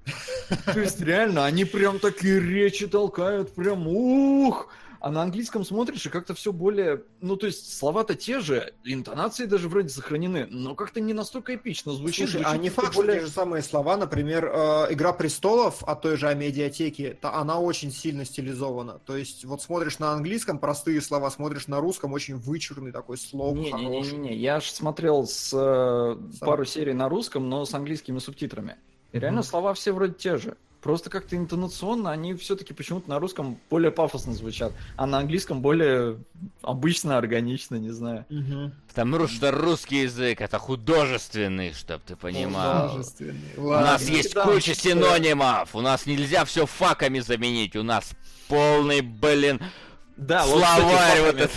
То есть реально, они прям такие речи толкают, прям ух! А на английском смотришь, и как-то все более... Ну, то есть слова-то те же, интонации даже вроде сохранены, но как-то не настолько эпично звучит. Слушай, а звучит не как-то факт, что более- те же самые слова, например, э, «Игра престолов» от той же Амедиатеки, та- она очень сильно стилизована. То есть вот смотришь на английском простые слова, смотришь на русском очень вычурный такой слог. Не-не-не, я же смотрел с э, пару серий на русском, но с английскими субтитрами. И реально Мгм. слова все вроде те же. Просто как-то интонационно они все-таки почему-то на русском более пафосно звучат, а на английском более обычно, органично, не знаю. Мгм. Потому что русский язык это художественный, чтоб ты понимал. Художественный. У Ладно. нас есть да, куча синонимов. У нас нельзя все факами заменить. У нас полный, блин, Да, словарь вот вот, этот.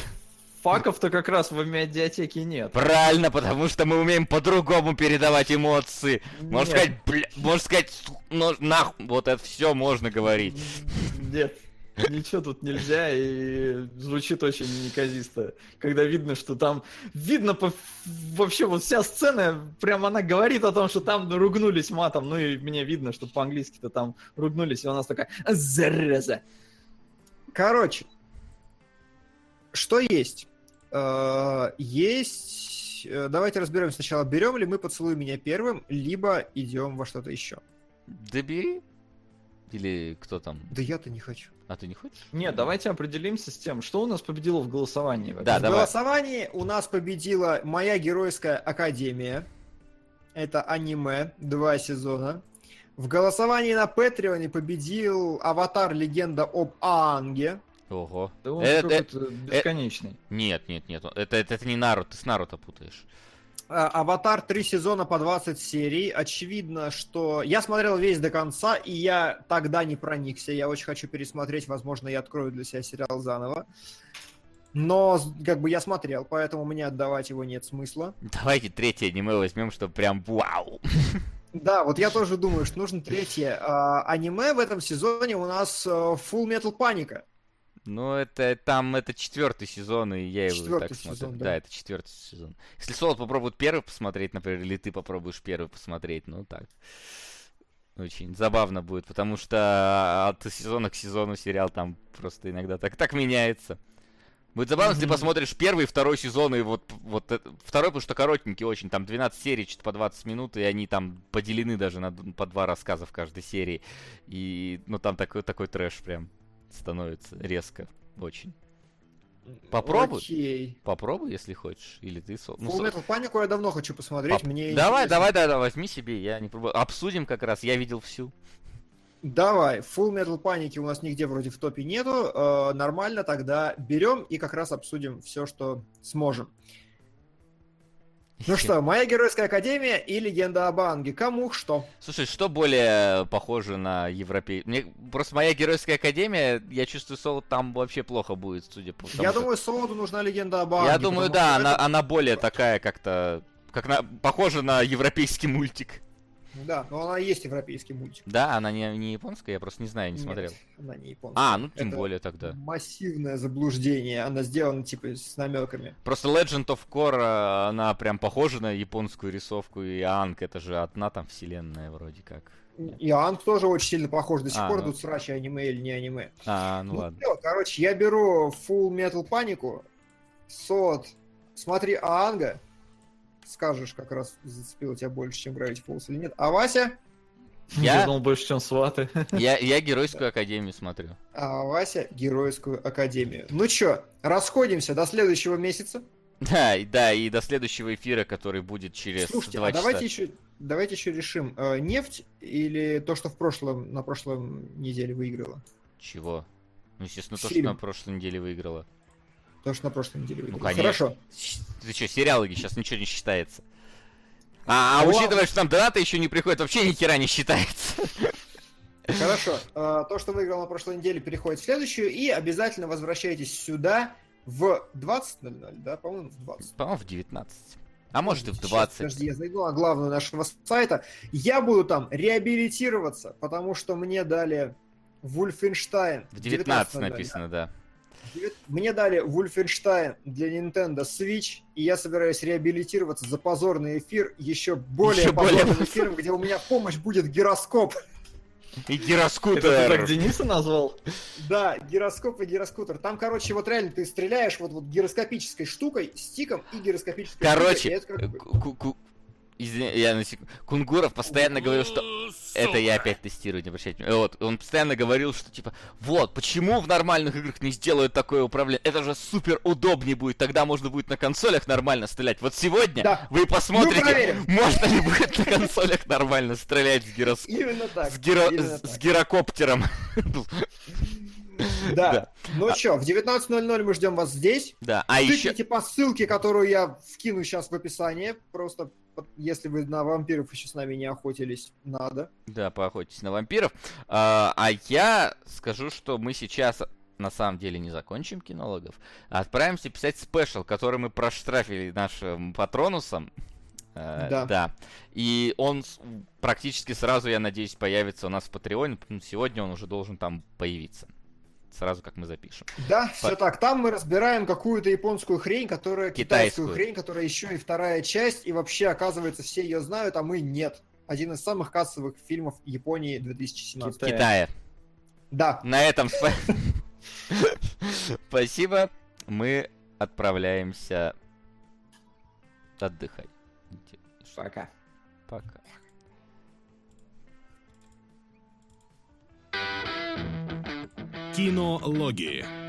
Факов-то как раз в медиатеке нет. Правильно, потому что мы умеем по-другому передавать эмоции. Можно Нет. сказать, бля, можно сказать, ну, нахуй, вот это все можно говорить. Нет, ничего тут нельзя, и звучит очень неказисто. Когда видно, что там... Видно по... вообще вот вся сцена, прям она говорит о том, что там ругнулись матом. Ну и мне видно, что по-английски-то там ругнулись, и у нас такая «Зараза!» Короче, что есть? Э, Есть... э, Давайте разберем сначала, берем ли мы «Поцелуй меня первым», либо идем во что-то еще. Добери. Или кто там? Да я-то не хочу. А ты не хочешь? Нет, давайте определимся с тем, что у нас победило в голосовании. Да, в давай. голосовании у нас победила «Моя геройская академия». Это аниме, два сезона. В голосовании на Патреоне победил «Аватар. Легенда об Аанге». Ого. Да он Это- какой-то бесконечный. Нет, нет, нет. Это, это, это не Наруто, ты с Наруто путаешь. А, Аватар три сезона по 20 серий. Очевидно, что я смотрел весь до конца, и я тогда не проникся. Я очень хочу пересмотреть. Возможно, я открою для себя сериал заново. Но как бы я смотрел, поэтому мне отдавать его нет смысла. Давайте третье аниме возьмем, чтобы прям вау. Да, вот я тоже думаю, что нужно третье. А, аниме в этом сезоне у нас э, Full Metal Panic. Ну, это там, это четвертый сезон, и я его Четвертый так смотрю. сезон, да. да. это четвертый сезон. Если Солод попробует первый посмотреть, например, или ты попробуешь первый посмотреть, ну так. Очень забавно будет, потому что от сезона к сезону сериал там просто иногда так, так меняется. Будет забавно, если ты Мгм. посмотришь первый и второй сезон, и вот, вот это- второй, потому что коротенький очень, там 12 серий, что-то по 20 минут, и они там поделены даже на по два рассказа в каждой серии. И, ну, там такой, такой трэш прям становится резко, очень. Попробуй. Окей. Попробуй, если хочешь, или ты... Ну, Full Сол- Metal Panic я давно хочу посмотреть. Поп- Мне Давай, давай, давай, давай, возьми себе, я не пробую. Обсудим как раз, я видел всю. Давай, Full Metal Panic у нас нигде вроде в топе нету. Э, нормально, тогда берем и как раз обсудим все, что сможем. Ну что, моя геройская академия и легенда об Анге. Кому что? Слушай, что более похоже на европей... Мне просто моя геройская академия, я чувствую, Солод там вообще плохо будет, судя по тому, Я что- думаю, Солоду нужна легенда об Анге. Я думаю, да, она, это- она более такая как-то... Как на... Похожа на европейский мультик. Да, но она есть европейский мультик. Да, она не, не японская, я просто не знаю, не Нет, смотрел. она не японская. А, ну тем Это более тогда. Массивное заблуждение. Она сделана типа с намеками. Просто Legend of Korra, она прям похожа на японскую рисовку, и Анг это же одна там вселенная вроде как. И Анг тоже очень сильно похож. До сих А, пор ну. тут срачи аниме или не аниме. А, ну Ну, ладно. всё, короче, я беру Full Metal Panic. Сот, смотри Аанга. Скажешь, как раз зацепил тебя больше, чем Gravity Falls или нет. А Вася? Я- Я думал больше, чем сваты. Я, я геройскую академию смотрю. А Вася Геройскую Академию. Ну чё, расходимся до следующего месяца. Да, и да, и до следующего эфира, который будет через Слушайте, два а часа. давайте еще давайте еще решим, э, нефть или то, что в прошлом, на прошлом неделе выиграла? Чего? Ну, естественно, то, что Фильм. на прошлой неделе выиграла. То, что на прошлой неделе выиграла. конечно. Хорошо. Ты что, сериалы сейчас ничего не считается. А, а Ну, учитывая, что там донаты еще не приходят, вообще ни хера не считается. Хорошо. Э, То, что выиграл на прошлой неделе, переходит в следующую. И обязательно возвращайтесь сюда в 20.00, да, по-моему, в 20. По-моему, в 19. А может и в Сейчас, 20. Подожди, я зайду на главную нашего сайта. Я буду там реабилитироваться, потому что мне дали Вульфенштайн. В 19 19.00, написано, да. Мне дали Wolfenstein для Nintendo Switch, и я собираюсь реабилитироваться за позорный эфир еще более Еще более позорным эфиром, где у меня помощь будет гироскоп. И Это ты гироскутер. так Дениса назвал? Да, гироскоп и гироскутер. Там, короче, вот реально ты стреляешь вот, вот гироскопической штукой, стиком и гироскопической Короче, штукой. и это как бы- э, ку- ку- Извини, я на секунду. Кунгуров постоянно говорил, что Это я опять тестирую, не обращайте внимания. Вот, он постоянно говорил, что типа, вот, почему в нормальных играх не сделают такое управление? Это же супер удобнее будет, тогда можно будет на консолях нормально стрелять. Вот сегодня Да. вы посмотрите, Мы проверим. можно ли будет на консолях нормально стрелять с, гирос... Именно так. с, гиро- именно так. с гирокоптером. Да. Да. Ну что, в 19.00 мы ждем вас здесь. Да, а еще... Тыкните по ссылке, которую я вкину сейчас в описание. Просто если вы на вампиров еще с нами не охотились, надо. Да, поохотитесь на вампиров. А, а я скажу, что мы сейчас на самом деле не закончим кинологов, а отправимся писать спешл, который мы проштрафили нашим патронусом. Э, Да. да. И он практически сразу, я надеюсь, появится у нас в Патреоне. Сегодня он уже должен там появиться. Сразу как мы запишем. Да, По- все так. Там мы разбираем какую-то японскую хрень, которая китайскую, Китайскую. хрень, которая еще и вторая часть, и вообще, оказывается, все ее знают, а мы нет. Один из самых кассовых фильмов Японии 2017. Китай. Китая. Да, На этом спа- спасибо. Мы отправляемся отдыхать. Пока. Пока. Кинологии.